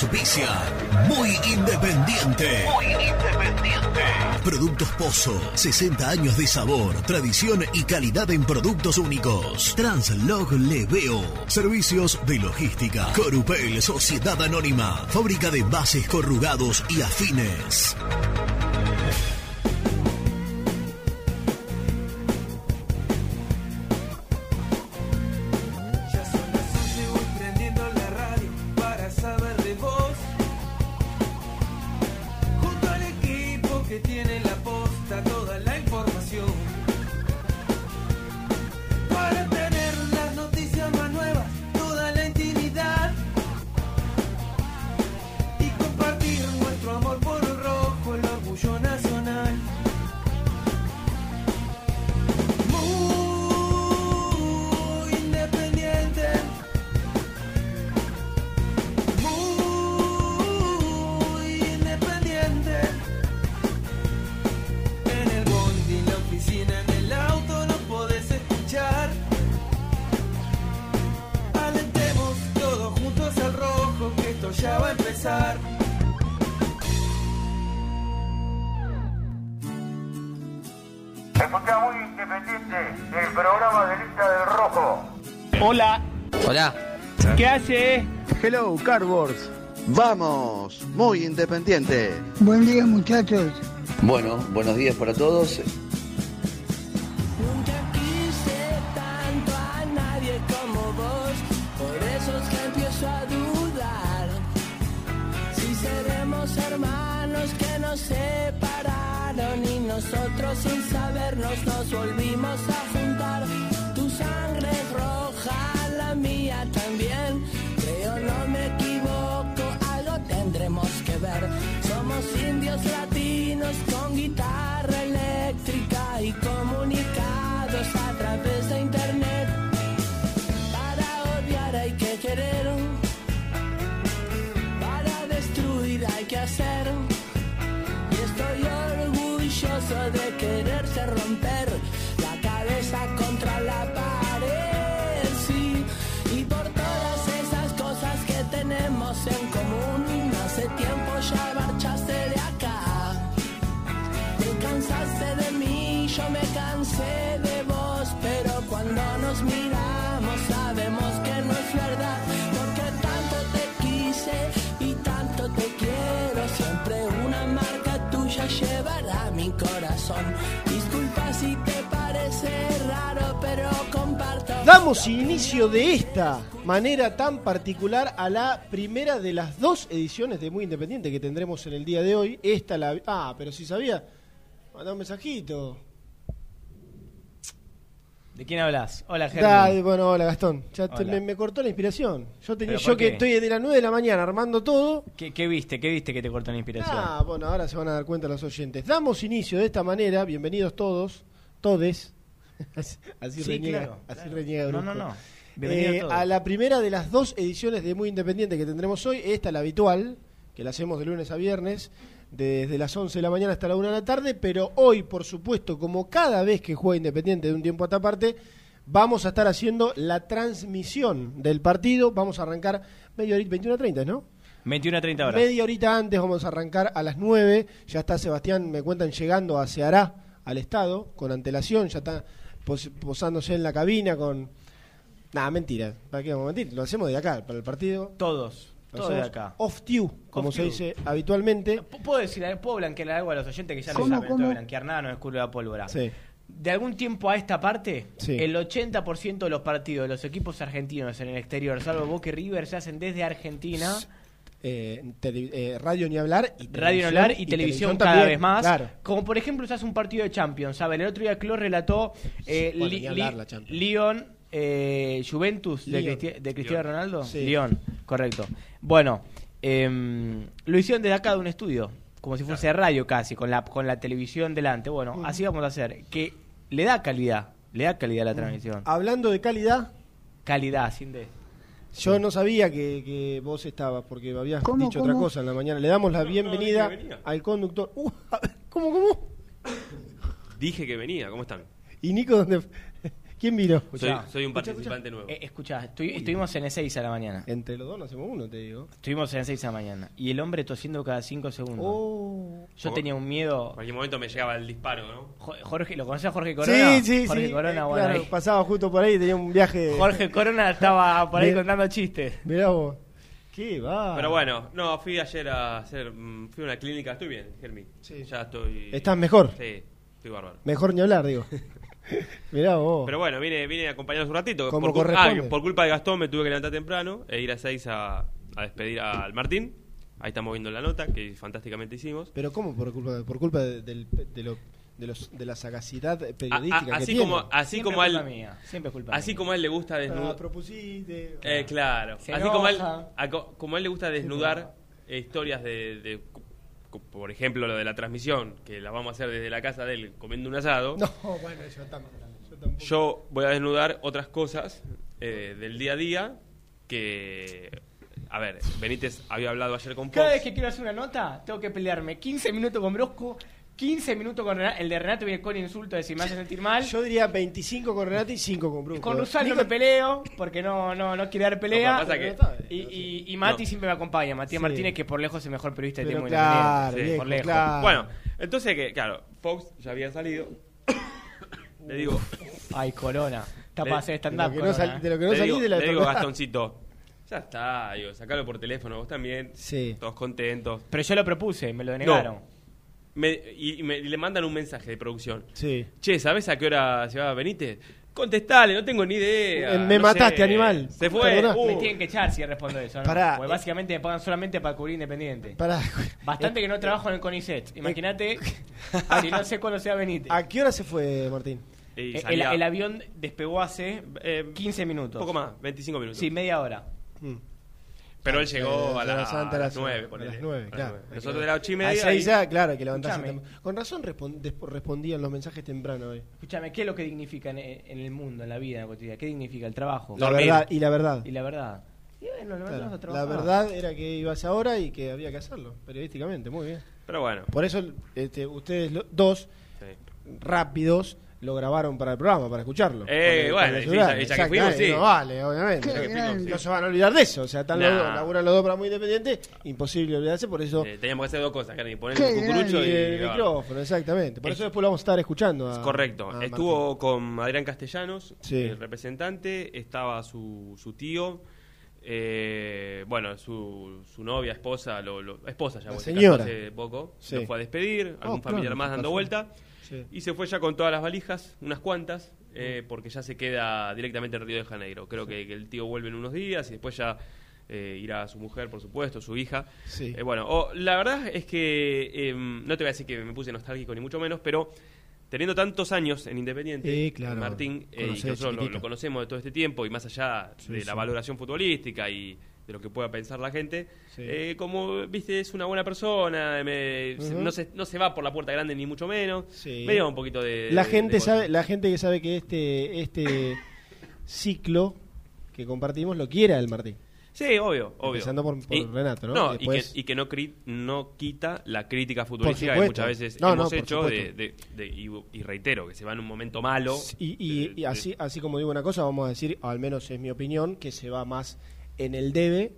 Auspician Muy Independiente. Muy Independiente. Productos Pozo. 60 años de sabor, tradición y calidad en productos únicos. Translog Leveo. Servicios de logística. Corupel Sociedad Anónima. Fábrica de bases corrugados y afines. Hello, Cardboards. Vamos, muy independiente. Buen día muchachos. Bueno, buenos días para todos. Inicio de esta manera tan particular a la primera de las dos ediciones de Muy Independiente que tendremos en el día de hoy. Esta la. Ah, pero si sabía. Mandá un mensajito. ¿De quién hablas? Hola, Germán. bueno, hola Gastón. Ya te- Hola. me, me cortó la inspiración. Yo, tenía, ¿Pero yo que estoy de las 9 de la mañana armando todo. ¿Qué, qué viste? ¿Qué viste que te cortó la inspiración? Ah, bueno, ahora se van a dar cuenta los oyentes. Damos inicio de esta manera. Bienvenidos todos, todes. así así Sí, reniega, claro, así claro. reniega No, no, no. Eh, a la primera de las dos ediciones de Muy Independiente que tendremos hoy, esta la habitual, que la hacemos de lunes a viernes, desde las 11 de la mañana hasta la 1 de la tarde, pero hoy, por supuesto, como cada vez que juega Independiente de un tiempo a esta parte, vamos a estar haciendo la transmisión del partido, vamos a arrancar media horita, 21 a 30, ¿no? 21 a 30 horas. Media horita antes vamos a arrancar a las 9. Ya está Sebastián, me cuentan, llegando a Ceará, al estado, con antelación. Ya está pos- posándose en la cabina con... Nada, mentira. ¿Para qué vamos a mentir? Lo hacemos de acá, para el partido. Todos. Lo Todos de acá. Off-tune, como Off se dice habitualmente. P- ¿Puedo decir, puedo blanquear algo a los oyentes que ya ¿Cómo, saben? No blanquear nada, no descubro la pólvora. Sí. De algún tiempo a esta parte, Sí. el 80% de los partidos de los equipos argentinos en el exterior, salvo Boca y River, se hacen desde Argentina. Eh, eh, radio ni hablar. Y Radio televisión, Nolar y, televisión cada también, vez más. Claro. Como por ejemplo se hace un partido de Champions, ¿saben? El otro día Clos relató eh, bueno, Li- ni hablar Li- la Champions. Lyon, eh, Juventus de, Lyon. Cristi- de Cristiano Ronaldo. Sí. Lyon, correcto. Bueno, em, lo hicieron desde acá de un estudio, como si fuese radio casi, con la, con la televisión delante. Bueno, así vamos a hacer, que le da calidad, le da calidad a la transmisión. Hablando de calidad, Calidad, sin de... yo no sabía que, que vos estabas, porque habías ¿Cómo, dicho otra cosa en la mañana. Le damos la bienvenida al conductor. Uh, ¿Cómo, cómo? Dije que venía, ¿cómo están? ¿Y Nico dónde? ¿Quién vino? Soy, Escuchá. soy un Escuchá, participante nuevo. Eh, escuchá, estu- estuvimos en E6 a la mañana. Entre los dos no hacemos uno, te digo. Estuvimos en E6 a la mañana. Y el hombre tosiendo cada 5 segundos. Oh. Yo tenía un miedo. En cualquier momento me llegaba el disparo, ¿no? Jo- Jorge, ¿lo conoces a Jorge Corona? Sí, sí, Jorge sí. Corona, Eh, bueno, claro, ahí. pasaba justo por ahí y tenía un viaje. Jorge Corona estaba por ahí Bien. contando chistes. Mirá vos. ¿Qué va? Pero bueno, no, fui ayer a hacer. mm, Fui a una clínica, estoy bien, Germi. Sí. Ya estoy. ¿Estás mejor? Sí, estoy bárbaro. Mejor ni hablar, digo. Mirá vos. Pero bueno, vine, vine a acompañarnos un ratito. Como por, cul- corresponde. ah, por culpa de Gastón me tuve que levantar temprano e ir a 6 a, a despedir al Martín. Ahí estamos viendo la nota que fantásticamente hicimos. Pero ¿cómo por culpa, por culpa de, del- de, lo- de los, de la sagacidad periodística A- a- que así tiene? como, así Siempre como culpa él, mía. Siempre es culpa así mía. como a él le gusta Ah, desnudar. propusiste. Eh, claro. Se Así como a, él, a co- como él le gusta desnudar historias de, de- por ejemplo, lo de la transmisión, que la vamos a hacer desde la casa de él comiendo un asado. No, bueno, yo tampoco. Yo tampoco. Yo voy a desnudar otras cosas eh, del día a día que... A ver, Benítez había hablado ayer con Cada Fox. vez que quiero hacer una nota, tengo que pelearme 15 minutos con Brosco, 15 minutos con Renato. El de Renato viene con insulto de si me hace sentir mal. Yo diría 25 con Renati y 5 con Brusco. con Rusal no me peleo, porque no, no, no quiere dar pelea. No, pasa que- y, y, y Mati No. siempre me acompaña. Matías Sí. Martínez, que por lejos es el mejor periodista de tiempo claro. Sí, por lejos. claro. Bueno, entonces que, claro, Fox ya había salido. Le digo, Ay, Corona. Está para hacer de stand-up. lo que no, sal- de lo que no salí digo, de la le digo. Gastoncito, ya está, digo, sacalo por teléfono, vos también, Sí. todos contentos. Pero yo lo propuse, me lo denegaron. Me- y, y me- y le mandan un mensaje de producción. Sí. Che, ¿sabés a qué hora se va Benítez? Contestale, no tengo ni idea. Eh, me no mataste, sé. animal. Se fue. Uh. Me tienen que echar si respondo eso. ¿no? Pará, Porque eh. básicamente me pagan solamente para cubrir independiente. Pará. Bastante que no trabajo en el CONICET. Imagínate si no sé cuándo sea Benítez. ¿A qué hora se fue, Martín? Eh, El, avión despegó hace eh, 15 un minutos. poco más, 25 minutos. Sí, media hora. Mm. Pero él llegó a, la- Semana Santa a a las las 9. a las 9, claro. Nosotros de las 8 y A media. seis, y- ah, claro, que levantarse temprano. Con razón respondían los mensajes temprano hoy. Escúchame, ¿qué es lo que dignifica en, en el mundo, en la vida, en la cotidiana? ¿Qué dignifica el trabajo? La Dormir. verdad, y la verdad. Y la verdad. Y bueno, Claro, a La verdad era que ibas ahora y que había que hacerlo, periodísticamente, muy bien. Pero bueno. Por eso este, ustedes lo- dos, sí. rápidos, lo grabaron para el programa, para escucharlo. Eh, Con bueno, el celular. ya- ya que fuimos, sí. No vale, obviamente. Que fuimos, sí. No se van a olvidar de eso. O sea, están los Nah. dos, laburan los dos para muy independiente, imposible olvidarse, por eso. Eh, teníamos que hacer dos cosas, Karen, poner el Y cucurucho y, el grabar. micrófono, exactamente. Por Es- eso después lo vamos a estar escuchando. a- Correcto. a Estuvo con Adrián Castellanos, Sí. el representante, estaba su, su tío, eh, bueno, su, su novia, esposa, lo, lo- esposa ya, La señora. hace poco, Sí. lo fue a despedir, algún claro, familiar más dando vuelta. Sí. y se fue ya con todas las valijas, unas cuantas, eh, porque ya se queda directamente en Río de Janeiro. Creo que, que el tío vuelve en unos días y después ya eh, irá su mujer, por supuesto, su hija. Sí. Eh, bueno, o- la verdad es que eh, no te voy a decir que me puse nostálgico ni mucho menos, pero teniendo tantos años en Independiente, claro. Martín, eh, y nosotros lo, lo conocemos de todo este tiempo y más allá de la valoración futbolística y de lo que pueda pensar la gente, Sí. eh, como viste es una buena persona, me- se- Ujú. no, se, no se va por la puerta grande ni mucho menos, Sí. me un poquito de... La de- gente de sabe, la gente que sabe que este, este ciclo que compartimos lo quiere el Martín. Sí, obvio, obvio. Empezando por- por Renato, ¿no? No, Y después- y, que, y que no, cri- no quita la crítica futbolística que muchas veces No, hemos hecho de, supuesto. de- de- y, y reitero que se va en un momento malo. Y, y- y así, así como digo una cosa, vamos a decir, al menos es mi opinión, que se va más en el debe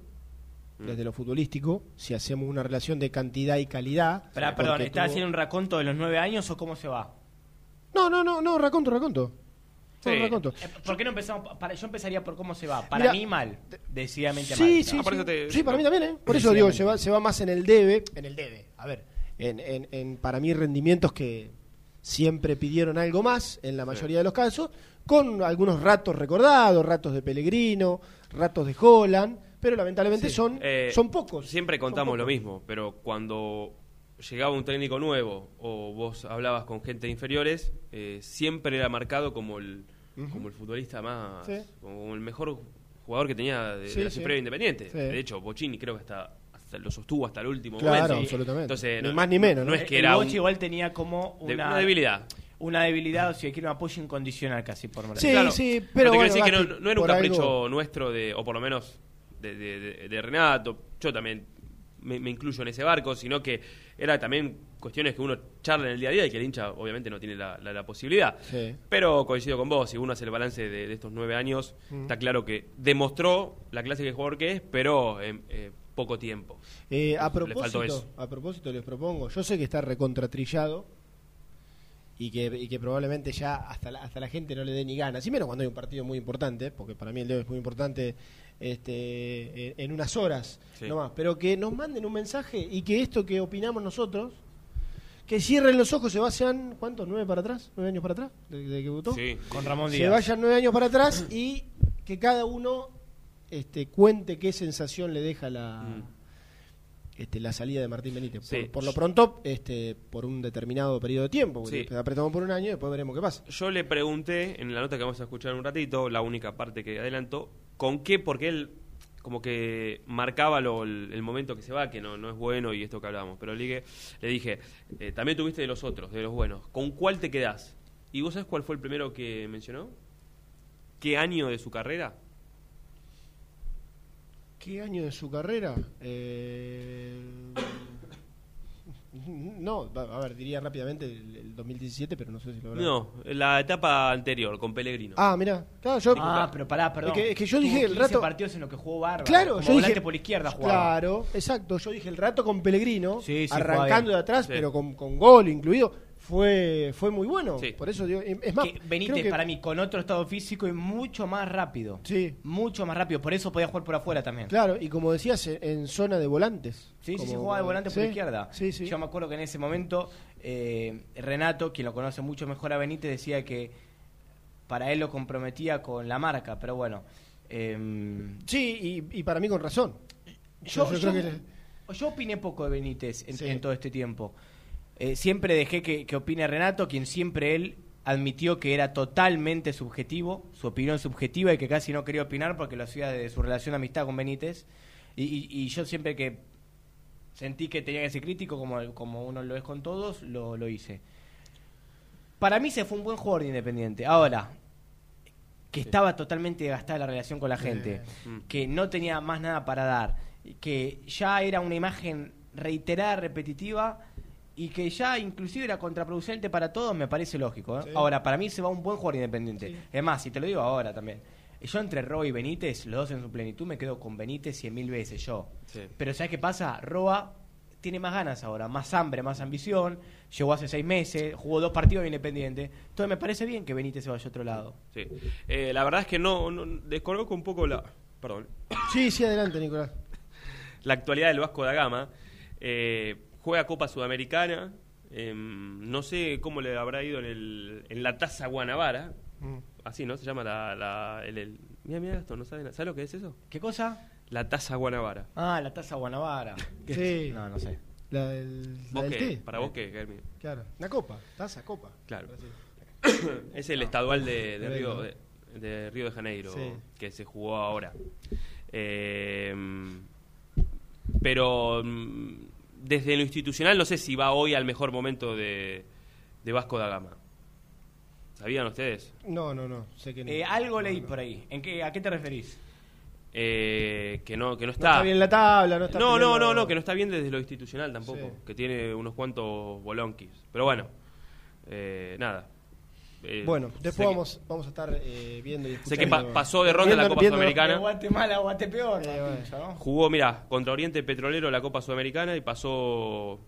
Mm. desde lo futbolístico, si hacemos una relación de cantidad y calidad. Porque perdón, ¿estás tuvo- haciendo un raconto de los nueve años o cómo se va? No, no, no, no, raconto, raconto. No, Sí. raconto. Eh, ¿Por qué no empezamos? Para, yo empezaría por cómo se va. Para Mira, mí mal. Decididamente Sí, mal. sí, No, por sí. eso te- Sí, para mí también, ¿eh? Por eso digo, se va, se va más en el debe. En el debe, a ver. En, en, en, para mí, rendimientos que siempre pidieron algo más, en la mayoría de los casos, con algunos ratos recordados, ratos de Pellegrino, ratos de Holland, pero lamentablemente son, Eh, son pocos. Siempre contamos lo mismo, pero cuando llegaba un técnico nuevo o vos hablabas con gente de inferiores, eh, siempre era marcado como el, como el futbolista más, Sí. como el mejor jugador que tenía de, Sí, de la sí. Suprema Independiente. Sí. De hecho, Bocini creo que hasta, hasta lo sostuvo hasta el último Claro, momento. absolutamente. Entonces, Ni no- más ni menos, ¿no? No es que El era Bochi un- igual tenía como de- una, una debilidad. Una debilidad, o si quiere un apoyo incondicional casi por Moreno. Sí, Claro, sí, no pero te bueno, quiero decir que no, no era un capricho algo- nuestro, de, o por lo menos de, de- de- de Renato. Yo también me, me incluyo en ese barco, sino que era también cuestiones que uno charla en el día a día y que el hincha obviamente no tiene la, la- la posibilidad. Sí. Pero coincido con vos, si uno hace el balance de, de estos nueve años, está claro que demostró la clase de jugador que es, pero en eh, poco tiempo. Eh, a Le faltó propósito, eso. a propósito les propongo, yo sé que está recontratrillado y que, y que probablemente ya hasta la, hasta la gente no le dé ni ganas, y menos cuando hay un partido muy importante, porque para mí el de hoy es muy importante este, en, en unas horas Sí. nomás, pero que nos manden un mensaje y que esto que opinamos nosotros, que cierren los ojos, se vayan, ¿cuántos? ¿Nueve para atrás? ¿Nueve años para atrás? ¿De, de que votó? Sí. Con Ramón se Díaz. vayan nueve años para atrás y que cada uno este, cuente qué sensación le deja la, Mm. Este, la salida de Martín Benítez. Sí. Por, por lo pronto, este, por un determinado periodo de tiempo. Sí. Apretamos por un año y después veremos qué pasa. Yo le pregunté en la nota que vamos a escuchar en un ratito, la única parte que adelanto, con qué, porque él como que marcaba lo- el, el momento que se va, que no, no es bueno y esto que hablábamos. Pero le dije, le dije eh, también tuviste de los otros, de los buenos. ¿Con cuál te quedás? ¿Y vos sabés cuál fue el primero que mencionó? ¿Qué año de su carrera? ¿Qué año de su carrera? Eh, no, va- a ver, diría rápidamente el, el 2017, pero no sé si lo habrá. No, la etapa anterior, con Pellegrino. Ah, mirá. Claro, yo, Ah, pero pará, perdón. Es que- es que yo Tuvo dije el 15 rato- partidos en los que jugó bárbaro. Claro, como yo volante dije. por izquierda jugaba. Claro, exacto. Yo dije el rato con Pellegrino, Sí, sí, arrancando de atrás, Sí. pero con, con gol incluido. Fue, fue muy bueno. Sí. Por eso digo, es más. Que Benítez que- para mí con otro estado físico y mucho más rápido. Sí. Mucho más rápido, por eso podía jugar por afuera también. Claro, y como decías, en, zona de volantes. Sí, sí, Como- sí, jugaba de volante por Sí, izquierda. Sí, sí. Yo me acuerdo que en ese momento eh, Renato, quien lo conoce mucho mejor a Benítez, decía que para él lo comprometía con la marca, pero bueno. eh, Sí, y, y para mí con razón. yo, Yo- yo yo- creo que- yo opiné poco de Benítez en, en todo este tiempo. Eh, siempre dejé que, que opine Renato, quien siempre él admitió que era totalmente subjetivo, su opinión subjetiva y que casi no quería opinar porque lo hacía de su relación de amistad con Benítez. Y, y- y yo siempre que sentí que tenía que ser crítico, como, como uno lo es con todos, lo, lo hice. Para mí se fue un buen jugador de Independiente. Ahora, que estaba totalmente gastada la relación con la gente, Mm. que no tenía más nada para dar, que ya era una imagen reiterada, repetitiva y que ya inclusive era contraproducente para todos, me parece lógico. ¿eh? Sí. Ahora, para mí se va un buen jugador independiente. Es más, y te lo digo ahora también. Yo entre Roa y Benítez, los dos en su plenitud, me quedo con Benítez cien mil veces yo. Sí. Pero ¿sabes qué pasa? Roa tiene más ganas ahora, más hambre, más ambición. Llegó hace seis meses, jugó dos partidos de Independiente. Entonces me parece bien que Benítez se vaya a otro lado. Sí. Eh, la verdad es que no, no desconozco un poco la, perdón, Sí, sí, adelante, Nicolás. la actualidad del Vasco da Gama. Eh, juega Copa Sudamericana. em, no sé cómo le habrá ido en, el, en la Taza Guanabara. Mm. Así, ¿no? Se llama la... la el, el- mira, mira esto, ¿no saben? ¿Sabes lo que es eso? ¿Qué cosa? La Taza Guanabara. Ah, la taza Guanabara. ¿Qué Sí. es? No, no sé. La del, la ¿Vos del qué? té. ¿Para vos qué, Germi? Claro. Una copa, taza, copa. Claro. Es el estadual de, de de Río, de, de Río de Janeiro Sí. que se jugó ahora. Eh, pero mm, desde lo institucional no sé si va hoy al mejor momento de, de Vasco da Gama. ¿Sabían ustedes? No, no, no. Sé que no. Eh, algo leí por ahí. ¿En qué, ¿A qué te referís? Eh, que no que no No está bien la tabla, no está no, no, no, no, que no está bien desde lo institucional tampoco. Sí. Que tiene unos cuantos bolonquis. Pero bueno, eh, nada. Eh, Bueno, después que- vamos, vamos a estar eh, viendo y Sé que pa- pasó de ronda en la Viendo- Copa viendo- Sudamericana. De Guatemala a Guatepeor, Eh, me han bueno. dicho, ¿no? Jugó, mira, contra Oriente Petrolero la Copa Sudamericana y pasó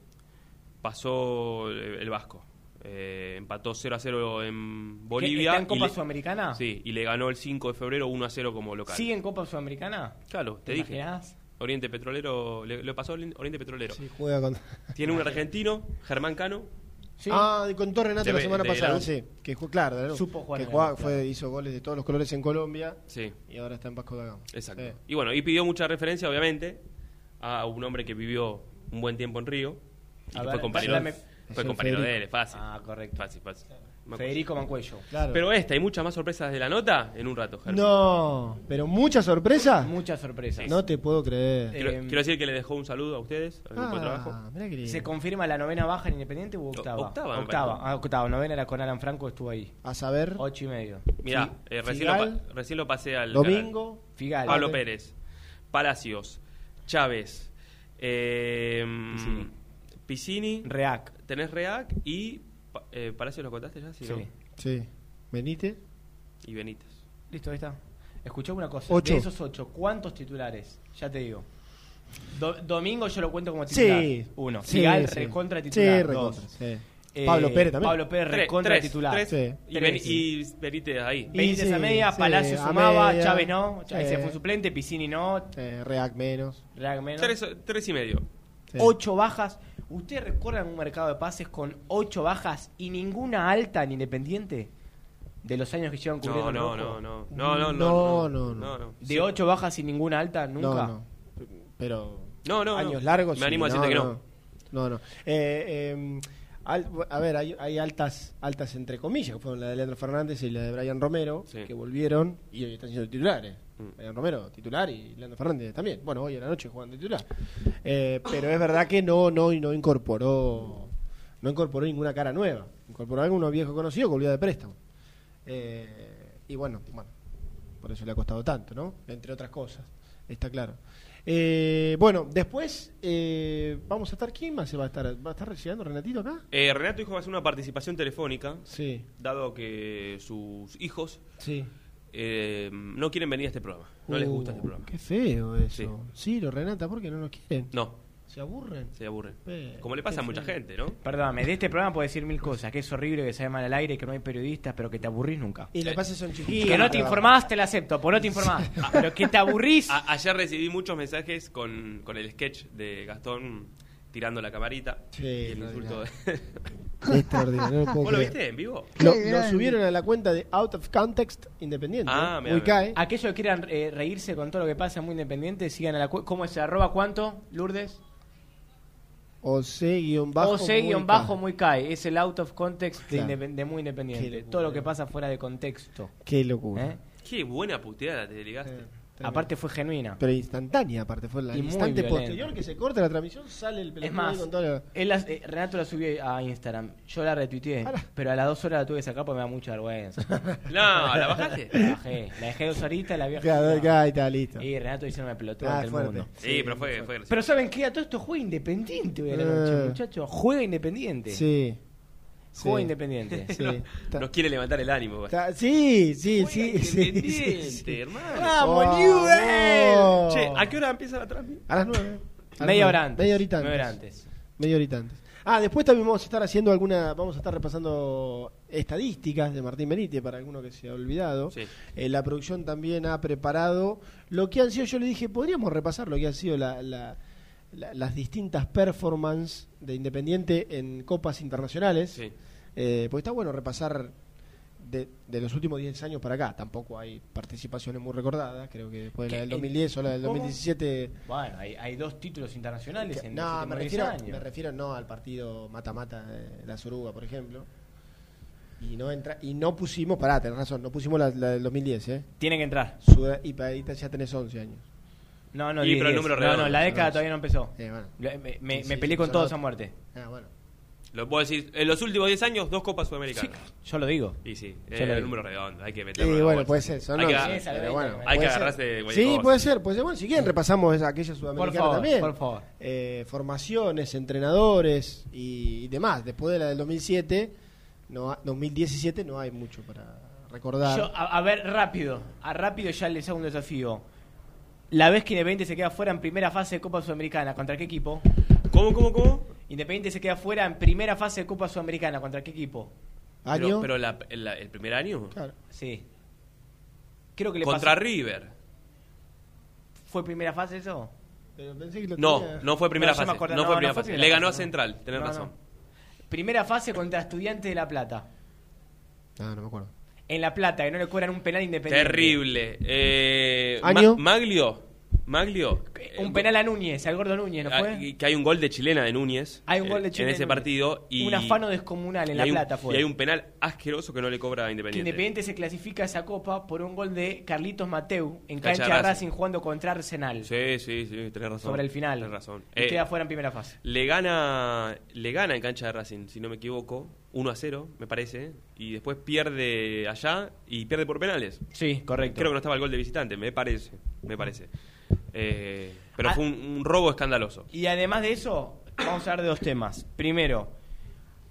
pasó el, Vasco. Eh, empató 0 a 0 en Bolivia. ¿Está en y Copa le- Sudamericana? Sí, y le ganó el 5 de febrero 1 a 0 como local. ¿Sigue en Copa Sudamericana? Claro, te ¿Te dije. imaginás? Oriente Petrolero, le, le pasó Oriente Petrolero. Sí, juega con. Tiene un argentino, Germán Cano. Sí. Ah, contó Renato De- la semana de pasada, sí. Que jugó, claro. Supo jugar Que en jugaba- Lanús, fue, claro. hizo goles de todos los colores en Colombia Sí, y ahora está en Vasco da Gama. exacto. Sí. Y bueno, y pidió mucha referencia, obviamente, a un hombre que vivió un buen tiempo en Río. Y A que ver, fue compañero, fue compañero de él, fácil. Ah, correcto. Fácil, fácil. Federico Mancuello. Claro. Pero esta y muchas más sorpresas de la nota en un rato, Germán. no, pero mucha sorpresa. Muchas sorpresas. No te puedo creer. Quiero, Eh, quiero decir que le dejó un saludo a ustedes, al grupo de trabajo. Ah, mirá qué lindo. ¿Se confirma la novena baja en Independiente o octava? octava, me Octava. parece. Ah, octava. Novena era con Alan Franco, estuvo ahí. A saber, Ocho y medio. Mirá, Sí. eh, recién, lo, Figal, recién lo pasé al domingo. canal. Figal. Pablo Pérez, Palacios, Chávez, Eh, Piscini. Piscini. Reac. Tenés Reac y pa- eh, Palacio lo contaste ya, sí, Sí. Sí. Benítez. Y Benítez. Listo, ahí está. Escuchá una cosa. Ocho. De esos ocho, ¿cuántos titulares? Ya te digo. Do- Domingo yo lo cuento como titular. Sí. Uno. Sí. recontra titular. Sí, Dos. Eh, Pablo Pérez también. Pablo Pérez, Tres, recontra tres, titular. tres. Sí. Y, y Benítez ahí. Y Benítez sí, a media, sí, Palacio a sumaba, media. Chávez no, Chávez Sí. se fue suplente, Piscini no, Eh, Reac menos. Reac menos. Tres, tres y medio. Sí. Ocho bajas. ¿Ustedes recuerdan un mercado de pases con ocho bajas y ninguna alta en Independiente? De los años que llevan cubriendo no, el no, rojo. no, no, no, No, no, no, no, no. De ocho bajas y ninguna alta, nunca. No, no. Pero No, no, años no. largos. Me animo a decirte que no. No, no. Eh, eh, al- a ver, hay, hay altas, altas entre comillas, que fueron la de Leandro Fernández y la de Brian Romero, Sí. que volvieron y hoy están siendo titulares. Mm. Romero, titular, y Leandro Fernández también. Bueno, hoy en la noche jugando titular. Eh, pero es verdad que no, no, no incorporó, no incorporó ninguna cara nueva. Incorporó algunos viejos conocidos que volvió de préstamo. Eh, y bueno, bueno, por eso le ha costado tanto, ¿no? Entre otras cosas, está claro. Eh, bueno, después eh, vamos a estar. ¿Quién más se va a estar? ¿Va a estar recibiendo Renatito acá? Eh, Renato dijo que va a hacer una participación telefónica, Sí, dado que sus hijos sí. Eh, no quieren venir a este programa. No les gusta Uh, este programa. Qué feo eso. Sí, lo Renata, ¿por qué no nos quieren? No, ¿Se aburren? se aburren. Como le pasa a mucha feo. gente, ¿no? Perdóname, de este programa puedo decir mil cosas, que es horrible, que se mal al aire, que no hay periodistas, pero que te aburrís nunca. Y le pasa son chiquitos. Que no te informás, te lo acepto, por no te informás. Pero que te aburrís. A- ayer recibí muchos mensajes con, con el sketch de Gastón tirando la camarita Sí, y el insulto. de- Extraordinario, no ¿Vos lo viste en vivo? Lo, lo subieron a la cuenta de Out of Context Independiente. Ah, ¿eh? mira, Muy mira. cae. Aquellos que quieran eh, reírse con todo lo que pasa muy independiente, sigan a la cu- ¿Cómo es? ¿Arroba cuánto, Lourdes? O C guion bajo. o C guion muy bajo cae. muy cae. Es el out of context de, Claro. independ- de muy independiente. locura. Todo lo que pasa fuera de contexto. Qué locura. ¿eh? Qué buena puteada te ligaste. Eh, Aparte fue genuina. Pero instantánea, aparte. Fue la Y instante posterior que se corta la transmisión, sale el Es más, ahí con toda la- él las- eh, Renato la subió a Instagram. Yo la retuiteé. Pero a las dos horas la tuve que sacar porque me da mucha vergüenza. No, ¿la bajaste? La bajé. La dejé dos horitas, la vieja. Claro, ahí está, listo. Y Renato diciéndome pelotudo Ah, ante el fuerte. mundo. Sí, pero fue, fue. Pero ¿saben qué? A todo esto juega independiente hoy a la Eh. noche, muchachos. Juega independiente. Sí. Juega sí. independiente. Sí. Está- Nos quiere levantar el ánimo. sí, sí, Juega sí, sí, Independiente, sí, sí. hermano. ¡Vamos, ¡Vamos, Newell! Che, ¿a qué hora empieza la transmisión? A las nueve. A Media hora antes. Media horita Media hora antes. antes. Media horita antes. Ah, después también vamos a estar haciendo alguna, vamos a estar repasando estadísticas de Martín Benítez para alguno que se ha olvidado. Sí. Eh, la producción también ha preparado lo que han sido, yo le dije, podríamos repasar lo que han sido la- la- la- las distintas performances de Independiente en copas internacionales. Sí. Eh, porque está bueno repasar de, de los últimos 10 años para acá. Tampoco hay participaciones muy recordadas. Creo que después de la del 2010 o la del ¿Cómo? 2017. Bueno, hay, hay dos títulos internacionales en No, me últimos 10 refiero, años. me refiero no al partido mata-mata de la Soruga, por ejemplo. Y no entra y no pusimos, pará, tenés razón, no pusimos la, la del 2010, ¿eh? Tienen que entrar. Y para ahí ya tenés 11 años. No, no, Y, 10, pero el 10. número No, redondo. no, la década No, todavía no empezó. Eh, bueno. Me, me- Sí, me sí, peleé con todos otros. a muerte. Ah, bueno. Lo puedo decir, en los últimos 10 años, dos copas Sí, sudamericanas. yo lo digo. Y sí, es lo el digo. número redondo, hay que meterlo. la bueno, bolsa. puede ser, son Hay que, 11, Sí, pero bueno, hay que agarrarse Sí, cosa. puede ser, puede ser. Bueno, si quieren repasamos esa, aquella sudamericana favor, también. por favor. Eh, formaciones, entrenadores y, y demás. Después de la del 2007, no, ha- 2017 no hay mucho para recordar. Yo, a, a ver, rápido. A rápido ya les hago un desafío. La vez que Independiente se queda fuera en primera fase de Copa Sudamericana, ¿contra qué equipo? ¿Cómo, cómo, cómo? Independiente se queda fuera en primera fase de Copa Sudamericana, ¿contra qué equipo? Año. Pero, pero la- la- el primer año. Claro. Sí. Creo que le Contra pasó- River. ¿Fue primera fase eso? Pero pensé que lo No, tenía- no fue primera No, fase. acuerdo- no, no, fue no primera fue fase. primera Le ganó fase, a. Central, tenés No, razón. no. Primera fase contra Estudiantes de La Plata. Ah, no me acuerdo. En La Plata, que no le cobran un penal independiente. Terrible. Eh, ¿Año? Ma- Maglio. Maglio. Un Eh, penal a Núñez, al gordo Núñez, ¿no ah, fue? Que hay un gol de chilena de Núñez. Hay un gol de eh, Chile En ese partido. Y, Un afano descomunal en La un- Plata fue. Y hay un penal asqueroso que no le cobra a Que Independiente. Independiente se clasifica a esa copa por un gol de Carlitos Mateu en Cancha cancha, de de Racing. Racing jugando contra Arsenal Sí, sí, sí, tenés razón. sobre el final. Tenés razón. Y Eh, queda fuera en primera fase. le gana le gana en cancha de Racing, si no me equivoco, 1 a 0, me parece, y después pierde allá y pierde por penales. Sí, correcto. Creo que no estaba el gol de visitante, me parece, me parece. Eh, pero Ah. fue un, un robo escandaloso. Y además de eso, vamos a hablar de dos temas. Primero,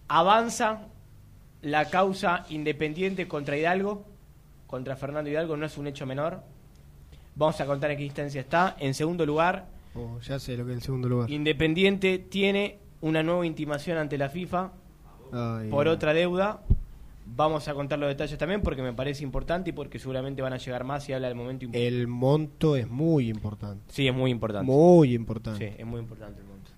avanza la causa independiente contra Hidalgo, contra Fernando Hidalgo, no es un hecho menor. Vamos a contar en qué instancia está. En segundo lugar, Oh, ya sé lo que es el segundo lugar. Independiente tiene una nueva intimación ante la FIFA Ay, por otra deuda. Vamos a contar los detalles también porque me parece importante y porque seguramente van a llegar más si habla del momento importante. El monto es muy importante. Sí, es muy importante. Muy importante. Sí, es muy importante el monto.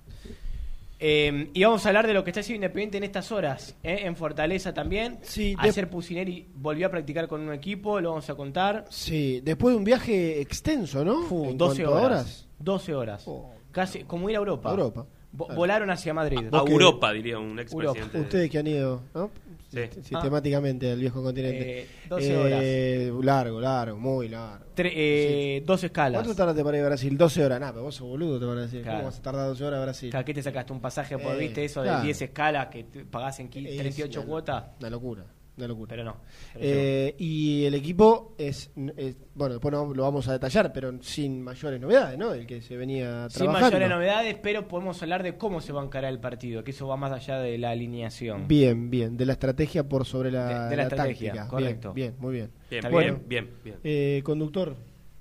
Eh, y vamos a hablar de lo que está haciendo Independiente en estas horas, ¿eh? en Fortaleza también. Sí, Ayer Pusineri volvió a practicar con un equipo, lo vamos a contar. Sí, después de un viaje extenso, ¿no? En 12 cuanto a horas. 12 horas. Oh. Casi como ir a Europa. Europa. Claro. Volaron hacia Madrid. A que- Europa, diría un expresidente. Ustedes que han ido, ¿no? Sí. Sistemáticamente al viejo continente. Eh, 12 horas. Eh, Largo, largo, muy largo. Tre- eh, Dos escalas. ¿Cuánto tardaste para ir a Brasil? 12 horas. Nah, pero vos sos boludo, te van a decir. Claro. ¿Cómo vas a tardar 12 horas a Brasil? Claro, ¿Qué te sacaste? ¿Un pasaje por, Eh, viste, eso claro. de 10 escalas que te pagás en qui- Es 38 una- cuotas? Una locura, una locura. Pero no. Pero Eh, y el equipo es, es- bueno, después no lo vamos a detallar, pero sin mayores novedades, ¿no? El que se venía Sin trabajando. mayores novedades, pero podemos hablar de cómo se va a encarar el partido, que eso va más allá de la alineación. Bien, bien, de la estrategia por sobre la, De- de la estrategia, táctica. correcto. Bien, bien, muy bien. Bien, bien, bien. bien, bien. Eh, conductor.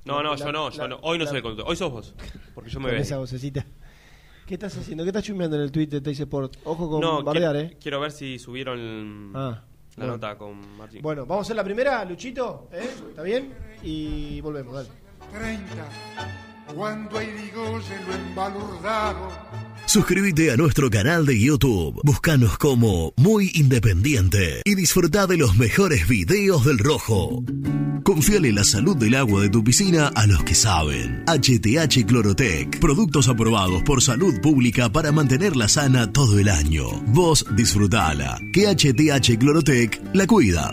No, no, La- yo no, yo la- no. Hoy no la- soy el conductor. Hoy sos vos. Porque yo me veo. esa vocecita. ¿Qué estás haciendo? ¿Qué estás chumeando en el tweet de Sport? Ojo con No, bardear, quiero, ¿eh? quiero ver si subieron Ah, la bueno. nota con Martín. Bueno, vamos a hacer la primera, Luchito, ¿eh? ¿Está bien? Y volvemos, dale. 30, cuando a Irigoyen lo embalurdaron. Suscríbete a nuestro canal de YouTube. Búscanos como Muy Independiente y disfruta de los mejores videos del Rojo. Confíale la salud del agua de tu piscina a los que saben. HTH Clorotec. Productos aprobados por salud pública para mantenerla sana todo el año. Vos disfrutala. Que HTH Clorotec la cuida.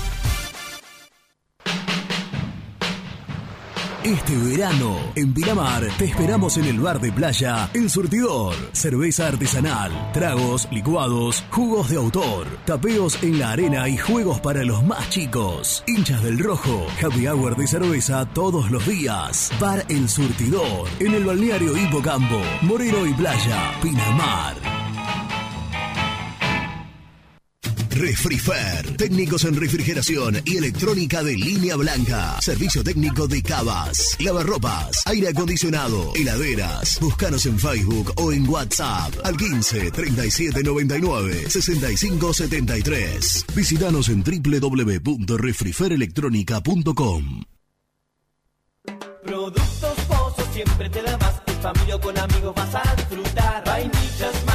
Este verano, en Pinamar, te esperamos en el bar de playa El Surtidor. Cerveza artesanal, tragos, licuados, jugos de autor, tapeos en la arena y juegos para los más chicos. Hinchas del rojo, happy hour de cerveza todos los días. Bar El Surtidor, en el balneario Hipocampo, Moreno y Playa, Pinamar. Refrifer, técnicos en refrigeración y electrónica de línea blanca. Servicio técnico de cavas, lavarropas, aire acondicionado, heladeras. Búscanos en Facebook o en WhatsApp al 15 37 99 65 73. Visítanos en www.refriferelectronica.com. Productos Pozos siempre te da más. En familia o con amigos vas a disfrutar. Vainillas,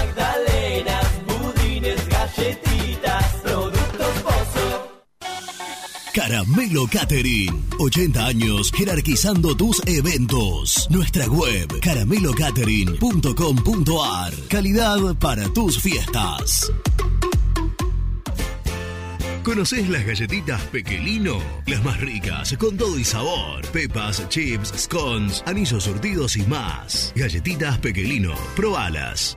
Caramelo Catering. 80 años jerarquizando tus eventos. Nuestra web caramelocatering.com.ar. Calidad para tus fiestas. ¿Conoces las galletitas Pequelino? Las más ricas, con todo y sabor. Pepas, chips, scones, anillos surtidos y más. Galletitas Pequelino. Probalas.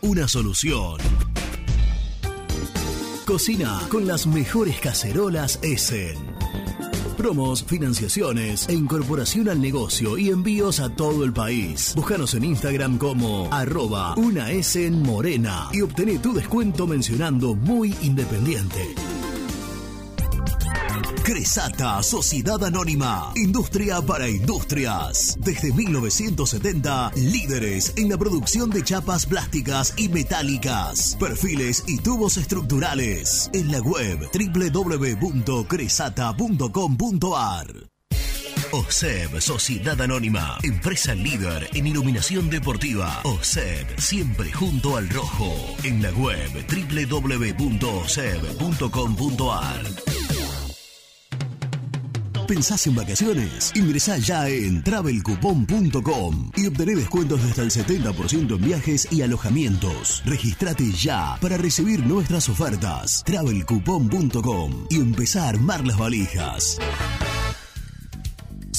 una solución. Cocina con las mejores cacerolas Essen. Promos, financiaciones e incorporación al negocio y envíos a todo el país. Búscanos en Instagram como arroba una Essen Morena y obtené tu descuento mencionando muy independiente. Cresata, Sociedad Anónima, Industria para Industrias. Desde 1970, líderes en la producción de chapas plásticas y metálicas, perfiles y tubos estructurales. En la web www.cresata.com.ar. OSEB, Sociedad Anónima, empresa líder en iluminación deportiva. OSEB, siempre junto al rojo. En la web www.oseb.com.ar. ¿Pensás en vacaciones? Ingresá ya en travelcoupon.com y obtené descuentos de hasta el 70% en viajes y alojamientos. Registrate ya para recibir nuestras ofertas. travelcoupon.com y empezá a armar las valijas.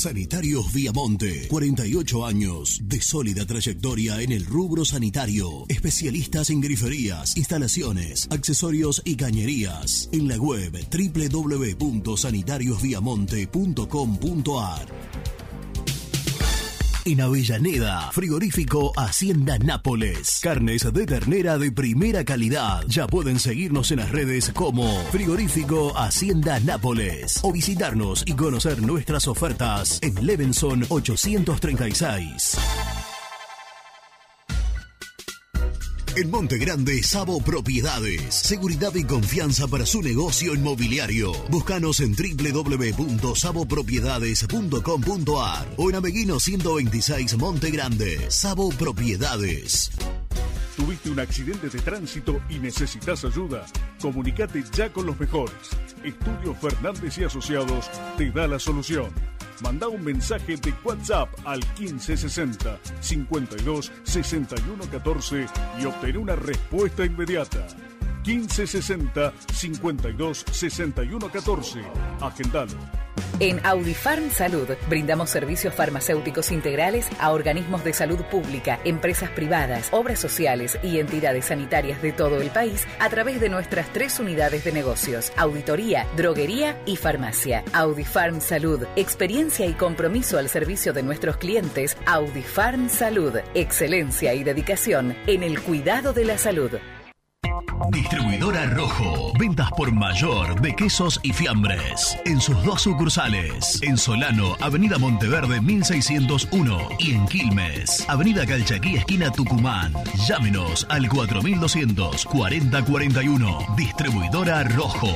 Sanitarios Viamonte, 48 años de sólida trayectoria en el rubro sanitario. Especialistas en griferías, instalaciones, accesorios y cañerías. En la web www.sanitariosviamonte.com.ar. En Avellaneda, frigorífico Hacienda Nápoles. Carnes de ternera de primera calidad. Ya pueden seguirnos en las redes como Frigorífico Hacienda Nápoles o visitarnos y conocer nuestras ofertas en Levenson 836. En Monte Grande, Sabo Propiedades. Seguridad y confianza para su negocio inmobiliario. Búscanos en www.sabopropiedades.com.ar o en Ameguino 126 Monte Grande. Sabo Propiedades. ¿Tuviste un accidente de tránsito y necesitas ayuda? Comunicate ya con los mejores. Estudio Fernández y Asociados te da la solución. Manda un mensaje de WhatsApp al 1560 52 61 14 y obtén una respuesta inmediata. 1560 52 61 14. Agendalo. En Audifarm Salud brindamos servicios farmacéuticos integrales a organismos de salud pública, empresas privadas, obras sociales y entidades sanitarias de todo el país a través de nuestras tres unidades de negocios, auditoría, droguería y farmacia. Audifarm Salud, experiencia y compromiso al servicio de nuestros clientes. Audifarm Salud, excelencia y dedicación en el cuidado de la salud. Distribuidora Rojo. Ventas por mayor de quesos y fiambres. En sus dos sucursales. En Solano, Avenida Monteverde 1601. Y en Quilmes, Avenida Calchaquí, esquina Tucumán. Llámenos al 4200 4041. Distribuidora Rojo.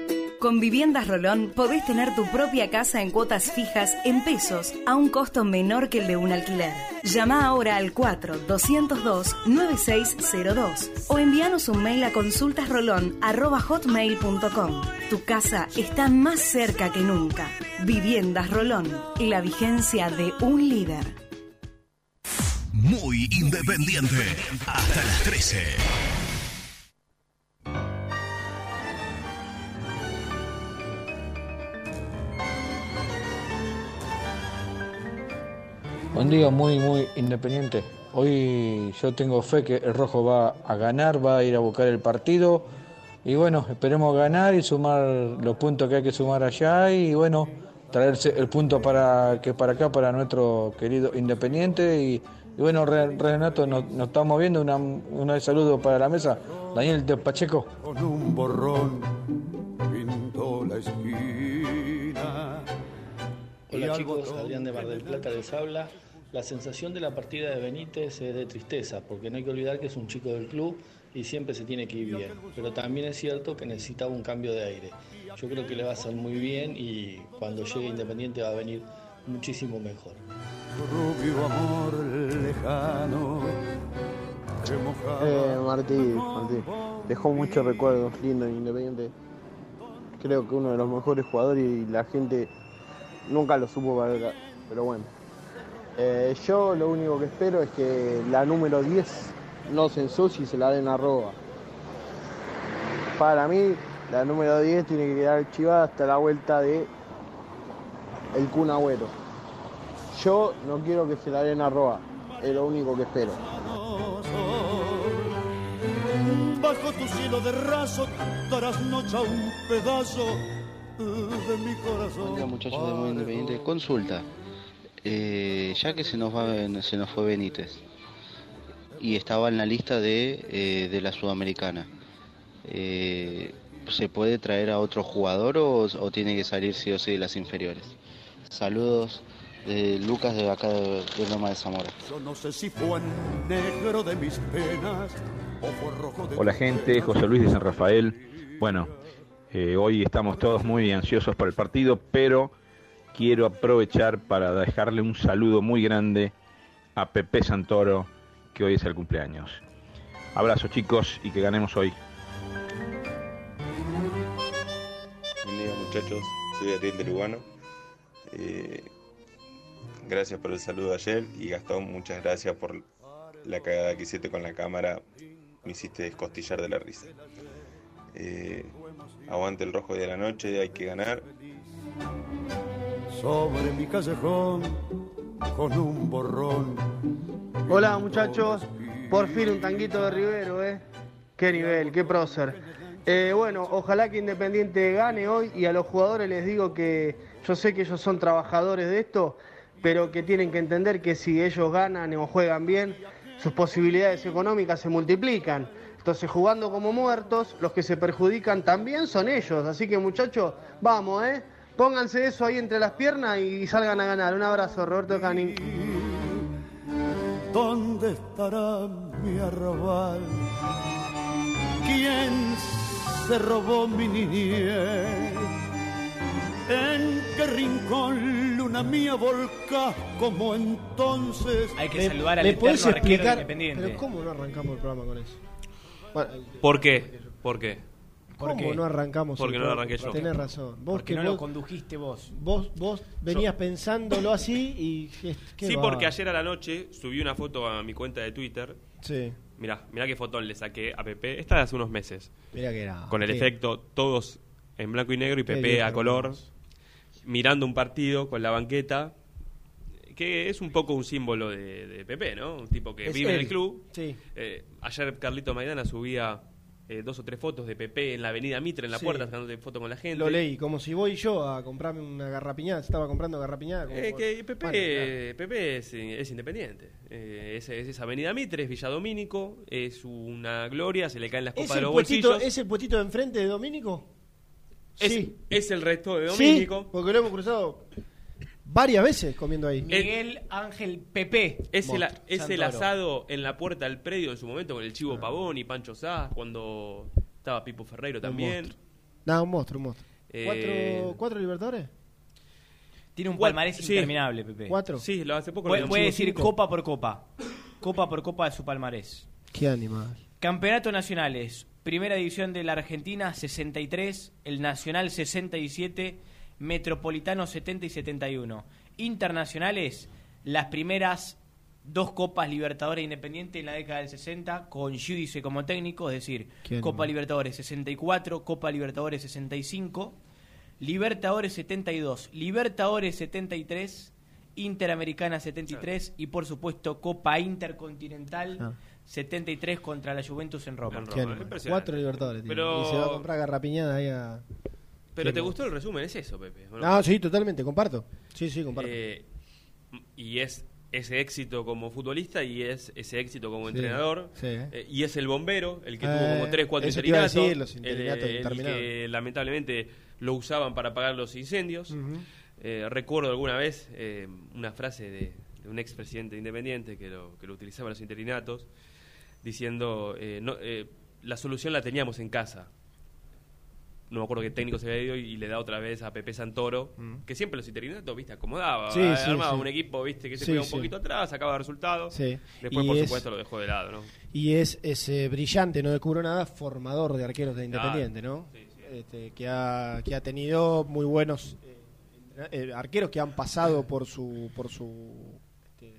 Con Viviendas Rolón podés tener tu propia casa en cuotas fijas en pesos a un costo menor que el de un alquiler. Llama ahora al 4-202-9602 o envíanos un mail a consultasrolón.hotmail.com. Tu casa está más cerca que nunca. Viviendas Rolón, la vigencia de un líder. Muy independiente. Hasta las 13. Buen día, muy, muy independiente. Hoy yo tengo fe que el rojo va a ganar, va a ir a buscar el partido. Y bueno, esperemos ganar y sumar los puntos que hay que sumar allá y bueno, traerse el punto para que para acá, para nuestro querido Independiente. Y, bueno, Re- Renato, nos, estamos viendo. Una, una saludo para la mesa. Daniel de Pacheco. Con un borrón Hola algo chicos, Adrián de Mar del Plata les habla. La sensación de la partida de Benítez es de tristeza, porque no hay que olvidar que es un chico del club y siempre se tiene que ir bien. Pero también es cierto que necesitaba un cambio de aire. Yo creo que le va a hacer muy bien y cuando llegue Independiente va a venir muchísimo mejor. Rubio amor lejano. Eh, Martí, Martí, dejó muchos recuerdos lindos en Independiente. Creo que uno de los mejores jugadores y la gente nunca lo supo valorar. Pero bueno, Eh, yo lo único que espero es que la número 10 no se ensucie y se la den a Roa. Para mí, la número 10 tiene que quedar archivada hasta la vuelta de el Kun Agüero. Yo no quiero que se la den a Roa, es lo único que espero. bajo tu cielo de raso darás noche a un pedazo de mi corazón. Hola muchachos de Muy Independiente. Consulta. Eh, ya que se nos, va, se nos fue Benítez y estaba en la lista de, eh, de la Sudamericana, eh, ¿se puede traer a otro jugador o, o tiene que salir sí o sí de las inferiores? Saludos de Lucas de acá de, de Loma de Zamora. Yo no sé si fue negro de mis penas o fue rojo de Hola gente, José Luis de San Rafael. Bueno, eh, hoy estamos todos muy ansiosos por el partido, pero quiero aprovechar para dejarle un saludo muy grande a Pepe Santoro, que hoy es el cumpleaños. Abrazo chicos y que ganemos hoy. Día muchachos, soy Ariel de Lugano. Eh, gracias por el saludo ayer y Gastón, muchas gracias por la cagada que hiciste con la cámara. Me hiciste descostillar de la risa. Eh, aguante el rojo de la noche, hay que ganar. sobre mi callejón con un borrón. Hola muchachos, por fin un tanguito de Rivero, ¿eh? Qué nivel, qué prócer. Eh, bueno, ojalá que Independiente gane hoy y a los jugadores les digo que yo sé que ellos son trabajadores de esto, pero que tienen que entender que si ellos ganan o juegan bien, sus posibilidades económicas se multiplican. Entonces, jugando como muertos, los que se perjudican también son ellos. Así que muchachos, vamos, ¿eh? Pónganse eso ahí entre las piernas y salgan a ganar. Un abrazo, Roberto Canin. ¿Dónde estará mi arrabal? ¿Quién se robó mi niñez? ¿En qué rincón luna mía volcás como entonces? Hay que saludar al ¿Me eterno puedes explicar? independiente. Pero ¿cómo no arrancamos el programa con eso? Bueno, ¿Por qué? ¿Por qué? ¿Cómo qué? no arrancamos? Porque no lo arranqué yo. Tenés razón. Vos Porque que no lo condujiste vos. vos, vos venías pensándolo así y... Sí, va. porque ayer a la noche subí una foto a mi cuenta de Twitter. Sí. Mirá, mirá qué fotón le saqué a Pepe. Esta de hace unos meses. Mirá que era. Con el qué- efecto todos en blanco y negro y Pepe a color. Mirando un partido con la banqueta. Que es un poco un símbolo de, de Pepe, ¿no? Un tipo que Es vive en el club. Sí. Eh, ayer Carlito Maidana subía eh, dos o tres fotos de Pepe en la avenida Mitre, en la Sí. puerta, sacándose foto con la gente. Lo leí, como si voy yo a comprarme una garrapiñada, estaba comprando garrapiñada. como Eh, que Pepe, Bueno, Pepe es, es independiente. Eh, es, es esa Avenida Mitre, es Villa Domínico, es una gloria, se le caen las ¿Es copas de los puestito, bolsillos. ¿Es el puestito de enfrente de Domínico? Es, sí. es el resto de Sí, Domínico. porque lo hemos cruzado varias veces comiendo ahí. Miguel Ángel Pepe. Es, el, es el asado en la puerta del predio en su momento con el Ah. Chivo Pavón y Pancho Sá, cuando estaba Pipo Ferreiro Un también. monstruo. No, un monstruo, un monstruo. Eh, ¿Cuatro, ¿Cuatro Libertadores? Tiene un palmarés sí. interminable, Pepe. ¿Cuatro? Sí, lo hace poco Puede, lo puede decir cinco. copa por copa. Copa por copa de su palmarés. Qué animal. Campeonatos nacionales. Primera división de la Argentina, 63. El Nacional, 67. Metropolitano, 70 y 71. Internacionales, las primeras dos Copas Libertadores Independiente en la década del 60, con Giudice como técnico, es decir, Copa. Libertadores 64, Copa Libertadores 65, Libertadores 72, Libertadores 73, Interamericana 73 y por supuesto Copa Intercontinental Ah. 73 contra la Juventus en Roma. En Roma. Cuatro Libertadores. Y se va a comprar garrapiñada ahí a... Pero ¿te gustó el resumen? Es eso, Pepe. ¿o no? No, sí, totalmente, comparto. Sí, sí, comparto. Eh, y es ese éxito como futbolista y es ese éxito como Sí, entrenador. sí. Eh, y es el bombero, el que Eh, tuvo como 3, 4 eso te iba a interinatos. decir, los interinatos el, el que lamentablemente lo usaban para apagar los incendios. Eh, recuerdo alguna vez una frase de, de un expresidente independiente que lo, que lo utilizaba en los interinatos, diciendo, no, la solución la teníamos en casa. No me acuerdo qué técnico se había ido y le da otra vez a Pepe Santoro, que siempre los interinatos, viste, acomodaba, Sí, sí, armaba sí. un equipo, viste, que se Sí, cuidaba un poquito atrás, sacaba resultados. Sí. Después, Y por es- supuesto, lo dejó de lado, ¿no? Y es ese brillante, no descubro nada, formador de arqueros de Independiente, ¿no? Este, que, ha, que ha tenido muy buenos eh, eh, arqueros que han pasado por su por su este,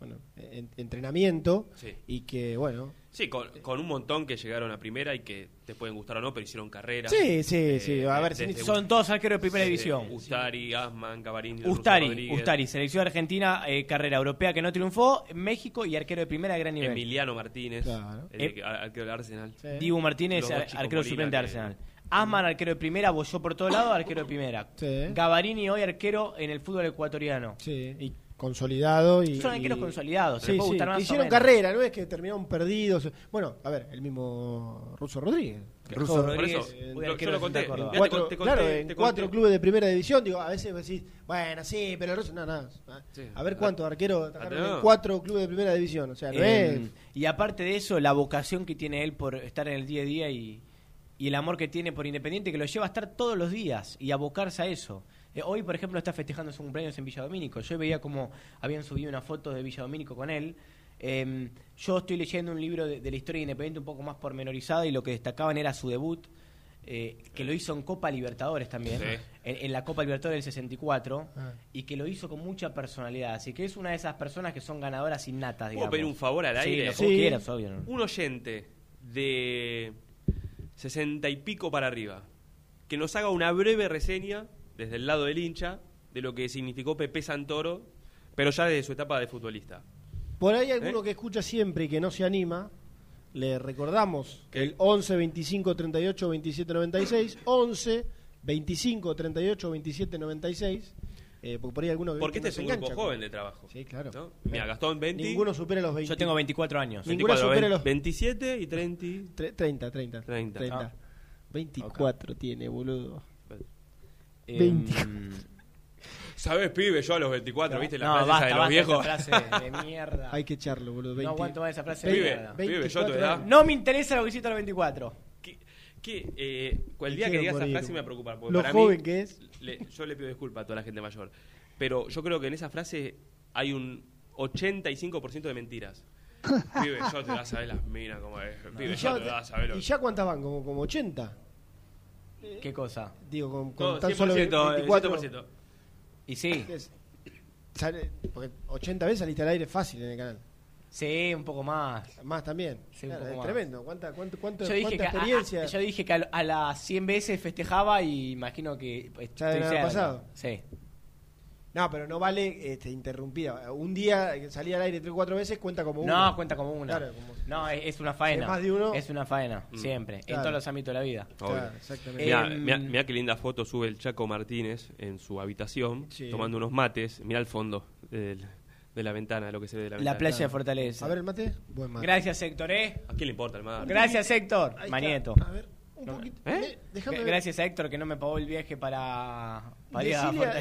bueno, en- entrenamiento y que, bueno, Sí, con, con un montón que llegaron a primera y que te pueden gustar o no, pero hicieron carrera. Sí, sí, sí, a ver, desde- Son todos arqueros de primera división. Ustari, Asman, Russo Ustari, Ustari, selección argentina, eh, carrera europea que no triunfó, México y arquero de primera de gran nivel. Emiliano Martínez, Claro. el Eh, que- arquero del Arsenal. Dibu Martínez, ar- chicos arquero suplente de Arsenal. Asman, arquero de primera, Boyó por todos lados, arquero de primera. Sí. Gavarini, hoy arquero en el fútbol ecuatoriano. sí, y consolidado y... Son arqueros y- consolidados, Sí, sí, que hicieron carrera, no es que terminaron perdidos. Bueno, a ver, el mismo Russo Rodríguez. Russo Rodríguez, yo lo conté, te cuatro, con- te conté, claro, te en conté. cuatro clubes de primera división, digo, a veces decís, bueno, sí, pero el Russo, no, no. Sí. A ver cuántos arqueros en cuatro clubes de primera división, o sea, no Eh, es... y aparte de eso, la vocación que tiene él por estar en el día a día y, y el amor que tiene por Independiente que lo lleva a estar todos los días y abocarse a eso. Eh, hoy, por ejemplo, está festejando su cumpleaños en Villa Domínico. Yo veía como habían subido una foto de Villa Domínico con él. Eh, yo estoy leyendo un libro de, de la historia de Independiente un poco más pormenorizada y lo que destacaban era su debut, eh, que lo hizo en Copa Libertadores también, Sí. en, en la Copa Libertadores del 64, Ah. y que lo hizo con mucha personalidad. Así que es una de esas personas que son ganadoras innatas, ¿Puedo pedir un favor al Sí, aire? lo que vos Sí. quieras, obvio. ¿no? Un oyente de sesenta y pico para arriba que nos haga una breve reseña desde el lado del hincha de lo que significó Pepe Santoro, pero ya desde su etapa de futbolista. Por ahí alguno ¿Eh? que escucha siempre y que no se anima, le recordamos ¿Qué? el 11 25 38 27 96, 11 25 38 27 96, eh, porque por ahí alguno que Porque que este es un grupo joven de trabajo. Sí, claro. ¿no? Mira, Gastón 20. Ninguno supera los 20. Yo tengo 24 años. Ni- Ninguno 24, supera 20, los- 27 y 30. Tre- 30, 30. 30. 30. Ah. 24 tiene, boludo. Eh, 20. ¿Sabes, pibe? Yo a los 24, ¿viste? La no, frase esa basta, de los viejos. esa frase de mierda. Hay que echarlo, boludo. 20. No aguanto más esa frase de Pibe, mierda. pibe, yo a tu 24 edad. No me interesa lo que hiciste a los 24. Que, que, eh, el día que diga esa frase me va a preocupar. Porque Lo para joven mí, que es. le- yo le pido disculpas a toda la gente mayor. Pero yo creo que en esa frase hay un 85% de mentiras. Pibe, yo te vas a saber las minas como es. Pibe, Y yo te vas a saber lo ¿Y ya cuántas van? ¿Como, como 80? ¿Qué cosa? Digo, con, con Todo, tan 100%, solo eh, 24. 100%. Y sí. Sale- porque 80 veces saliste al aire fácil en el canal. sí, un poco más. Más también. Sí, un Claro, poco es más. tremendo. ¿Cuánta, cuánto, cuánto, Yo dije, que experiencia? a- yo dije que a, a las 100 veces festejaba y imagino que Ya haber cerca. pasado. Sí. No, pero no vale este, interrumpida. Un día que salía al aire 3 o 4 veces cuenta como uno. No, cuenta como una. Claro, como- No, es, es una faena. Es más de uno- Es una faena, Mm. siempre. En Claro. todos los ámbitos de la vida. Claro, exactamente. Mirá, Em, mirá- mirá qué linda foto sube el Chaco Martínez en su habitación, Sí. tomando unos mates. Mirá el fondo del- de la ventana, lo que se ve de la, La ventana. playa de Fortaleza. A ver el mate. Buen mate. Gracias, Héctor, ¿eh? ¿A quién le importa el mar? Gracias, Héctor. Manieto. A ver, un poquito. ¿Eh? Me- déjame ver. Gracias a Héctor que no me pagó el viaje para,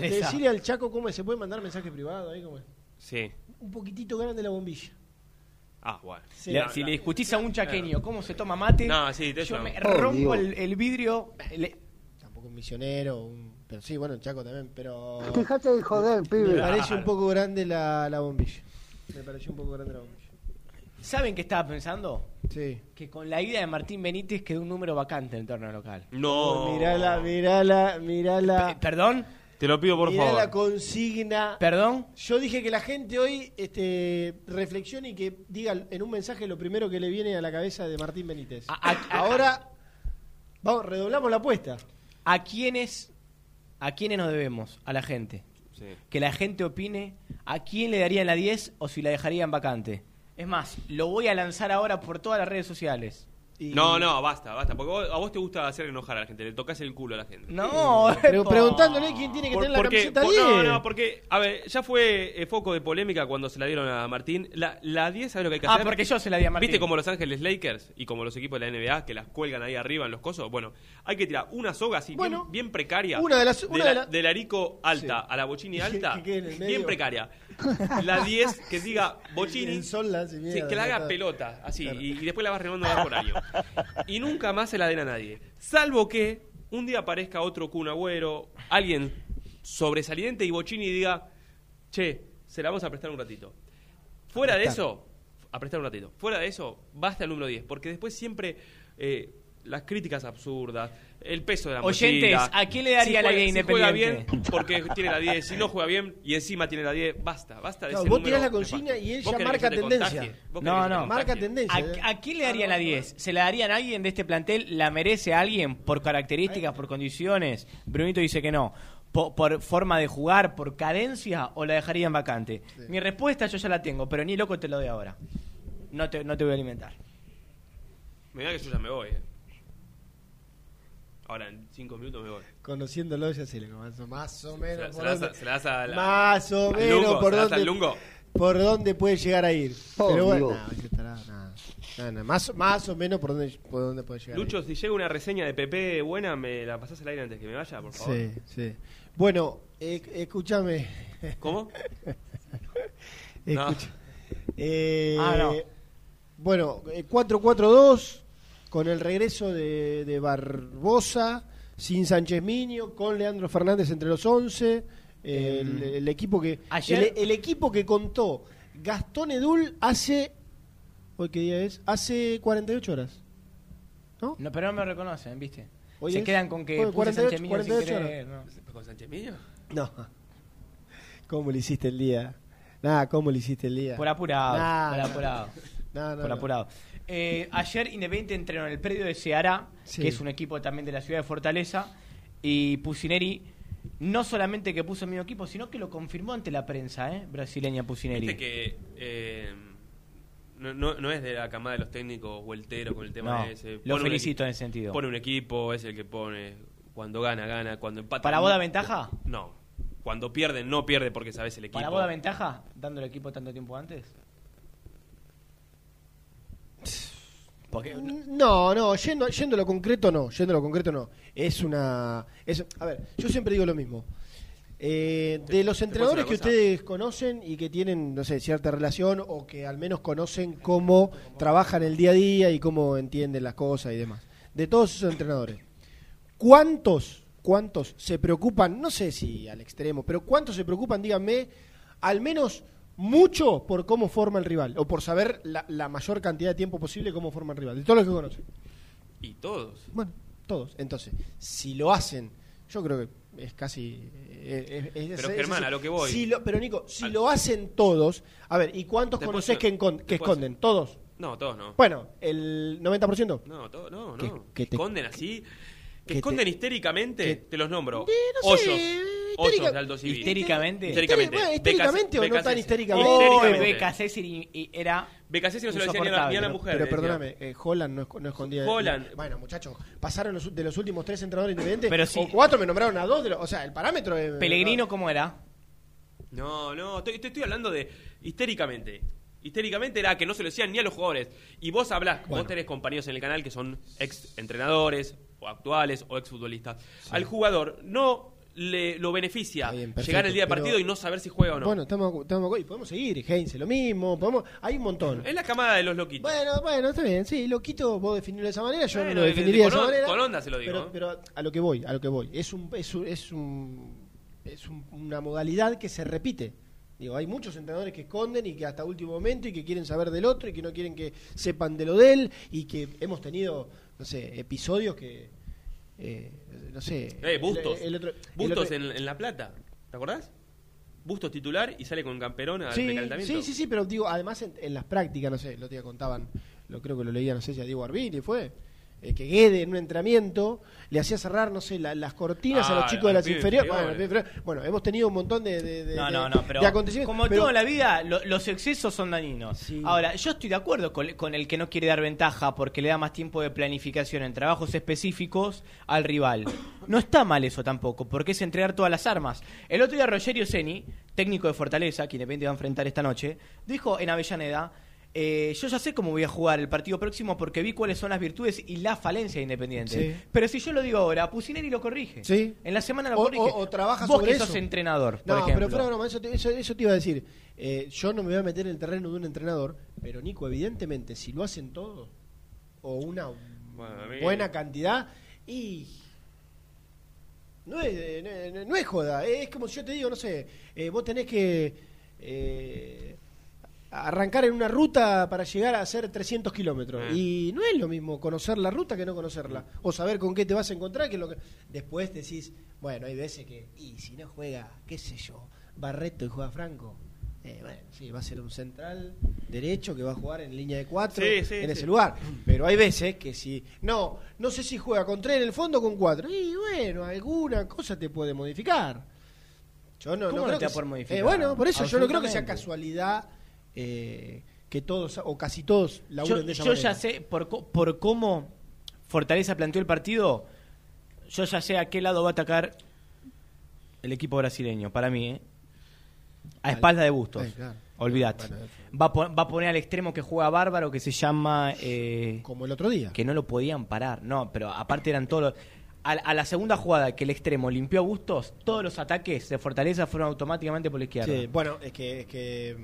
decile al Chaco cómo es. ¿Se puede mandar mensaje privado ahí? ¿Cómo es? Sí. Un poquitito grande la bombilla. Ah, bueno. Sí. Le- si le discutís a un chaqueño cómo se toma mate, No, sí, yo me no. rompo el, el vidrio. le- Tampoco un misionero, un... pero sí, bueno, el Chaco también. Pero Dejate de joder, me parece un poco grande la, la bombilla. Me pareció un poco grande la bombilla. ¿Saben qué estaba pensando? Sí. Que con la ida de Martín Benítez quedó un número vacante en el torneo local. No. Mirala, mirala, mirala. Pe- ¿Perdón? Te lo pido por mirá favor. la consigna. ¿Perdón? Yo dije que la gente hoy este, reflexione y que diga en un mensaje lo primero que le viene a la cabeza de Martín Benítez. A, a- a- Ahora, vamos, redoblamos la apuesta. ¿a quiénes, ¿A quiénes nos debemos? A la gente. Sí. Que la gente opine a quién le darían la 10 o si la dejarían vacante. Es más, lo voy a lanzar ahora por todas las redes sociales. Y- No, no, basta, basta. Porque vos- a vos te gusta hacer enojar a la gente, le tocas el culo a la gente. No, epa. preguntándole quién tiene que Por- tener la porque, camiseta por- 10. no, no, porque, a ver, ya fue eh, foco de polémica cuando se la dieron a Martín. La, la 10, ¿sabes lo que hay que Ah, hacer? porque yo se la di a Martín. ¿Viste como Los Ángeles Lakers y como los equipos de la NBA que las cuelgan ahí arriba en los cosos? Bueno, hay que tirar una soga así, Bueno, bien, bien precaria. una de las- una la- de la- del Arico alta Sí. a la Bochini alta, que quede en el medio. bien precaria. La 10 que diga Bochini, mierda, que la haga pelota, así, y, y después la vas de por año. Y nunca más se la den a nadie. Salvo que un día aparezca otro Kun Agüero, alguien sobresaliente y Bochini diga, che, se la vamos a prestar un ratito. Fuera de eso, a prestar un ratito. Fuera de eso, basta el número 10, porque después siempre eh, las críticas absurdas, el peso de la Oyentes, mochila. ¿a quién le daría Si la juega- 10 si juega Independiente? bien, porque tiene la 10. Si no juega bien y encima tiene la 10, basta, basta de ese vos tirás la consigna y él ¿Vos ya marca tendencia. No, no. Marca tendencia. ¿eh? ¿A, a quién le darían la 10? ¿Se la darían a alguien de este plantel? ¿La merece a alguien por características, por condiciones? Brunito dice que no. Po- ¿Por, forma de jugar, por cadencia o la dejarían vacante? Mi respuesta yo ya la tengo, pero ni loco te lo doy ahora. No te, no te voy a alimentar. Mirá que yo ya me voy. eh. Ahora, en 5 minutos me voy. Conociéndolo ya se le comenzó más o Se menos. la- se la das a- dónde- se la das a la- más o menos lungo, por se dónde, al lungo. por dónde puede llegar a ir. Pero bueno, nada. Nada, nada, Más, más o menos por dónde, por dónde puede llegar. a ir. Lucho, si llega una reseña de PP buena, ¿me la pasás al aire antes que me vaya, por favor? Sí, sí. Bueno, eh, escúchame. ¿Cómo? Escucha. Eh, Ah, no. Bueno, eh, 4-4-2 con el regreso de, de Barbosa, sin Sánchez Miño, con Leandro Fernández entre los 11. eh, el, el equipo que Ayer- el, el equipo que contó Gastón Edul hace hoy qué día es hace 48 horas No, pero no me reconocen, ¿viste? Hoy Se es- quedan con que hoy, puse 48, Sánchez Miño sin 48 querer, horas. no. ¿Con Sánchez Miño? no cómo le hiciste el día nada cómo le hiciste el día Por apurado, Nah, por apurado. No, no, por no. apurado. Eh, ayer Independiente entrenó en el predio de Ceará, Sí. que es un equipo también de la ciudad de Fortaleza, y Pusineri no solamente que puso el mismo equipo, sino que lo confirmó ante la prensa, ¿eh? Brasileña Pusineri. Viste que eh, no, no, no es de la camada de los técnicos vuelteros con el tema No, ese. lo Pone un felicito en ese sentido. Pone un equipo, es el que pone. Cuando gana, gana. Cuando empata. ¿Para vos da ventaja? No. Cuando pierde, no pierde porque sabes el equipo. ¿Para vos da ventaja dando el equipo tanto tiempo antes? Porque No, no, yendo, yendo a lo concreto no, yendo a lo concreto no. Es una... Es, a ver, yo siempre digo lo mismo. Eh, de los ¿te entrenadores que ustedes conocen y que tienen, no sé, cierta relación o que al menos conocen cómo trabajan el día a día y cómo entienden las cosas y demás. De todos esos entrenadores, ¿cuántos, cuántos se preocupan, no sé si al extremo, pero cuántos se preocupan, díganme, al menos mucho por cómo forma el rival o por saber la, la mayor cantidad de tiempo posible cómo forma el rival? De todos los que conocen. Y todos. Bueno, todos. Entonces, si lo hacen, yo creo que es casi. eh, es- es- Pero, es- Germán, a lo que voy. si lo- pero Nico, si Al- lo hacen todos, a ver, ¿y cuántos Después conoces no- que, encon- que después- esconden? ¿Todos? No, todos no. Bueno, el 90%. No, todo, no, Que- no. que te- esconden así. Que que esconden te- histéricamente, te los nombro. no sé, Hoyos. Hoyos histérica- de Aldo Civil. ¿Histéricamente? Histéricamente. Bueno, histéricamente o no tan histéricamente. Oh, Histéricamente. Era BKC no se lo decía ni a la, ni a la Pero- mujer. Pero perdóname, eh, Holland no, es- no escondía. Holland. Bueno, muchachos, pasaron los, de los últimos tres entrenadores independientes. Pero sí. O cuatro me nombraron a dos. De los, o sea, el parámetro es. Pellegrino, ¿cómo era? No, no, estoy, te estoy hablando de histéricamente. Histéricamente era que no se lo decían ni a los jugadores. Y vos hablás, vos tenés compañeros en el canal que son ex entrenadores, o actuales, o ex futbolistas. Al jugador no le lo beneficia perfecto, llegar el día de partido y no saber si juega o no. Bueno, estamos, estamos y podemos seguir. Heinze, lo mismo. Podemos, hay un montón. es la camada de los loquitos. Bueno, bueno, está bien, sí, loquito, vos definirlo de esa manera, yo Bueno, no lo de- de- definiría de, esa manera. con onda se lo digo, Pero, ¿eh? pero a lo que voy, a lo que voy. Es un, es un, es un- es un- una modalidad que se repite. Digo, hay muchos entrenadores que esconden y que hasta último momento y que quieren saber del otro y que no quieren que sepan de lo de él y que hemos tenido, no sé, episodios que, eh, no sé. Eh, Bustos. el- el otro- el Bustos otro- en, en La Plata. ¿Te acordás? Bustos titular y sale con camperón al Sí, recalentamiento. sí, sí, sí, pero digo, además en, en las prácticas, no sé, otro día contaban, lo creo que lo leía, no sé si a Diego Arbini fue, eh, que Guede en un entrenamiento le hacía cerrar, no sé, la- las cortinas a Ah, los chicos de las inferiores. inferior. Bueno, hemos tenido un montón de, de, de- No, no, no, pero de acontecimientos. como pero- todo en la vida, lo- los excesos son dañinos. Sí. Ahora, yo estoy de acuerdo con, con el que no quiere dar ventaja porque le da más tiempo de planificación en trabajos específicos al rival. No está mal eso tampoco, porque es entregar todas las armas. El otro día Rogerio Seni, técnico de Fortaleza, que Independiente va a enfrentar esta noche, dijo en Avellaneda, eh, yo ya sé cómo voy a jugar el partido próximo porque vi cuáles son las virtudes y la falencia de Independiente. Sí. Pero si yo lo digo ahora, Pusineri lo corrige. Sí. En la semana lo O- corrige. o- o trabaja Vos sobre que sos eso. entrenador, por No, ejemplo. pero fuera de broma, eso te, eso, eso te iba a decir. Eh, yo no me voy a meter en el terreno de un entrenador, pero Nico, evidentemente, si lo hacen todos, o una Bueno, buena cantidad, y. No es, no, no es joda, es como si yo te digo, no sé, eh, vos tenés que. eh, arrancar en una ruta para llegar a hacer 300 kilómetros. Eh. Y no es lo mismo conocer la ruta que no conocerla. O saber con qué te vas a encontrar. que lo que Después decís, bueno, hay veces que, y si no juega, qué sé yo, Barreto y juega Franco. eh, bueno, sí, va a ser un central derecho que va a jugar en línea de cuatro Sí, sí, en sí. ese lugar. Pero hay veces que si. No, no sé si juega con tres en el fondo o con cuatro. Y bueno, alguna cosa te puede modificar. Yo no, ¿Cómo no no creo te que sea- modificar? Eh, bueno, por eso yo no creo que sea casualidad eh, que todos o casi todos Yo, laburen de esa yo manera. ya sé, por, por cómo Fortaleza planteó el partido, yo ya sé a qué lado va a atacar el equipo brasileño, para mí, ¿eh? A Al- espalda de Bustos. Eh, claro. Olvídate. Bueno, Va, va a poner al extremo que juega bárbaro, que se llama... eh, Como el otro día. que no lo podían parar. No, pero aparte eran todos los... A, a la segunda jugada que el extremo limpió a Bustos, todos los ataques de Fortaleza fueron automáticamente por la izquierda. Sí, bueno, es que, es que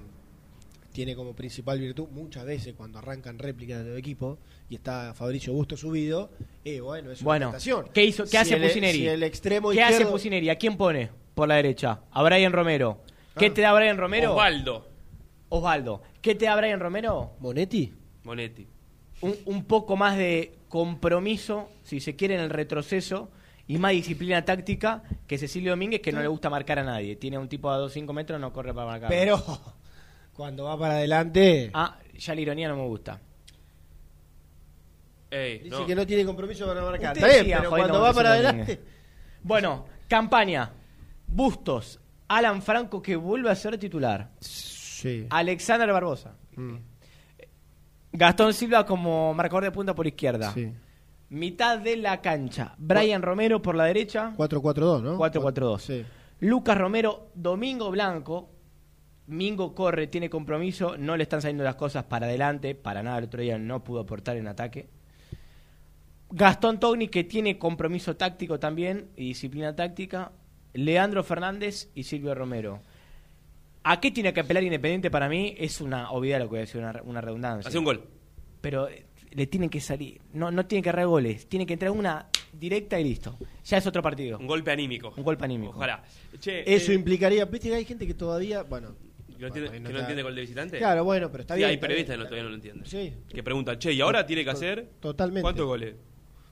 tiene como principal virtud muchas veces cuando arrancan réplicas del equipo y está Fabricio Busto subido, eh, bueno, es una Bueno, tentación. ¿qué hizo? ¿Qué Si hace el- Pusineri? si el extremo ¿Qué hace Pusineri? ¿A quién pone por la derecha? A Brian Romero. ¿Qué Ah. te da Brian Romero? Osvaldo. Osvaldo. ¿Qué te da Brian Romero? Monetti. Monetti. Un, un poco más de compromiso, si se quiere, en el retroceso y más disciplina táctica que Cecilio Domínguez, que no le gusta marcar a nadie. Tiene un tipo a 2-5 metros, no corre para marcar. Pero cuando va para adelante, Ah, ya la ironía no me gusta. Ey, dice no. que no tiene compromiso para marcar. Usted Está bien, pero cuando va para adelante. Bueno, campaña. Bustos. Alan Franco que vuelve a ser titular. sí. Alexander Barbosa. Mm, Gastón Silva como marcador de punta por izquierda. sí. Mitad de la cancha. Brian Romero por la derecha. 4-4-2, ¿no? 4-4-2. Sí. Lucas Romero, Domingo Blanco. Mingo corre, tiene compromiso. No le están saliendo las cosas para adelante. Para nada, el otro día no pudo aportar en ataque. Gastón Togni, que tiene compromiso táctico también y disciplina táctica. Leandro Fernández y Silvio Romero. ¿A qué tiene que apelar Independiente para mí? Es una obviedad lo que voy a decir, una, una redundancia. Hace un gol. Pero eh, le tienen que salir. No, no tiene que agarrar goles. Tiene que entrar una directa y listo. Ya es otro partido. Un golpe anímico. Un golpe anímico. Ojalá. Che, Eso eh, implicaría, viste que hay gente que todavía, bueno, ¿que no entiende, que no entiende gol de visitante? Claro, bueno, pero está Sí, bien, hay periodistas que no- todavía no lo entienden. Sí. Que preguntan, che, ¿y ahora tiene que hacer Totalmente. cuántos goles?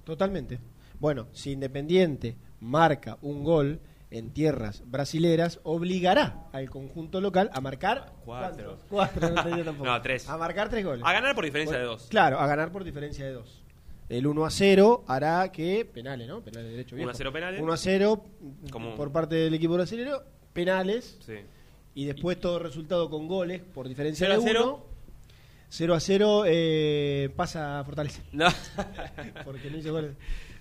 Totalmente. Bueno, si Independiente marca un gol en tierras brasileras, obligará al conjunto local a marcar Cuatro. ¿cuántos? Cuatro, no tampoco. No, tres. A marcar tres goles. A ganar por diferencia Bueno, de dos. Claro, a ganar por diferencia de dos. El 1 a 0 hará que penales, ¿no? Penales de derecho 1 viejo. a 0 penales. 1 a 0 Como- por parte del equipo brasileño, penales Sí. Y después todo resultado con goles por diferencia 0 a de 0. 1. 0 a 0 eh, pasa a Fortaleza. No. Porque no hizo goles.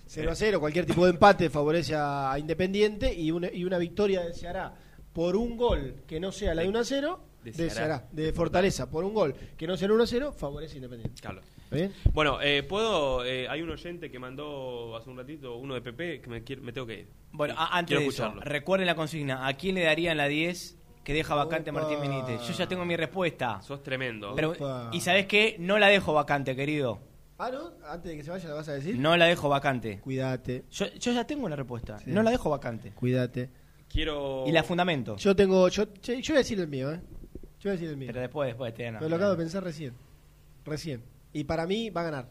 0 a 0, cualquier tipo de empate favorece a Independiente y una, y una victoria de Ceará por un gol que no sea la de 1 a 0 de de, Ceará. Ceará, de Fortaleza por un gol que no sea el 1 a 0 favorece a Independiente. Claro. ¿Está bien? Bueno, eh, puedo. eh, hay un oyente que mandó hace un ratito, uno de PP, que me, me tengo que ir. Bueno, antes quiero de eso, escucharlo. recuerden la consigna. ¿A quién le darían la 10 que deja vacante a Martín Opa. Benítez? Yo ya tengo mi respuesta. Sos tremendo. Pero, Opa. ¿Y sabes qué? No la dejo vacante, querido. Ah, ¿no? Antes de que se vaya, ¿la vas a decir? No la dejo vacante. Cuídate, Yo, yo ya tengo una respuesta. Sí. No la dejo vacante. cuídate. Quiero. Y la fundamento. Yo tengo. Yo, yo yo voy a decir el mío, ¿eh? Yo voy a decir el mío. Pero después, después te Pero lo acabo de pensar recién. Recién. Y para mí va a ganar.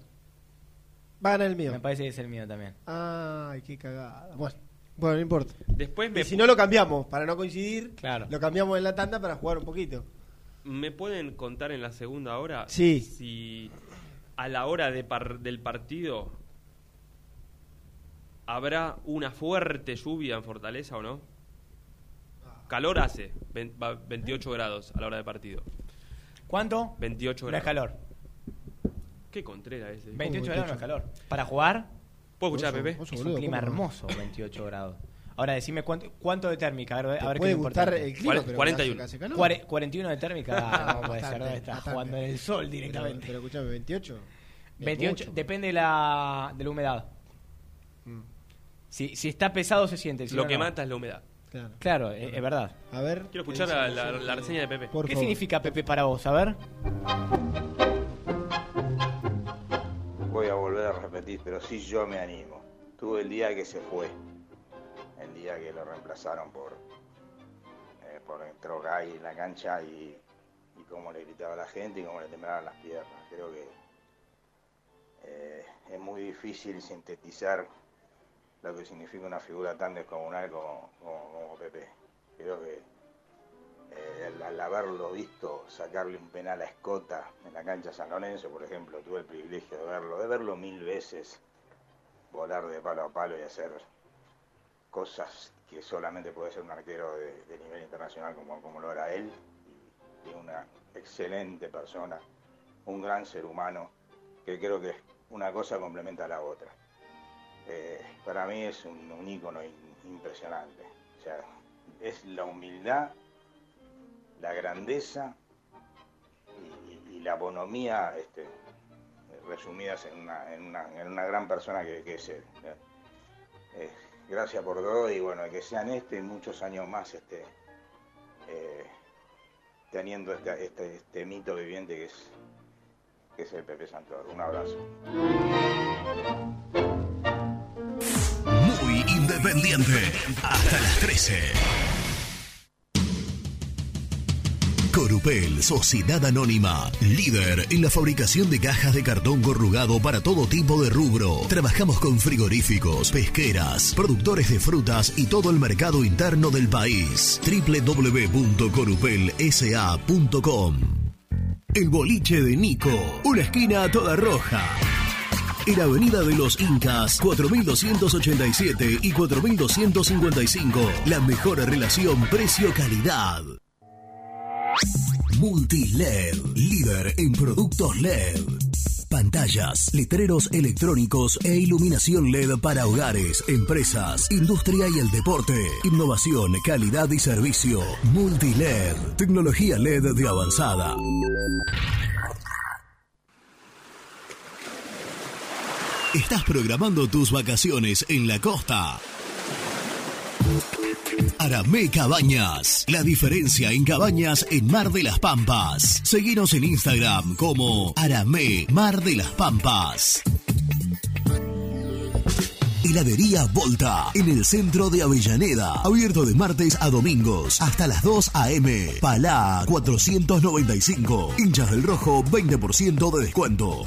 Va a ganar el mío. Me parece que es el mío también. Ay, qué cagada. Bueno, bueno no importa. Después me, Y si no lo cambiamos, para no coincidir, Claro. lo cambiamos en la tanda para jugar un poquito. ¿Me pueden contar en la segunda hora Sí. si a la hora de par- del partido habrá una fuerte lluvia en Fortaleza o no? Calor hace, ven- va- 28 grados a la hora de partido. ¿Cuánto? 28 No es grados. calor. Qué contrera ese. 28 grados no es calor. ¿Para jugar? ¿Puedo escuchar a Pepe? Es un boludo, clima ¿cómo no? hermoso, 28 grados. Ahora decime cuánto, cuánto de térmica. A ver, a ver qué puede gustar importante. el clima, Cuare- pero 41. que hace calor. Cuare- 41 de térmica, no puede ser, Bastante, ¿dónde estás bastante. jugando en el sol Pero, directamente. pero escuchame, 28. es 28, mucho. depende de la, de la humedad. Mm, Si, si está pesado se siente. si Lo no, que no. mata es la humedad. Claro. Claro, es, es verdad. A ver. Quiero escuchar ¿qué la, dice? la- la reseña de Pepe. Por ¿Qué favor. significa Pepe para vos? A ver. Voy a volver a repetir, pero sí yo me animo. Tuve el día que se fue, el día que lo reemplazaron por, eh, por entró en la cancha y y cómo le gritaba a la gente y cómo le temblaban las piernas. Creo que eh, es muy difícil sintetizar lo que significa una figura tan descomunal como, como, como Pepe. Creo que eh, al, haberlo visto sacarle un penal a Escota en la cancha San Lorenzo, por ejemplo, tuve el privilegio de verlo, de verlo mil veces volar de palo a palo y hacer cosas que solamente puede ser un arquero de, nivel internacional como, como lo era él, y, una excelente persona, un gran ser humano, que creo que una cosa complementa a la otra. Eh, para mí es un, un ícono impresionante. O sea, es la humildad, la grandeza y, y- y la bonomía este, resumidas en una, en una, en una gran persona que, que es él. ¿eh? Eh, gracias por todo y bueno, que sean este y muchos años más este, eh, teniendo este, este, este mito viviente que es, que es el Pepe Santoro. Un abrazo. Muy independiente. Hasta las 13. Corupel, Sociedad Anónima, líder en la fabricación de cajas de cartón corrugado para todo tipo de rubro. Trabajamos con frigoríficos, pesqueras, productores de frutas y todo el mercado interno del país. www.corupelsa.com El boliche de Nico, una esquina toda roja. En Avenida de los Incas, 4287 y 4255. La mejor relación precio-calidad. Multiled, líder en productos LED. Pantallas, letreros electrónicos e iluminación LED para hogares, empresas, industria y el deporte. Innovación, calidad y servicio. Multiled, tecnología LED de avanzada. ¿Estás programando tus vacaciones en la costa? Aramé Cabañas. La diferencia en cabañas en Mar de las Pampas. Seguinos en Instagram como Aramé Mar de las Pampas. Heladería Volta, en el centro de Avellaneda. Abierto de martes a domingos hasta las 2 a.m. Palá 495. Hinchas del Rojo, 20% de descuento.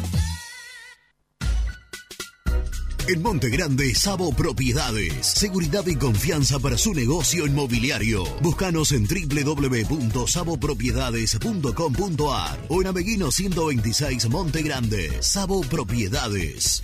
En Monte Grande, Sabo Propiedades. Seguridad y confianza para su negocio inmobiliario. Búscanos en www.sabopropiedades.com.ar o en Ameguino 126 Monte Grande. Sabo Propiedades.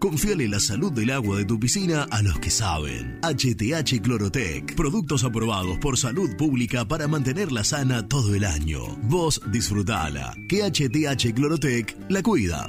Confíale la salud del agua de tu piscina a los que saben. HTH Clorotec. Productos aprobados por salud pública para mantenerla sana todo el año. Vos disfrutala. Que HTH Clorotec la cuida.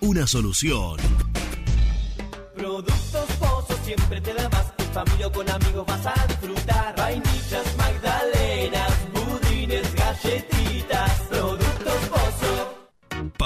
una solución. Productos Pozos siempre te da más. En familia o con amigos vas a disfrutar. Vainillas, magdalenas,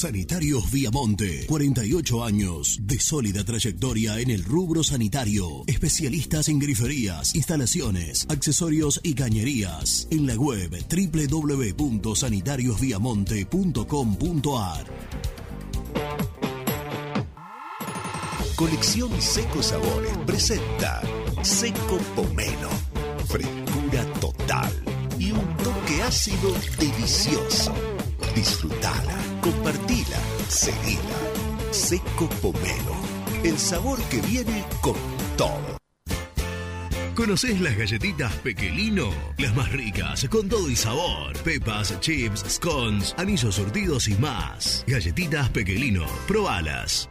Sanitarios Viamonte, 48 años de sólida trayectoria en el rubro sanitario. Especialistas en griferías, instalaciones, accesorios y cañerías. En la web www.sanitariosviamonte.com.ar. Colección Seco Sabores presenta Seco Pomelo. Frescura total y un toque ácido delicioso. Disfrutala, compartila, seguila. Seco Pomelo. El sabor que viene con todo. ¿Conoces las galletitas Pequelino? Las más ricas, con todo y sabor. Pepas, chips, scones, anillos surtidos y más. Galletitas Pequelino, probalas.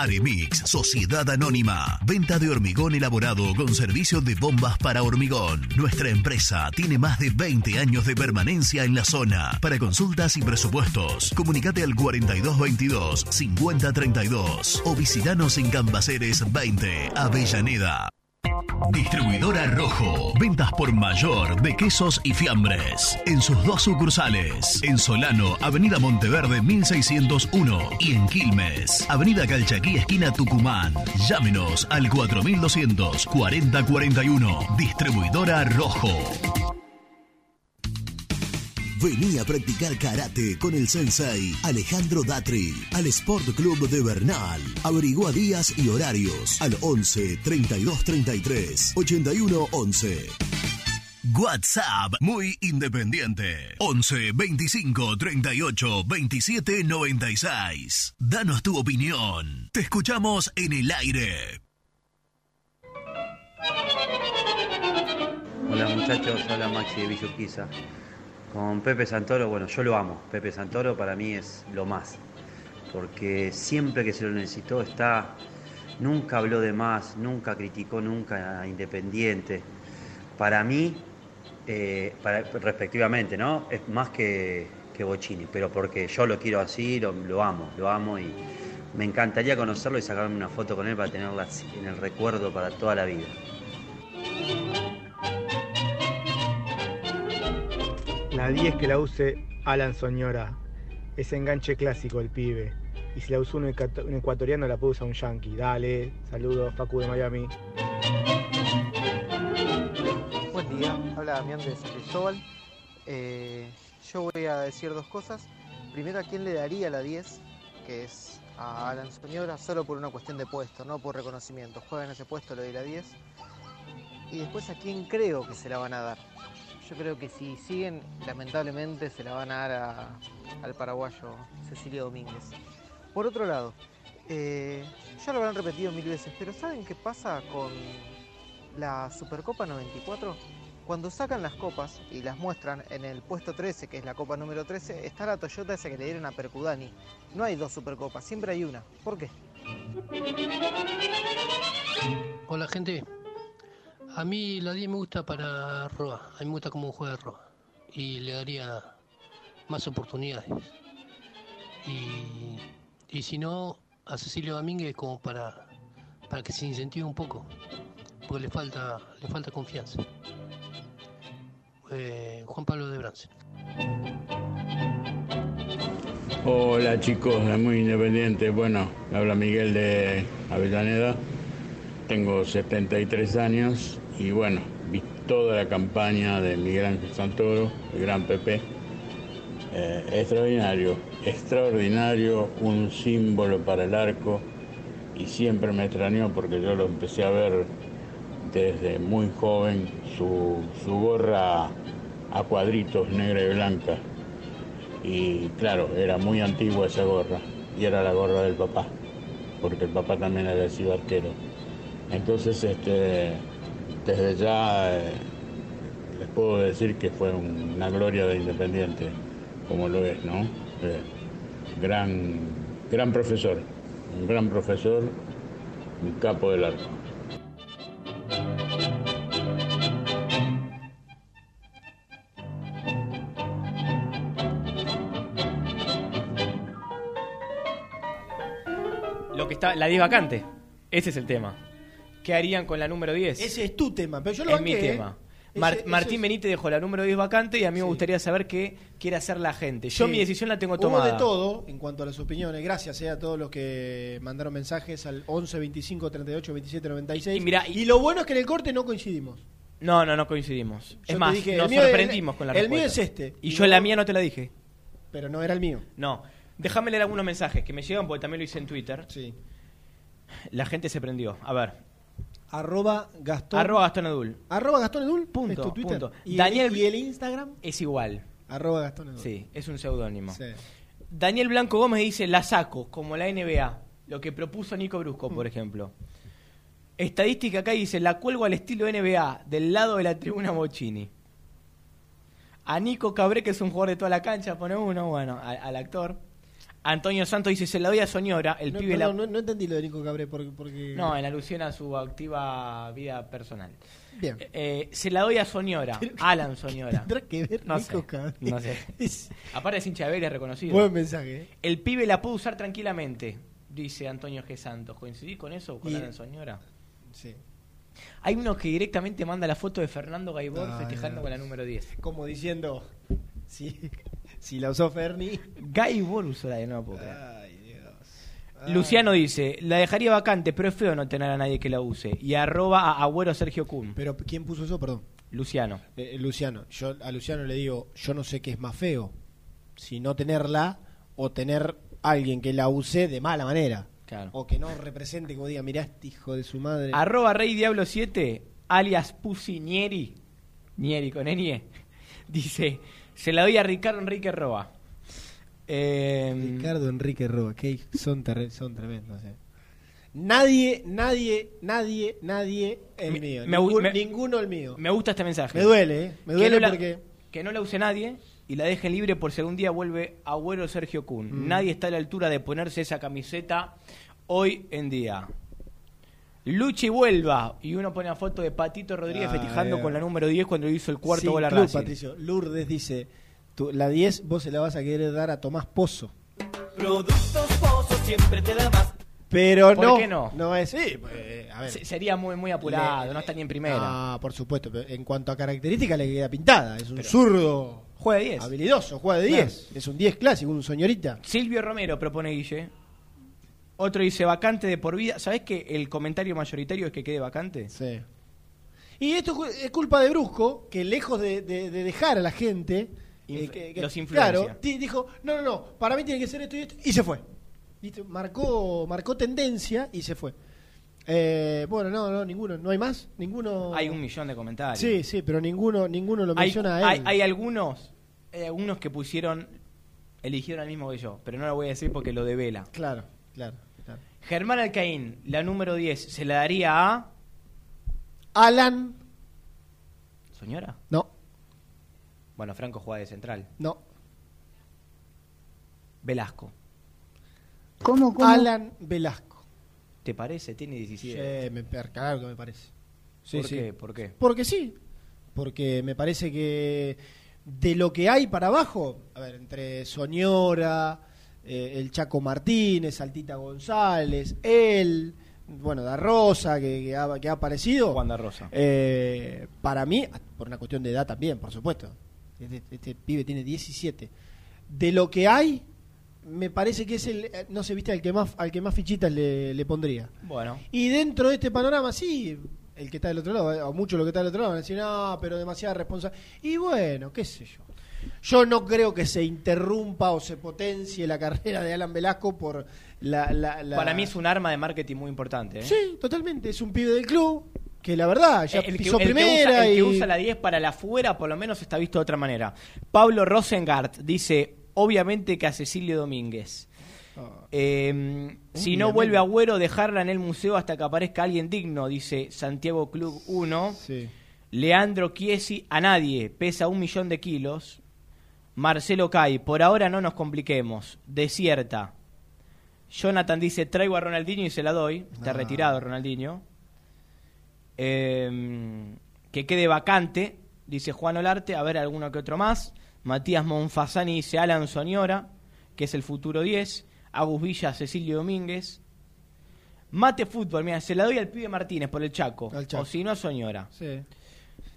Aremix, Sociedad Anónima. Venta de hormigón elaborado con servicio de bombas para hormigón. Nuestra empresa tiene más de 20 años de permanencia en la zona. Para consultas y presupuestos, comunicate al 4222-5032 o visitanos en Cambaceres 20, Avellaneda. Distribuidora Rojo. Ventas por mayor de quesos y fiambres. En sus dos sucursales. En Solano, Avenida Monteverde 1601. Y en Quilmes, Avenida Calchaquí, esquina Tucumán. Llámenos al 4200 4041. Distribuidora Rojo. Vení a practicar karate con el sensei Alejandro Datri al Sport Club de Bernal. Averigua días y horarios al 11 32 33 81 11. WhatsApp muy independiente 11 25 38 27 96. Danos tu opinión. Te escuchamos en el aire. Hola muchachos, hola Maxi de Villurquiza. Con Pepe Santoro, bueno, yo lo amo. Pepe Santoro para mí es lo más. Porque siempre que se lo necesitó está. Nunca habló de más, nunca criticó nunca a Independiente. Para mí, eh, respectivamente, ¿no? Es más que, que pero porque yo lo quiero así, lo, lo amo, lo amo y me encantaría conocerlo y sacarme una foto con él para tenerla en el recuerdo para toda la vida. La 10 que la use Alan Soñora. Ese enganche clásico el pibe. Y si la ecuato- un ecuatoriano la puede usar un yankee. Dale, saludos, Facu de Miami. Buen día, habla Damián de San Cristóbal. Eh, yo voy a decir dos cosas. Primero, ¿a quién le daría la 10? Que es a Alan Soñora, solo por una cuestión de puesto, no por reconocimiento. Juega en ese puesto, le doy la 10. Y después, ¿a quién creo que se la van a dar? Yo creo que si siguen, lamentablemente se la van a dar al paraguayo Cecilio Domínguez. Por otro lado, eh, ya lo habrán repetido mil veces, pero ¿saben qué pasa con la Supercopa 94? Cuando sacan las copas y las muestran en el puesto 13, que es la copa número 13, está la Toyota esa que le dieron a Percudani. No hay dos Supercopas, siempre hay una. ¿Por qué? Hola gente, a mí la 10 me gusta para Roa, a mí me gusta cómo juega Roa y le daría más oportunidades. Y, si no, a Cecilio Domínguez como para, para que se incentive un poco, porque le falta, le falta confianza. Eh, Juan Pablo de Brance. Hola chicos, de Muy Independiente. Bueno, me habla Miguel de Avellaneda. Tengo 73 años y bueno, vi toda la campaña de Miguel Ángel Santoro, el gran Pepe. Eh, extraordinario, extraordinario, un símbolo para el arco y siempre me extrañó porque yo lo empecé a ver desde muy joven, su, su gorra a cuadritos negra y blanca. Y claro, era muy antigua esa gorra y era la gorra del papá, porque el papá también había sido arquero. Entonces, este, desde ya eh, les puedo decir que fue un- una gloria de Independiente, como lo es, ¿no? Eh, gran, gran profesor, un gran profesor, un capo del arco. Lo que está, la 10 vacante. Ese es el tema. ¿Qué harían con la número 10? Ese es tu tema, pero yo lo es banqué, mi ¿eh? tema. Ese- Mar- ese Martín es- Benítez dejó la número 10 vacante y a mí me gustaría saber qué quiere hacer la gente. Yo Sí. mi decisión la tengo Hubo tomada. de todo en cuanto a las opiniones. Gracias eh, a todos los que mandaron mensajes al 11 25 38 27 96. Y mira, y lo bueno es que en el corte no coincidimos. No, no, no coincidimos. Yo es más, dije, nos el mío es- sorprendimos con la el mío respuesta. es este. Y Y yo no- la mía no te la dije. Pero no era el mío. No. Déjame leer algunos mensajes que me llegan porque también lo hice en Twitter. Sí. La gente se prendió. A ver. Arroba Gastón. Arroba Gastón Edul. Arroba Gastón Edul. Punto, ¿Es tu Twitter? punto. ¿Y, Daniel- el, ¿Y el Instagram? Es igual. Arroba Gastón Edul. Sí, es un seudónimo. Sí. Daniel Blanco Gómez dice, la saco, como la NBA. Lo que propuso Nico Brusco, Mm. por ejemplo. Estadística acá dice, la cuelgo al estilo NBA, del lado de la tribuna Bocini. A Nico Cabré, que es un jugador de toda la cancha, pone uno, bueno, al actor. Antonio Santos dice, se la doy a Soñora, el no, pibe perdón, la... no, no entendí lo de Nico Cabré porque... porque... No, en alusión a su activa vida personal. Bien. Eh, se la doy a Soñora, Alan Soñora. Tendrá que ver No Nico sé, Cabré. no sé. Es- Aparte es hincha de Vélez reconocido. Buen mensaje. ¿eh? El pibe la puede usar tranquilamente, dice Antonio G. Santos. ¿Coincidís con eso con Y- Alan Soñora? Sí. Hay uno que directamente manda la foto de Fernando Gaibor Ay, festejando con la número 10. Como diciendo... Si, si la usó Ferni... Gaibor usó la de no puedo creer. Ay, Dios. Ay. Luciano dice, la dejaría vacante, pero es feo no tener a nadie que la use. Y arroba a Agüero Sergio Kun. Pero ¿quién puso eso? Perdón. Luciano. Eh, Luciano, yo a Luciano le digo, yo no sé qué es más feo, si no tenerla o tener alguien que la use de mala manera. Claro. O que no represente, como diga, mirá este hijo de su madre. Arroba Rey Diablo 7, alias Pussy Nieri, Nieri con Enie, dice, se la doy a Ricardo Enrique Roa. Eh, Ricardo Enrique Roa, que son, son tremendos. eh. Nadie, nadie, nadie, nadie el Me- mío. me- Ningún- me- ninguno el mío. Me gusta este mensaje. Me duele, eh. Me Que duele la- porque... Que no la use nadie y la deje libre por si algún día vuelve Agüero Sergio Kun. Mm. Nadie está a la altura de ponerse esa camiseta hoy en día. Luche y vuelva. Y uno pone a foto de Patito Rodríguez Ah, festejando eh. con la número 10 cuando hizo el cuarto Sí, gol a club, Racing. Patricio. Lourdes dice, tú- la 10 vos se la vas a querer dar a Tomás Pozo. Productos Pozo siempre te da más. Pero ¿Por no. qué no? No es. Sí, pues, eh, a ver. Se- Sería muy, muy apurado, Le- no está ni en primera. Ah, por supuesto. pero en cuanto a características, le queda pintada. Es un Pero- zurdo. Juega de 10. Habilidoso, juega de Claro. 10. Es un 10 clásico, un señorita. Silvio Romero propone Guille. Otro dice vacante de por vida. ¿Sabés que el comentario mayoritario es que quede vacante? Sí. Y esto es culpa de Brusco, que lejos de, de- de dejar a la gente. eh, Inf- que- que- los influencia. Claro, dijo: no, no, no, para mí tiene que ser esto y esto. Y se fue. ¿Viste? Marcó, marcó tendencia y se fue. Eh, bueno, no, no, ninguno. ¿No hay más? Ninguno. Hay un millón de comentarios. Sí, sí, pero ninguno, ninguno lo hay, menciona a él. hay- hay algunos, hay algunos que pusieron, eligieron al mismo que yo, pero no lo voy a decir porque lo devela. Claro, claro. Germán Alcaín, la número 10, se la daría a. Alan. ¿Soñora? No, Bueno, Franco juega de central. no. Velasco. ¿Cómo, Alan Velasco. ¿Te parece? Tiene 17. Sí, me, que me parece. Sí, ¿Por sí. qué? ¿Por qué? Porque sí. Porque me parece que de lo que hay para abajo, a ver, entre Soñora, eh, el Chaco Martínez, Altita González, él, bueno, Da Rosa, que, que ha, que ha aparecido. Juan Da Rosa. Eh, para mí, por una cuestión de edad también, por supuesto. Este, este pibe tiene 17. De lo que hay, me parece que es el, eh, no sé, viste, al que más, al que más fichitas le, le pondría. Bueno. Y dentro de este panorama, sí, el que está del otro lado, eh, o mucho lo que está del otro lado, van a decir, no, pero demasiada responsabilidad. Y bueno, qué sé yo. Yo no creo que se interrumpa o se potencie la carrera de Alan Velasco por la... la- la- Para mí es un arma de marketing muy importante. ¿eh? Sí, totalmente. Es un pibe del club que la verdad ya el que, el que usa, el que usa la 10 para la fuera, por lo menos está visto de otra manera. Pablo Rosengart dice, obviamente que a Cecilio Domínguez. Eh, si no vuelve Agüero, dejarla en el museo hasta que aparezca alguien digno, dice Santiago Club 1. Leandro Chiesi, a nadie, pesa un millón de kilos. Marcelo Cay, por ahora no nos compliquemos. Desierta. Jonathan dice, traigo a Ronaldinho y se la doy. Está Ah. retirado Ronaldinho. Eh, que quede vacante, dice Juan Olarte. A ver, alguno que otro más. Matías Monfasani dice Alan Soñora, que es el futuro 10. Agus Villa, Cecilio Domínguez. Mate Fútbol, mira, se la doy al pibe Martínez por el Chaco. Chaco. O si no, a Soñora. Sí.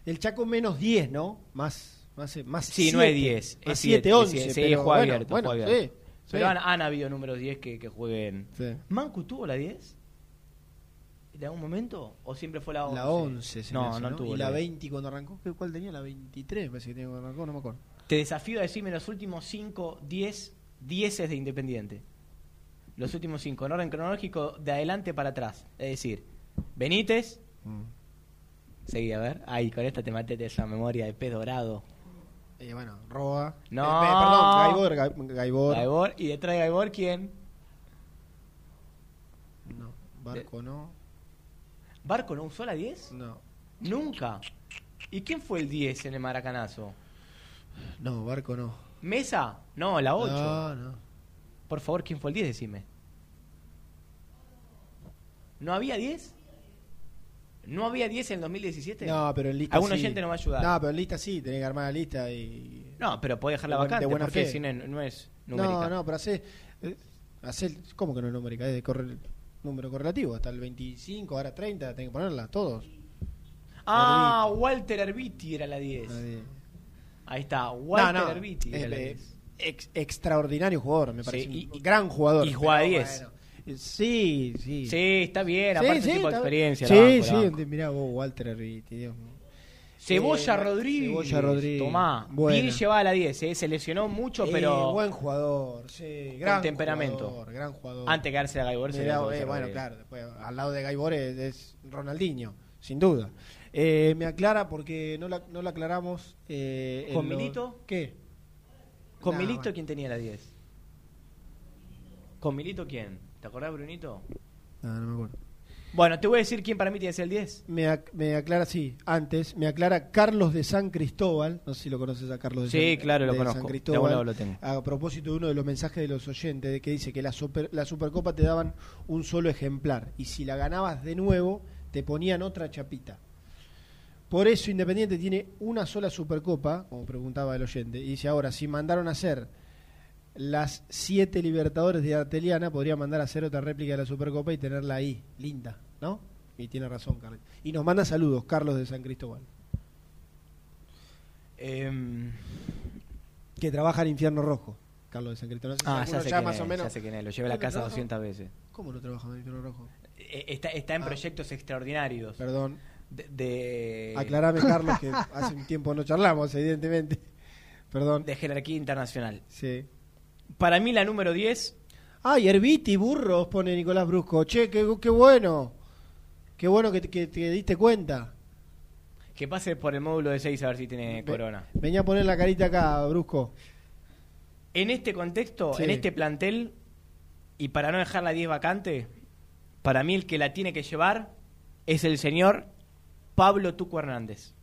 El Chaco menos 10, ¿no? Más, más, más Sí, no siete. es 10. Más Es 7, 7, 11. Sí, pero juega bueno, abierto. bueno, juega sí, abierto. Pero sí. han, han habido números 10 que, que jueguen. Sí. ¿Mancu tuvo la 10? ¿En algún momento? ¿O siempre fue la 11? La 11, se No, hace, no, tuvo. ¿Y la 10. 20 cuando arrancó? ¿Qué- ¿Cuál tenía? La 23, me parece que tenía cuando arrancó, no me acuerdo. Te desafío a decirme los últimos 5, 10, 10 de Independiente. Los últimos 5, en orden cronológico, de adelante para atrás. Es decir, Benítez. Mm. Seguí, a ver. Ay, con esta te maté de esa memoria de pez dorado. Eh, bueno, Roa. No. Eh, eh, perdón, Gaibor. Gai- Gaibor. Gaibor. ¿Y detrás de Gaibor quién? No, Barco no. ¿Barco no usó la 10? No. Nunca. ¿Y quién fue el 10 en el Maracanazo? No, Barco no. ¿Mesa? No, la 8. No, no. Por favor, ¿quién fue el 10? Decime. ¿No había 10? ¿No había 10 en el 2017? No, pero en lista Algún sí. oyente nos va a ayudar. No, pero en lista sí, tenés que armar la lista y... No, pero podés dejarla De vacante de buena porque fe. si no, no es numérica. No, no, pero hace, eh, hace- ¿Cómo que no es numérica? Es de corre- número correlativo. Hasta el 25, ahora 30, tenés que ponerla, todos. Ah, Walter Herbiti era la 10. Ahí está, Walter No, no, era eh, la eh, 10. ex- extraordinario jugador, me Sí, parece. y- un gran jugador. y juega pero 10. bueno, sí, sí. Sí, está bien, Sí, aparte sí, ese tipo de experiencia. Sí, la banco, sí, mirá vos, Walter Herbiti, Dios mío. Cebolla Eh, Rodríguez. Cebolla Rodríguez. Tomá. Buena. Bien llevaba la 10, eh, se lesionó mucho, Eh, pero buen jugador, sí, con gran temperamento. jugador, gran jugador. Antes de quedarse a Gaibor, Mirá, eh, bueno, claro, después al lado de Gaibor es, es Ronaldinho, sin duda. Eh, me aclara porque no la, no la aclaramos. Eh, ¿Con lo- Milito? ¿Qué? ¿Con Nah, Milito bueno. quién tenía la 10? ¿Con Milito quién? ¿Te acordás, Brunito? No, no me acuerdo. Bueno, te voy a decir quién para mí tiene que ser el 10. Me, ac- me aclara, sí, antes, me aclara Carlos de San Cristóbal, no sé si lo conoces a Carlos de Sí, San, claro, lo conozco. San Cristóbal, lo tengo. a propósito de uno de los mensajes de los oyentes, de que dice que la, super- la Supercopa te daban un solo ejemplar, y si la ganabas de nuevo, te ponían otra chapita. Por eso Independiente tiene una sola Supercopa, como preguntaba el oyente, y dice ahora, si mandaron a hacer las siete Libertadores de Arteliana, podría mandar a hacer otra réplica de la Supercopa y tenerla ahí, linda, ¿no? Y tiene razón, Carlos. Y nos manda saludos, Carlos de San Cristóbal. Em, Que trabaja en Infierno Rojo, Carlos de San Cristóbal. No sé si ah, alguno ya sé, ya quién más es, o menos. ya sé quién es, lo llevé a la ¿Creo que casa trabaja? 200 veces. ¿Cómo no trabaja en Infierno Rojo? Eh, Está, está en proyectos extraordinarios. Perdón. De, de- Aclarame, Carlos, que hace un tiempo no charlamos, evidentemente. Perdón. de jerarquía internacional. Sí. Para mí la número 10, Ay, Herbiti, burros, pone Nicolás Brusco. Che, qué, qué bueno. Qué bueno que, te- que te diste cuenta. que pase por el módulo de 6 a ver si tiene Ve- corona. Venía a poner la carita acá, Brusco. En este contexto, Sí. en este plantel, y para no dejar la 10 vacante, para mí el que la tiene que llevar es el señor Pablo Tuco Hernández.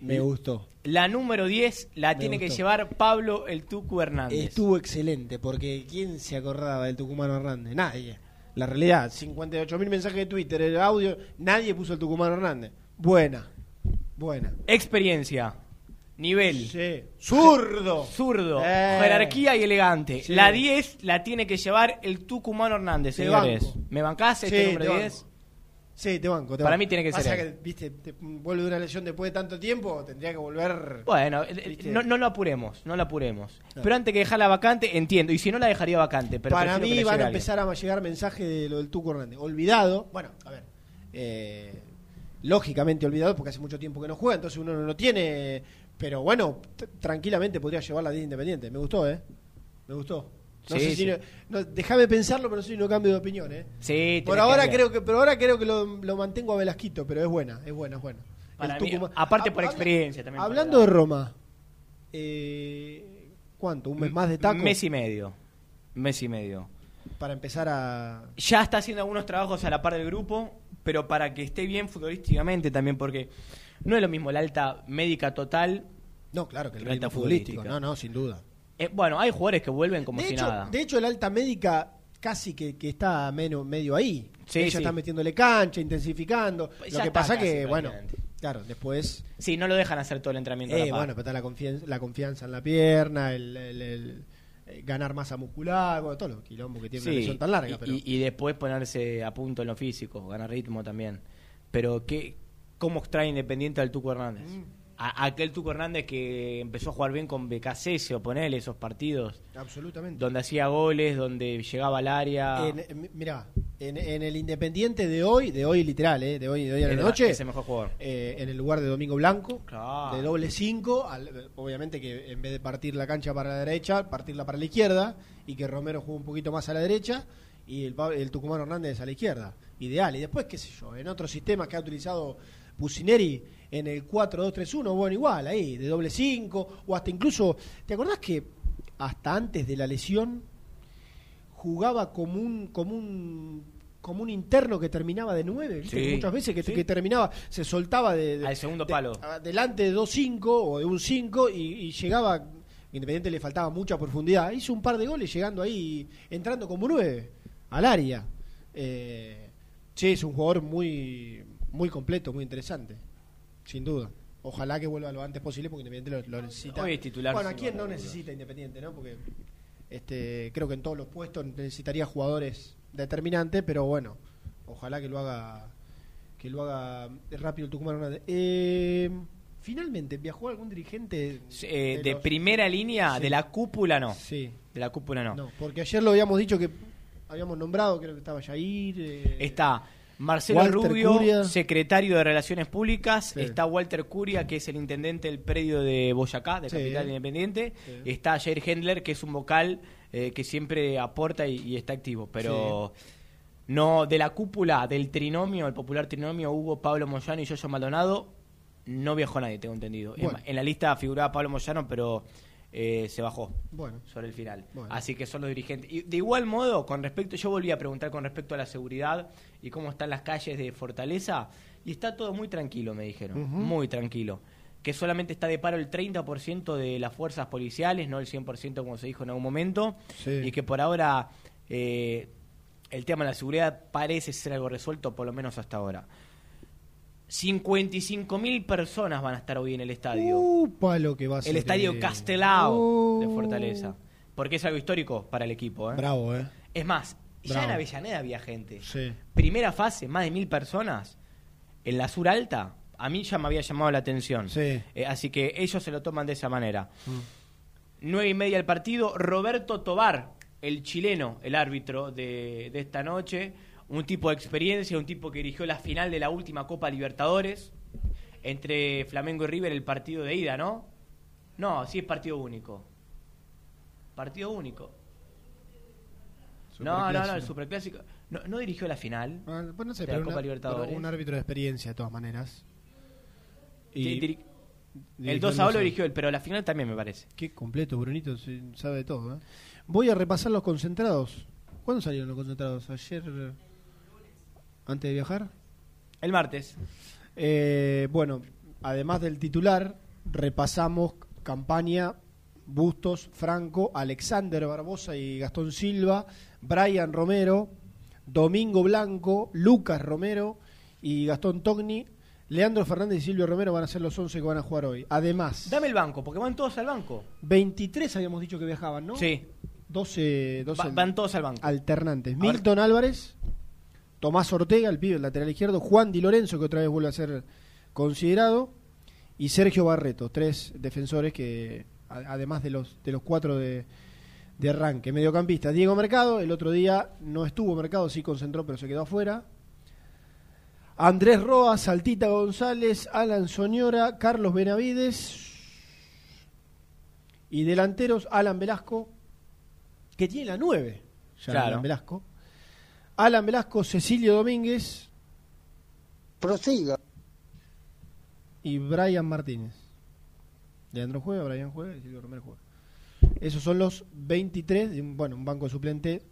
Me gustó. La número 10 la Me tiene que llevar Pablo el Tuco Hernández. Estuvo excelente, porque ¿quién se acordaba del Tucumano Hernández? Nadie. La realidad, 58.000 mensajes de Twitter, el audio, nadie puso el Tucumano Hernández. Buena, buena. Experiencia, nivel, Sí. Zurdo. zurdo, Eh. jerarquía y elegante. Sí. La 10 la tiene que llevar el Tucumano Hernández, señores. ¿Me bancás este Sí, número te 10? Sí, te banco. te Para banco. mí tiene que Pasa ser él. que, viste, te vuelve de una lesión después de tanto tiempo, tendría que volver. Bueno, eh, ¿viste? no, no lo apuremos, no lo apuremos. Claro. Pero antes que dejarla vacante, entiendo. Y si no la dejaría vacante, pero Para mí van a empezar a llegar mensajes de lo del Tuco Hernández. Olvidado. Bueno, a ver. eh, lógicamente olvidado porque hace mucho tiempo que no juega, entonces uno no lo tiene. Pero bueno, tranquilamente podría llevarla de Independiente. Me gustó, ¿eh? Me gustó. No Sí, sé si sí. no- no- déjame pensarlo, pero no sé si no cambio de opinión, ¿eh? Sí, Por que ahora creo que, pero ahora creo que lo, lo mantengo a Velasquito, pero es buena, es buena, es buena. Para mí, aparte Ah, por experiencia también. por Hablando de. Roma, eh, ¿cuánto? ¿Un mes más de taco? Mes y medio. Mes y medio. Para empezar a... Ya está haciendo algunos trabajos a la par del grupo, pero para que esté bien futbolísticamente también, porque no es lo mismo la alta médica total. No, claro, que el la alta futbolística. No, no, sin duda. Eh, bueno, hay jugadores que vuelven como de, si hecho, nada. de hecho, el alta médica casi que, que está menos, medio ahí. Sí, Ella sí. está metiéndole cancha, intensificaendo. Pues lo que pasa casi, que, bueno, claro, después... Sí, no lo dejan hacer todo el entrenamiento. Eh, bueno, pero está la confianza, la confianza en la pierna, el, el- el- eh, ganar masa muscular, bueno, todos los quilombos que tiene una Sí, lesión tan larga. y, pero... y- y después ponerse a punto en lo físico, ganar ritmo también. Pero ¿qué, ¿cómo extrae Independiente al Tuco Hernández? Mm. A, aquel Tuco Hernández que empezó a jugar bien con BKC, o ponele esos partidos, Absolutamente. donde hacía goles, donde llegaba al área. En- en- mirá, en, en el Independiente de hoy, de hoy literal, eh, de hoy, de hoy a la noche, ese mejor jugador. eh, en el lugar de Domingo Blanco, Claro. de doble 5, obviamente que en vez de partir la cancha para la derecha, partirla para la izquierda, y que Romero juegue un poquito más a la derecha, y el, el Tucumán Hernández a la izquierda. Ideal. Y después, qué sé yo, en otros sistemas que ha utilizado Pusineri en el 4-2-3-1, bueno, igual, ahí, de doble 5, o hasta incluso, ¿te acordás que hasta antes de la lesión jugaba como un, como un, como un interno que terminaba de 9? Sí, Muchas veces que, sí. que terminaba, se soltaba de, de- Al segundo palo. delante de 2-5 o de un 5 y, y llegaba, Independiente le faltaba mucha profundidad, hizo un par de goles llegando ahí, entrando como 9 al área. Eh, sí, es un jugador muy, muy completo, muy interesante, sin duda. Ojalá que vuelva lo antes posible porque Independiente lo, lo necesita. Hoy es titular, Bueno, ¿a quién no necesita Independiente, no? Porque este, creo que en todos los puestos necesitaría jugadores determinantes, pero bueno, ojalá que lo haga que lo haga rápido el Tucumán. Eh, finalmente viajó algún dirigente Eh, de los- primera línea, Sí. de la cúpula no. Sí. De la cúpula no. No, porque ayer lo habíamos dicho que habíamos nombrado, creo que estaba Jair. eh, Está Marcelo Walter Rubio, Curia. secretario de Relaciones Públicas. Sí. Está Walter Curia, que es el intendente del predio de Boyacá, de Sí. Capital Independiente. Sí. Está Jair Hendler, que es un vocal eh, que siempre aporta y, y está activo. Pero no de la cúpula del trinomio, el popular trinomio, Hugo, Pablo Moyano y Yoyo Maldonado, no viajó nadie, tengo entendido. Bueno. más, En la lista figuraba Pablo Moyano, pero eh, se bajó Bueno. sobre el final. Bueno. Así que son los dirigentes. Y de igual modo, con respecto, yo volví a preguntar con respecto a la seguridad y cómo están las calles de Fortaleza, y está todo muy tranquilo, me dijeron, muy tranquilo. Que solamente está de paro el 30% de las fuerzas policiales, no el 100% como se dijo en algún momento, Sí. y que por ahora eh, el tema de la seguridad parece ser algo resuelto, por lo menos hasta ahora. 55 mil personas van a estar hoy en el estadio. Upa, lo que va a ser. el estadio. Castelao de Uh. Fortaleza. Porque es algo histórico para el equipo. ¿eh? Bravo, ¿eh? Es más, ya en Avellaneda había gente. Sí. Primera fase, más de mil personas. En la sur alta, a mí ya me había llamado la atención. Sí. Eh, así que ellos se lo toman de esa manera. Mm. Nueve y media el partido. Roberto Tobar, el chileno, el árbitro de, de esta noche. Un tipo de experiencia, un tipo que dirigió la final de la última Copa Libertadores. Entre Flamengo y River, el partido de ida, ¿no? No, sí es partido único. Partido único. No, no, no, el Superclásico. No, no dirigió la final Ah, pues no sé, de la pero, Copa una- Libertadores. pero un árbitro de experiencia de todas maneras. Diri- el dirigió 2 a 2 lo Luzón. dirigió él, pero la final también me parece. Qué completo, Brunito, sabe de todo. ¿eh? Voy a repasar los concentrados. ¿Cuándo salieron los concentrados? ¿Ayer? ¿Antes de viajar? El martes. Eh, bueno, además del titular, repasamos campaña Bustos, Franco, Alexander Barbosa y Gastón Silva, Brian Romero, Domingo Blanco, Lucas Romero y Gastón Togni. Leandro Fernández y Silvio Romero van a ser los 11 que van a jugar hoy. Además, Dame el banco, porque van todos al banco. 23 habíamos dicho que viajaban, ¿no? Sí. 12, 12 Va- van todos al banco. alternantes. Milton Álvarez, Tomás Ortega, el pibe, el lateral izquierdo, Juan Di Lorenzo, que otra vez vuelve a ser considerado, y Sergio Barreto, tres defensores que, a- además de los, de los cuatro de, de arranque. Mediocampista, Diego Mercado, el otro día no estuvo Mercado, sí concentró, pero se quedó afuera. Andrés Roa, Saltita González, Alan Soñora, Carlos Benavides y delanteros Alan Velasco, que tiene la 9, ya Claro. Alan Velasco. Alan Velasco, Cecilio Domínguez. Prosiga. Y Brian Martínez. Leandro juega, Brian juega y Silvio Romero juega. Esos son los 23, de un- bueno, un banco suplente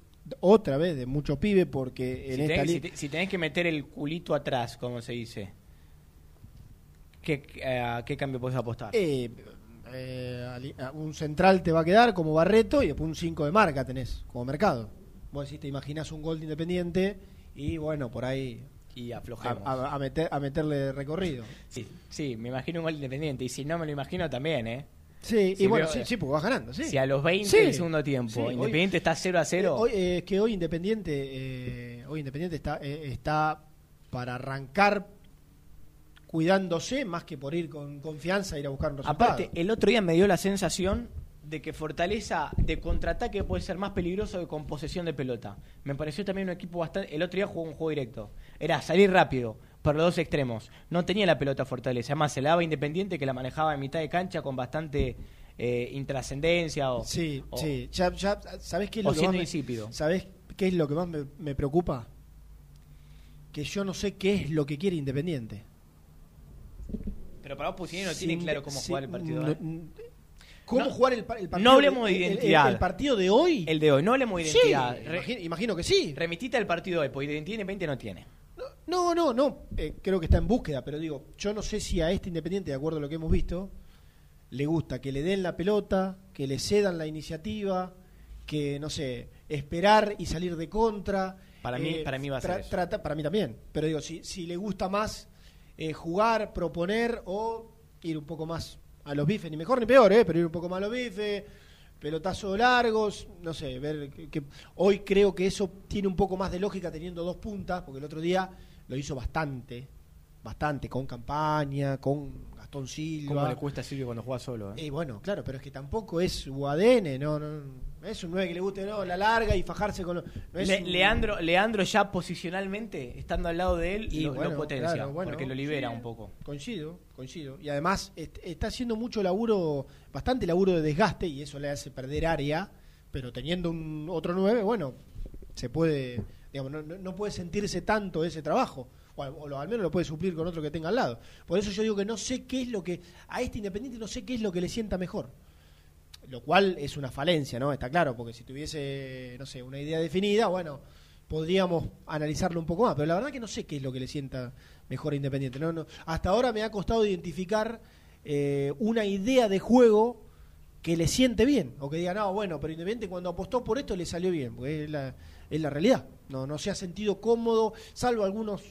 otra vez de mucho pibe porque en Si esta tenés, si liga... te- si tenés que meter el culito atrás, como se dice, ¿qué, eh, ¿a qué cambio podés apostar? Eh, eh, un central te va a quedar como Barreto y después un 5 de marca tenés como mercado. Vos decís, te imaginás un gol de Independiente y bueno, por ahí y a, aflojemos. a- a meter, a meterle recorrido. Sí, sí, me imagino un gol independiente. Y si no me lo imagino también, ¿eh? Sí, Si y bueno, veo- sí, sí, porque vas ganando. Sí. Si a los 20 Sí. del segundo tiempo Sí, hoy- Independiente está 0 a 0, Eh, hoy, eh, es que hoy Independiente, eh, hoy Independiente está, eh, está para arrancar cuidándose más que por ir con confianza ir a buscar un resultado. Aparte, el otro día me dio la sensación de que Fortaleza de contraataque puede ser más peligroso que con posesión de pelota. Me pareció también un equipo bastante... El otro día jugó un juego directo. Era salir rápido por los dos extremos. No tenía la pelota Fortaleza. Además, se la daba Independiente que la manejaba en mitad de cancha con bastante eh, intrascendencia o... Sí, o- sí. Ya, ya, ¿Sabés qué es o lo que más me, insípido. ¿sabés qué es lo que más me, me preocupa? Que yo no sé qué es lo que quiere Independiente. Pero para vos Pusineri no tiene claro cómo jugar el partido. no- ¿eh? ¿Cómo No- jugar el, el partido? No hablemos de el- identidad. El, partido de hoy? El de hoy, no hablemos de identidad. Imagino que sí. Remitite al partido de hoy, porque identidad Independiente no tiene. No, no, no. eh, creo que está en búsqueda, pero digo, yo no sé si a este Independiente, de acuerdo a lo que hemos visto, le gusta que le den la pelota, que le cedan la iniciativa, que, no sé, esperar y salir de contra. Para mí- para mí va a ser eso. trata- para mí también. Pero digo, si, si le gusta más eh, jugar, proponer o ir un poco más a los bifes, ni mejor ni peor, eh, pero ir un poco más a los bifes, pelotazos largos, no sé, ver que, que- hoy creo que eso tiene un poco más de lógica teniendo dos puntas, porque el otro día lo hizo bastante, bastante, con campaña, con Gastón Silva. ¿Cómo le cuesta a Silvio cuando juega solo? eh? Y bueno, claro, pero es que tampoco es su ADN, no, no es un 9 que le guste no, la larga y fajarse con los- no es Le- un- Leandro, Leandro ya posicionalmente, estando al lado de él, Y lo, lo bueno, potencia, claro, bueno, porque lo libera sí. un poco. Coincido, coincido. Y además est- está haciendo mucho laburo, bastante laburo de desgaste y eso le hace perder área, pero teniendo un otro 9, bueno, se puede, digamos, no, no- puede sentirse tanto ese trabajo. O, al, o al menos lo puede suplir con otro que tenga al lado. Por eso yo digo que no sé qué es lo que, a este Independiente no sé qué es lo que le sienta mejor. Lo cual es una falencia, ¿no? Está claro, porque si tuviese, no sé, una idea definida, bueno, podríamos analizarlo un poco más. Pero la verdad que no sé qué es lo que le sienta mejor Independiente. No, no. Hasta ahora me ha costado identificar eh, una idea de juego que le siente bien. O que diga, no, bueno, pero Independiente cuando apostó por esto le salió bien. Porque es la, es la realidad. No, no se ha sentido cómodo, salvo algunos.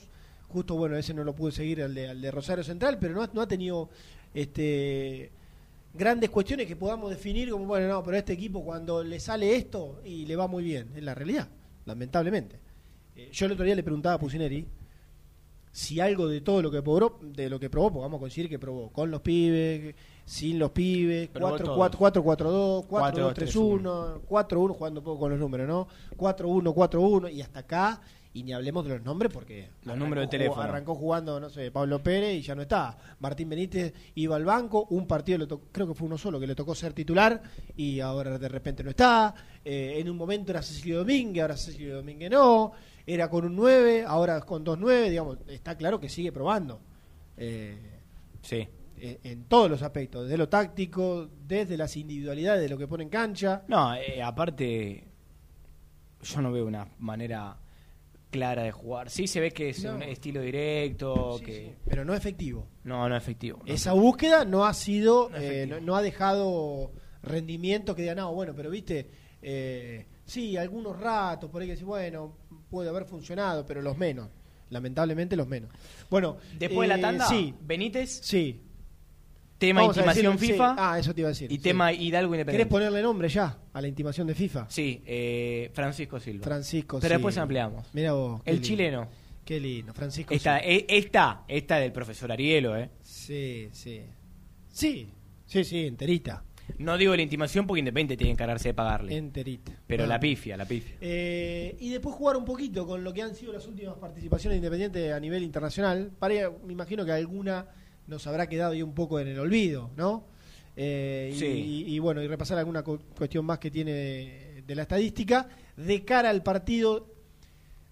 Justo, bueno, ese no lo pude seguir al de, al de Rosario Central, pero no no ha tenido este grandes cuestiones que podamos definir como, bueno, no, pero a este equipo cuando le sale esto y le va muy bien, es la realidad, lamentablemente. Eh, yo el otro día le preguntaba a Pusineri si algo de todo lo que probó, de lo que probó, porque vamos a conseguir que probó con los pibes, sin los pibes, Probó 4 todos. 4 4 4 2 4 2 4-2-3-1. 3 1 4 1 jugando un poco con los números, ¿no? 4 1 4 1 y hasta acá y ni hablemos de los nombres porque Los números de arrancó teléfono. jugando- arrancó jugando, no sé, Pablo Pérez y ya no está. Martín Benítez iba al banco, un partido le tocó, creo que fue uno solo que le tocó ser titular y ahora de repente no está. Eh, en un momento era Cecilio Domínguez, ahora Cecilio Domínguez no. Era con un 9, ahora con dos 9, digamos, está claro que sigue probando. Eh, sí. En todos los aspectos, desde lo táctico, desde las individualidades de lo que pone en cancha. No, eh, aparte, yo no veo una manera clara de jugar. Sí se ve que es No. un estilo directo, Sí, que... sí, pero no efectivo. No, no efectivo. no. Esa búsqueda no ha sido, No eh, no, ha dejado rendimiento que diga, no, bueno, pero viste, eh, sí, algunos ratos por ahí que bueno, puede haber funcionado, pero los menos. Lamentablemente los menos. Bueno, Después de eh, la tanda, sí, Benítez, sí. Tema Vamos a intimación decirlo, sí. FIFA. Ah, eso te iba a decir. Y sí. tema Hidalgo ¿Querés Independiente. ponerle nombre ya a la intimación de FIFA? Sí, eh, Francisco Silva. Francisco Pero después Silva. ampliamos. Mira vos. qué El lindo. chileno. Qué lindo, Francisco Esta, Silva. e- esta, esta del profesor Arielo, ¿eh? Sí, sí. Sí, sí, sí, enterita. No digo la intimación porque Independiente tiene que encargarse de pagarle. Enterita. Pero la pifia, la pifia. Eh, y después jugar un poquito con lo que han sido las últimas participaciones de Independiente a nivel internacional. Para, me imagino que alguna nos habrá quedado ahí un poco en el olvido, ¿no? Eh, y- Sí. y, y bueno, y repasar alguna cu- cuestión más que tiene de, de la estadística de cara al partido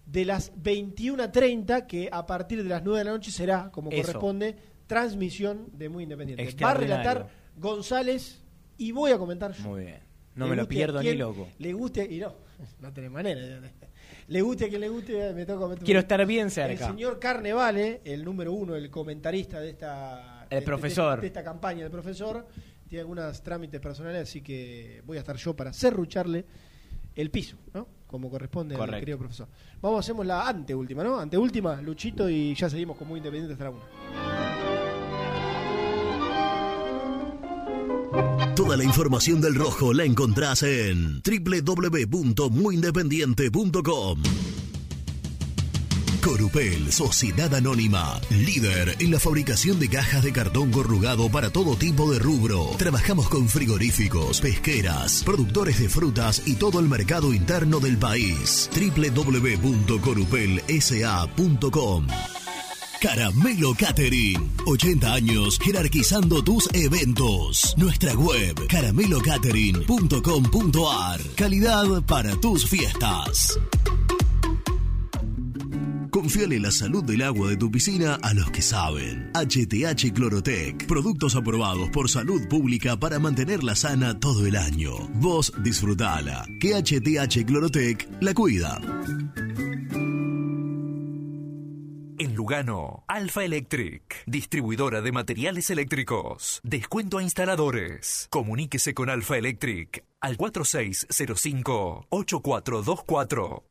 de las 21.30, que a partir de las 9 de la noche será, como Eso. corresponde, transmisión de Muy Independiente. Va a relatar González y voy a comentar yo. Muy bien. No me lo guste pierdo ni loco. Le guste, y no, no tenés manera. Le guste a quien le guste, me toca Quiero estar bien cerca. El señor Carnevale, el número uno, el comentarista de esta. El de- profesor. De, de esta campaña, el profesor, tiene algunos trámites personales, así que voy a estar yo para serrucharle el piso, ¿no? Como corresponde al querido profesor. Vamos, hacemos la anteúltima, ¿no? Anteúltima, Luchito, y ya seguimos como independiente hasta la una. Toda la información del rojo la encontrás en www.muyindependiente.com. Corupel, Sociedad Anónima, líder en la fabricación de cajas de cartón corrugado para todo tipo de rubro. Trabajamos con frigoríficos, pesqueras, productores de frutas y todo el mercado interno del país. www.corupelsa.com. Caramelo Catering. 80 años jerarquizando tus eventos. Nuestra web caramelocatering.com.ar. Calidad para tus fiestas. Confíale la salud del agua de tu piscina a los que saben. HTH Clorotec. Productos aprobados por salud pública para mantenerla sana todo el año. Vos disfrutala. Que HTH Clorotec la cuida. En Lugano, Alfa Electric, distribuidora de materiales eléctricos. Descuento a instaladores. Comuníquese con Alfa Electric al 4605-8424.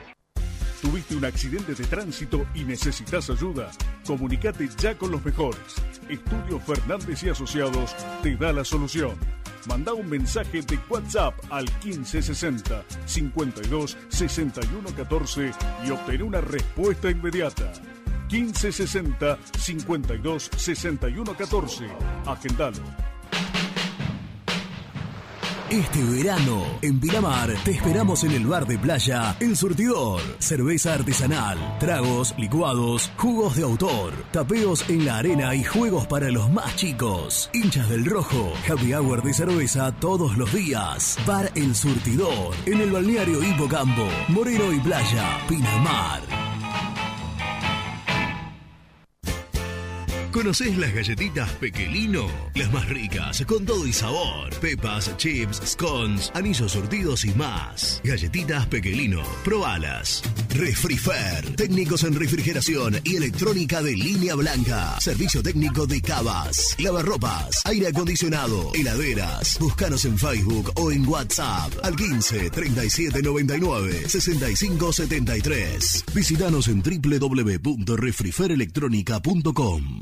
¿Tuviste un accidente de tránsito y necesitas ayuda? Comunicate ya con los mejores. Estudio Fernández y Asociados te da la solución. Manda un mensaje de WhatsApp al 1560 52 61 14 y obtén una respuesta inmediata. 1560 52 61 14. Agendalo. Este verano, en Pinamar, te esperamos en el bar de playa El Surtidor. Cerveza artesanal, tragos, licuados, jugos de autor, tapeos en la arena y juegos para los más chicos. Hinchas del rojo, happy hour de cerveza todos los días. Bar El Surtidor, en el balneario Hipocampo, Moreno y Playa, Pinamar. ¿Conocés las galletitas Pequelino? Las más ricas, con todo y sabor. Pepas, chips, scones, anillos surtidos y más. Galletitas Pequelino, probalas. Refrifer, técnicos en refrigeración y electrónica de línea blanca. Servicio técnico de cavas, lavarropas, aire acondicionado, heladeras. Búscanos en Facebook o en WhatsApp al 15 37 99 65 73. Visítanos en www.refriferelectronica.com.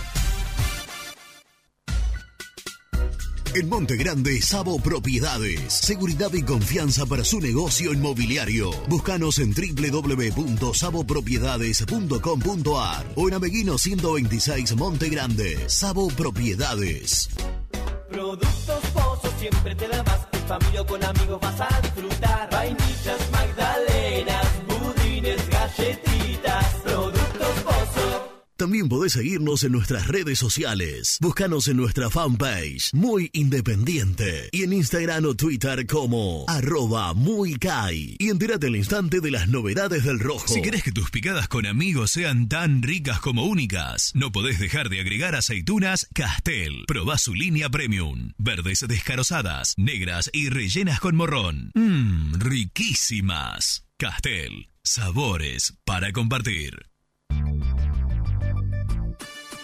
En Monte Grande, Sabo Propiedades. Seguridad y confianza para su negocio inmobiliario. Búscanos en www.sabopropiedades.com.ar o en Ameguino 126 Monte Grande. Sabo Propiedades. Productos Pozos siempre te da más. En familia o con amigos vas a disfrutar. Vainillas, magdalenas, budines, galletitas. También podés seguirnos en nuestras redes sociales. Búscanos en nuestra fanpage, Muy Independiente. Y en Instagram o Twitter como arroba muy Kai. Y entérate al instante de las novedades del rojo. Si querés que tus picadas con amigos sean tan ricas como únicas, no podés dejar de agregar aceitunas Castel. Probá su línea premium. Verdes descarozadas, negras y rellenas con morrón. Mmm, riquísimas. Castel. Sabores para compartir.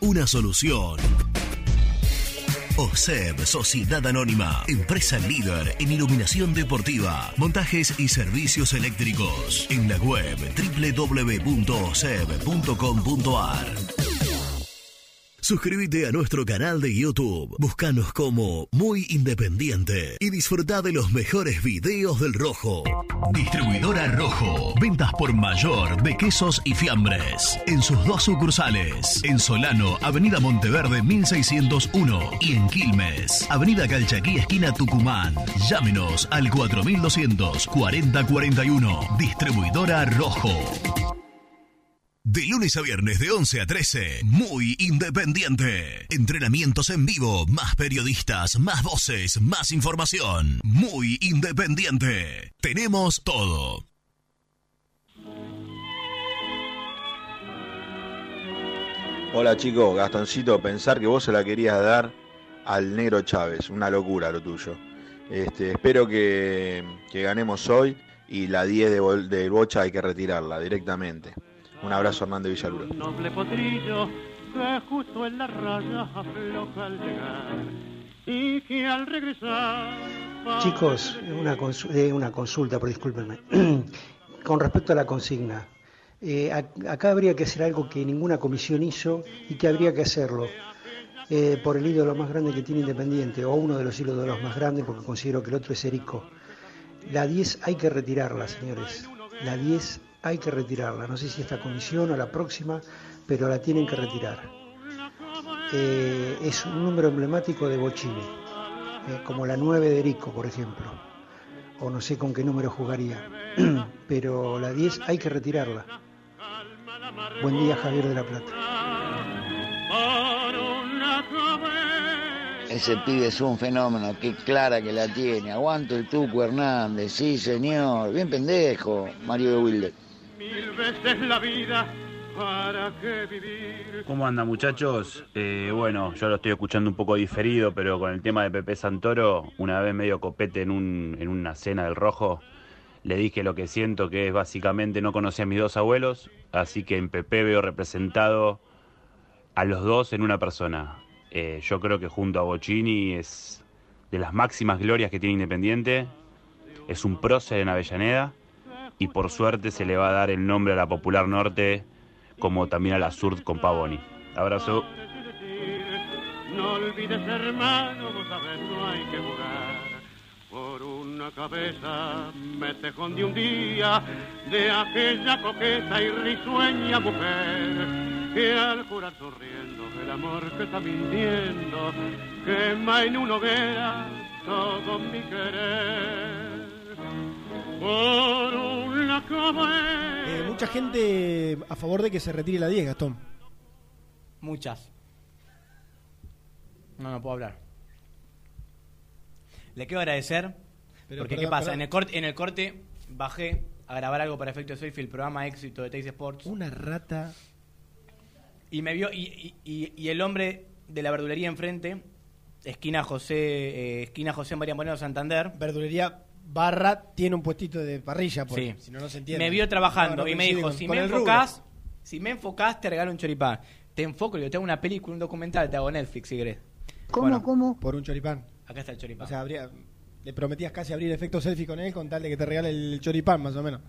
una solución. OSEB, Sociedad Anónima, empresa líder en iluminación deportiva, montajes y servicios eléctricos. En la web www.oseb.com.ar. Suscríbete a nuestro canal de YouTube. Búscanos como Muy Independiente y disfruta de los mejores videos del Rojo. Distribuidora Rojo. Ventas por mayor de quesos y fiambres. En sus dos sucursales. En Solano, Avenida Monteverde 1601. Y en Quilmes, Avenida Calchaquí, esquina Tucumán. Llámenos al 4200 4041. Distribuidora Rojo. De lunes a viernes de 11 a 13, muy independiente. Entrenamientos en vivo, más periodistas, más voces, más información. Muy independiente. Tenemos todo. Hola chicos, Gastoncito, pensar que vos se la querías dar al negro Chávez, una locura lo tuyo. Este, espero que, que ganemos hoy y la 10 de, de Bocha hay que retirarla directamente. Un abrazo Hernández Villaluro. noble potrillo que justo en la raya afloja al llegar y que al regresar Chicos, una, consu- eh, una consulta, pero discúlpenme. Con respecto a la consigna, eh, ac- acá habría que hacer algo que ninguna comisión hizo y que habría que hacerlo eh, por el ídolo más grande que tiene Independiente, o uno de los ídolos más grandes, porque considero que el otro es Erico. La 10 hay que retirarla, señores. La 10 hay que retirarla. No sé si esta comisión o la próxima, pero la tienen que retirar. Eh, es un número emblemático de Bochini, eh, como la 9 de Erico, por ejemplo. O no sé con qué número jugaría. pero la 10 hay que retirarla. Buen día, Javier de la Plata. Ese pibe es un fenómeno, qué clara que la tiene. Aguanto el Tuco Hernández, sí señor. Bien pendejo, Mario de Wilde. Mil veces la vida para qué vivir ¿Cómo anda muchachos? Eh, bueno, yo lo estoy escuchando un poco diferido, pero con el tema de Pepe Santoro, una vez medio copete en, un, en una cena del Rojo, le dije lo que siento, que es básicamente no conocí a mis dos abuelos, así que en Pepe veo representado a los dos en una persona. Eh, yo creo que junto a Bocini es de las máximas glorias que tiene Independiente, es un prócer en Avellaneda y por suerte se le va a dar el nombre a la Popular Norte como también a la Sur con Pavoni. Abrazo. no olvides hermano vos sabés no hay que jugar por una cabeza me tejón de un día de aquella coqueta y risueña mujer que al jurar sonriendo el amor que está mintiendo quema en una hoguera todo mi querer por una cabeza Eh, mucha gente a favor de que se retire la 10, Gastón. Muchas. No, no puedo hablar. Le quiero agradecer. Pero, porque, perdón, ¿qué pasa? perdón. En el, corte, en el corte bajé a grabar algo para Efecto Soyfi, el programa éxito de Teis Sports. Una rata. Y me vio. Y, y- y- y el hombre de la verdulería enfrente esquina José, eh, esquina José María Moreno Santander. Verdulería Barra tiene un puestito de parrilla, por, Sí. si no, no se entiende. Me vio trabajando No, no y me dijo, con- si con me rubro. enfocás, si me enfocás, te regalo un choripán. Te enfoco, yo te hago una película, un documental, te hago Netflix si querés. ¿Cómo, Bueno, cómo? Por un choripán. Acá está el choripán. O sea, habría, le prometías casi abrir efecto selfie con él con tal de que te regale el choripán, más o menos.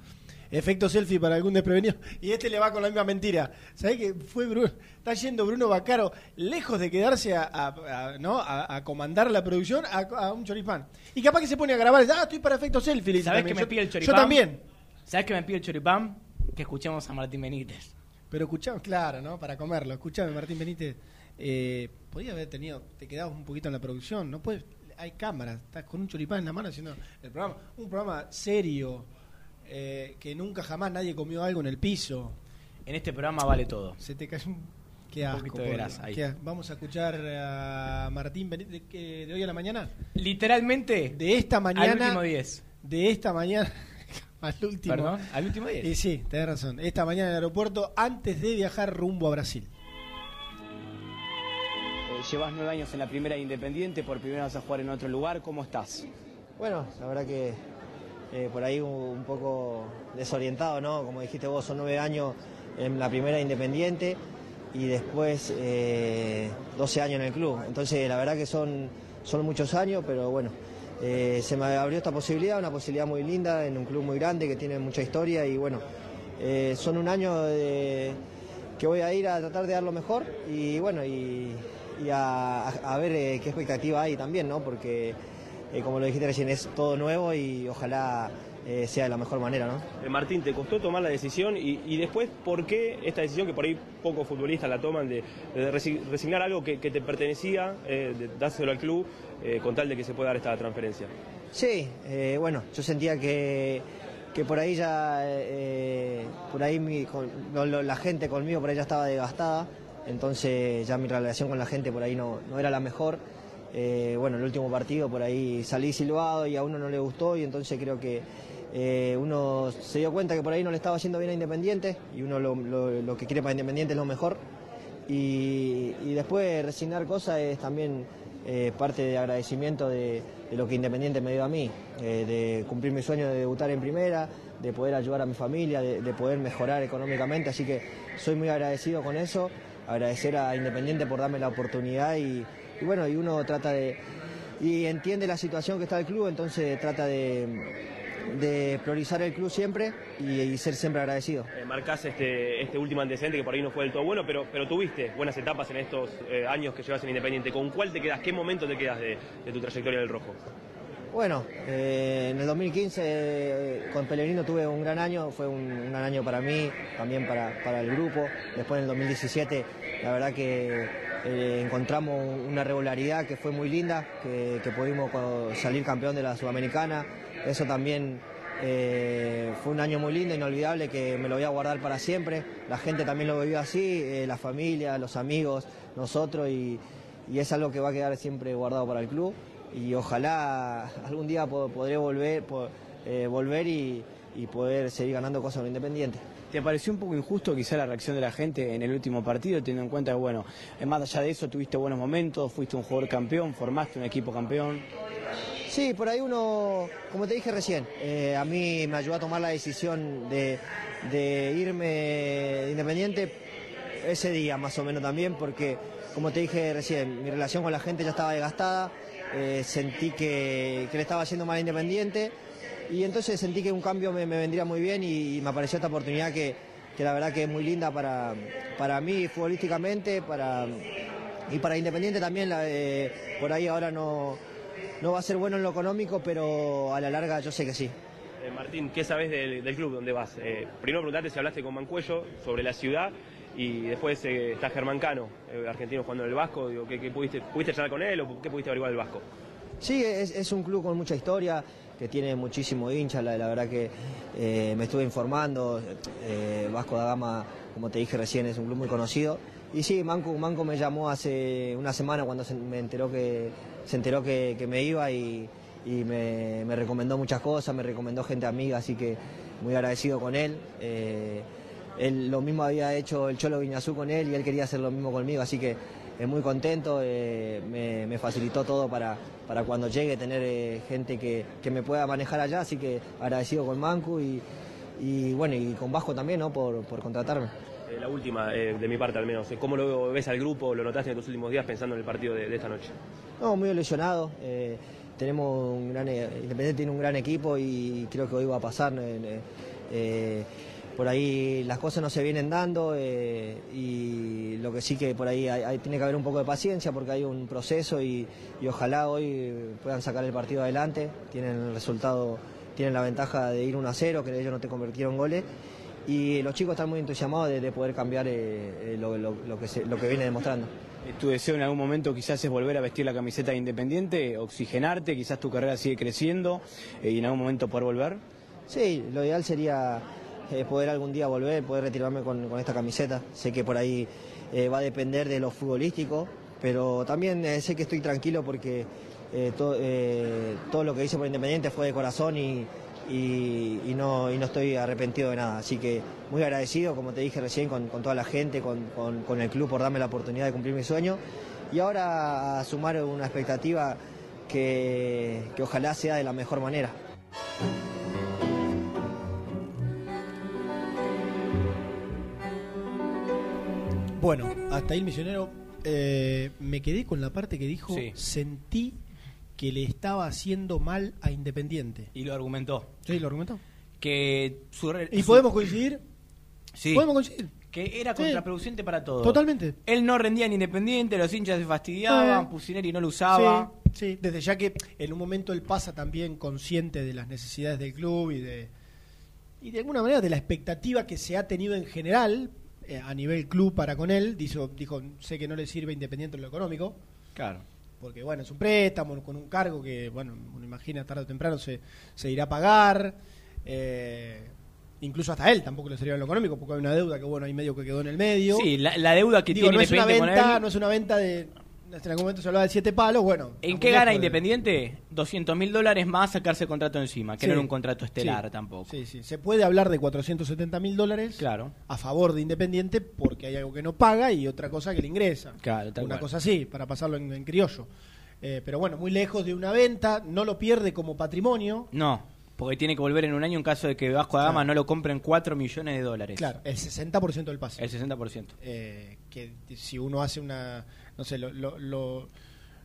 Efecto selfie para algún desprevenido. Y este le va con la misma mentira. ¿Sabés que fue Bruno? Está yendo Bruno Bacaro, lejos de quedarse a, a- a- ¿no? a, a comandar la producción, a, un choripán. Y capaz que se pone a grabar. Ah, estoy para efecto selfie. ¿Sabés que me Yo- pide el Yo choripán? también. ¿Sabés que me pide el choripán? Que escuchemos a Martín Benítez. Pero escuchamos, claro, ¿no? Para comerlo. Escuchame, Martín Benítez. Eh, podía haber tenido, te quedabas un poquito en la producción, ¿no? Puedes, hay cámaras, estás con un choripán en la mano haciendo el programa. Un programa serio, eh, que nunca jamás nadie comió algo en el piso. En este programa vale todo. Se te cayó un... Qué Un asco. poquito de por grasa Dios. ahí. Qué as- Vamos a escuchar a Martín Benítez de, que- de hoy a la mañana. Literalmente. De esta mañana. Al último 10. De esta mañana. al último. Perdón, al último 10. Y sí, tenés razón. Esta mañana en el aeropuerto antes de viajar rumbo a Brasil. Eh, llevas nueve años en la primera de Independiente, por primera vez a jugar en otro lugar, ¿cómo estás? Bueno, la verdad que eh, por ahí un, poco desorientado, ¿no? Como dijiste vos, son nueve años en la primera Independiente y después eh, 12 años en el club. Entonces, la verdad que son, son muchos años, pero bueno, eh, se me abrió esta posibilidad, una posibilidad muy linda en un club muy grande que tiene mucha historia y bueno, eh, son un año que voy a ir a tratar de dar lo mejor y bueno, y, a, a ver qué expectativa hay también, ¿no? Porque eh, como lo dijiste recién, es todo nuevo y ojalá eh, sea de la mejor manera, ¿no? Eh, Martín, ¿te costó tomar la decisión? Y, y después, ¿por qué esta decisión que por ahí pocos futbolistas la toman de, de resi- resignar algo que, que te pertenecía, eh, de dárselo al club, con tal de que se pueda dar esta transferencia? Sí, eh, bueno, yo sentía que, que por ahí ya, por ahí mi- con- lo- lo- la gente conmigo por ahí ya estaba desgastada, entonces ya mi relación con la gente por ahí no, no era la mejor. Eh, bueno, el último partido por ahí salí silbado y a uno no le gustó y entonces creo que eh, uno se dio cuenta que por ahí no le estaba haciendo bien a Independiente y uno lo, que quiere para Independiente es lo mejor. Y, después resignar cosas es también eh, parte de agradecimiento de, lo que Independiente me dio a mí, de cumplir mi sueño de debutar en primera, de poder ayudar a mi familia, de, de poder mejorar económicamente, así que soy muy agradecido con eso, agradecer a Independiente por darme la oportunidad y, y bueno, y uno trata de, y entiende la situación que está el club, entonces trata de, de priorizar el club siempre y, y ser siempre agradecido. Eh, marcás este, este último antecedente que por ahí no fue del todo bueno, pero, pero tuviste buenas etapas en estos eh, años que llevas en Independiente. ¿Con cuál te quedas? ¿Qué momento te quedas de, de tu trayectoria del rojo? Bueno, eh, en el 2015 eh, con Pellegrino tuve un gran año, fue un, un gran año para mí, también para, para el grupo. Después en el 2017, la verdad que eh, encontramos una regularidad que fue muy linda, que, pudimos salir campeón de la Sudamericana. Eso también eh, fue un año muy lindo, inolvidable, que me lo voy a guardar para siempre. La gente también lo vivió así, eh, la familia, los amigos, nosotros, y, es algo que va a quedar siempre guardado para el club y ojalá algún día po- podré volver, volver y, poder seguir ganando cosas en Independiente. ¿Te pareció un poco injusto quizá la reacción de la gente en el último partido, teniendo en cuenta que, bueno, eh, más allá de eso tuviste buenos momentos, fuiste un jugador campeón, formaste un equipo campeón? Sí, por ahí uno, como te dije recién, eh, a mí me ayudó a tomar la decisión de, irme de Independiente ese día más o menos también, porque como te dije recién, mi relación con la gente ya estaba desgastada, eh, sentí que, le estaba haciendo mal Independiente y entonces sentí que un cambio me, me vendría muy bien y, y me apareció esta oportunidad que, que la verdad que es muy linda para, para mí futbolísticamente para, y para Independiente también. la- eh, por ahí ahora no, no va a ser bueno en lo económico, pero a la larga yo sé que sí. Eh, Martín, ¿qué sabes del, del club donde vas? Eh, primero preguntarte si hablaste con Mancuello sobre la ciudad y después eh, está Germán Cano, eh, argentino jugando en el Vasco. Digo, ¿qué, qué pudiste, ¿Pudiste charlar con él o qué pudiste averiguar del Vasco? Sí, es, es un club con mucha historia, que tiene muchísimo hincha, la, verdad que eh, me estuve informando, eh, Vasco da Gama, como te dije recién, es un club muy conocido. Y sí, Manco, Manco me llamó hace una semana cuando se, me enteró que, se enteró que, que me iba y, y me, me recomendó muchas cosas, me recomendó gente amiga, así que muy agradecido con él. Eh, él lo mismo había hecho el Cholo Viñazú con él y él quería hacer lo mismo conmigo, así que eh, muy contento, eh, me, me facilitó todo para, para cuando llegue tener eh, gente que, que me pueda manejar allá, así que agradecido con Mancu y, y bueno, y con Vasco también, ¿no? Por, por contratarme. Eh, la última, de mi parte al menos. ¿Cómo lo ves al grupo? ¿Lo notaste en tus últimos días pensando en el partido de, de esta noche? No, muy ilusionado. eh, tenemos un gran, Independiente tiene un gran equipo y creo que hoy va a pasar. Por ahí las cosas no se vienen dando eh, y lo que sí que por ahí hay- hay- tiene que haber un poco de paciencia porque hay un proceso y, y ojalá hoy puedan sacar el partido adelante. Tienen el resultado, tienen la ventaja de ir 1 a 0, que ellos no te convirtieron goles. Y los chicos están muy entusiasmados de, de poder cambiar eh, eh, lo, lo- lo que se- lo que viene demostrando. ¿Tu deseo en algún momento quizás es volver a vestir la camiseta de Independiente, oxigenarte, quizás tu carrera sigue creciendo eh, y en algún momento poder volver? Sí, lo ideal sería eh, poder algún día volver, poder retirarme con, esta camiseta. Sé que por ahí eh, va a depender de lo futbolístico, pero también eh, sé que estoy tranquilo porque to- todo lo que hice por Independiente fue de corazón y, y- no, no estoy arrepentido de nada. Así que muy agradecido, como te dije recién, con, con toda la gente, con, con- con el club por darme la oportunidad de cumplir mi sueño. Y ahora a sumar una expectativa que, que ojalá sea de la mejor manera. Bueno, hasta ahí el misionero. eh, me quedé con la parte que dijo: Sí. sentí que le estaba haciendo mal a Independiente. Y lo argumentó. Sí, lo argumentó. Que su re- ¿Y su- podemos coincidir? Sí. ¿Podemos coincidir? Que era Sí. contraproducente para todo. Totalmente. Él no rendía en Independiente, los hinchas se fastidiaban, Eh. Pusineri no lo usaba. Sí, sí, desde ya que en un momento él pasa también consciente de las necesidades del club y de y de alguna manera de la expectativa que se ha tenido en general eh, a nivel club para con él. Dijo, dijo, sé que no le sirve Independiente en lo económico, Claro. porque bueno, es un préstamo con un cargo que, bueno, uno imagina tarde o temprano se, se irá a pagar. eh, incluso hasta él tampoco le en lo económico, porque hay una deuda que, bueno, hay medio que quedó en el medio. Sí, la, la deuda que Digo, tiene no es una Independiente venta, con él. no es una venta de... En algún momento se hablaba de siete palos, bueno. ¿En qué gana de- Independiente? 200 mil dólares más sacarse contrato encima, que Sí. no era un contrato estelar Sí. tampoco. Sí, sí. Se puede hablar de 470 mil dólares Claro. a favor de Independiente porque hay algo que no paga y otra cosa que le ingresa. Claro, tal Una cual. cosa así, para pasarlo en, en criollo. Eh, pero bueno, muy lejos de una venta, no lo pierde como patrimonio. No, porque tiene que volver en un año en caso de que Vasco da Gama Claro. no lo compren 4 millones de dólares. Claro, el 60% del pase. El 60%. Eh, que si uno hace una, no sé, lo, lo, lo-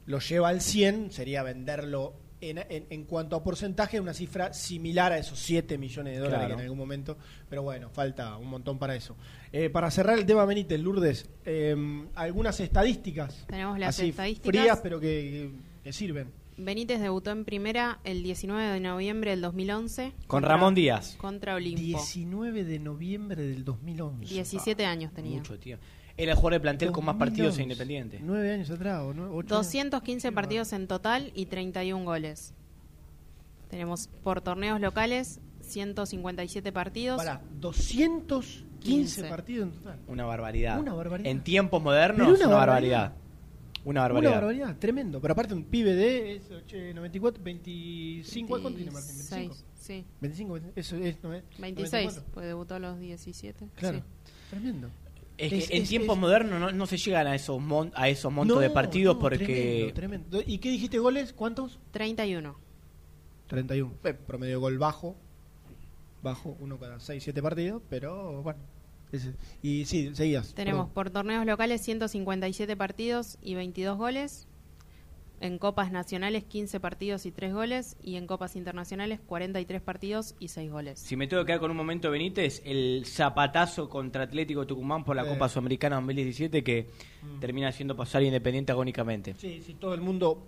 lo lleva al 100, sería venderlo en, en, en cuanto a porcentaje, una cifra similar a esos 7 millones de dólares Claro. que en algún momento, pero bueno, falta un montón para eso. Eh, para cerrar el tema Benítez, Lourdes, eh, algunas estadísticas. Tenemos las así, estadísticas. Frías, pero que, que- que sirven. Benítez debutó en primera el 19 de noviembre del 2011. Con contra- Ramón Díaz. Contra Olimpo. 19 de noviembre del 2011. 17 años tenía. Mucho, tío. Era el jugador de plantel con más partidos 2011. en Independiente. 9 años atrás, o no, ocho años. 215 partidos en total y 31 goles. Tenemos por torneos locales 157 partidos. Pará, 215 15. partidos en total. Una barbaridad. Una barbaridad. En tiempos modernos, una, una barbaridad. barbaridad. Una barbaridad. Una barbaridad, tremendo. Pero aparte un pibe de es, oche, 94, 25, ¿cuánto tiene Martín? 25. 26, sí. 25, 20, eso es nove- 26, 94. pues debutó a los 17. Claro, sí. tremendo. Es que Es- en es- tiempos es- modernos no, no se llegan a esos mon- a esos montos No, de partidos no, porque Tremendo, tremendo. ¿Y qué dijiste goles? ¿Cuántos? 31. 31. Eh, promedio de gol bajo. Bajo, uno cada 6, 7 partidos, pero bueno. ese- Y sí, seguías. Tenemos perdón. por torneos locales 157 partidos y 22 goles. En copas nacionales 15 partidos y 3 goles. Y en copas internacionales 43 partidos y 6 goles. si me tengo que quedar con un momento Benítez, el zapatazo contra Atlético Tucumán por la Sí. Copa Sudamericana 2017 que termina siendo pasar Independiente agónicamente. Sí, sí, todo el mundo.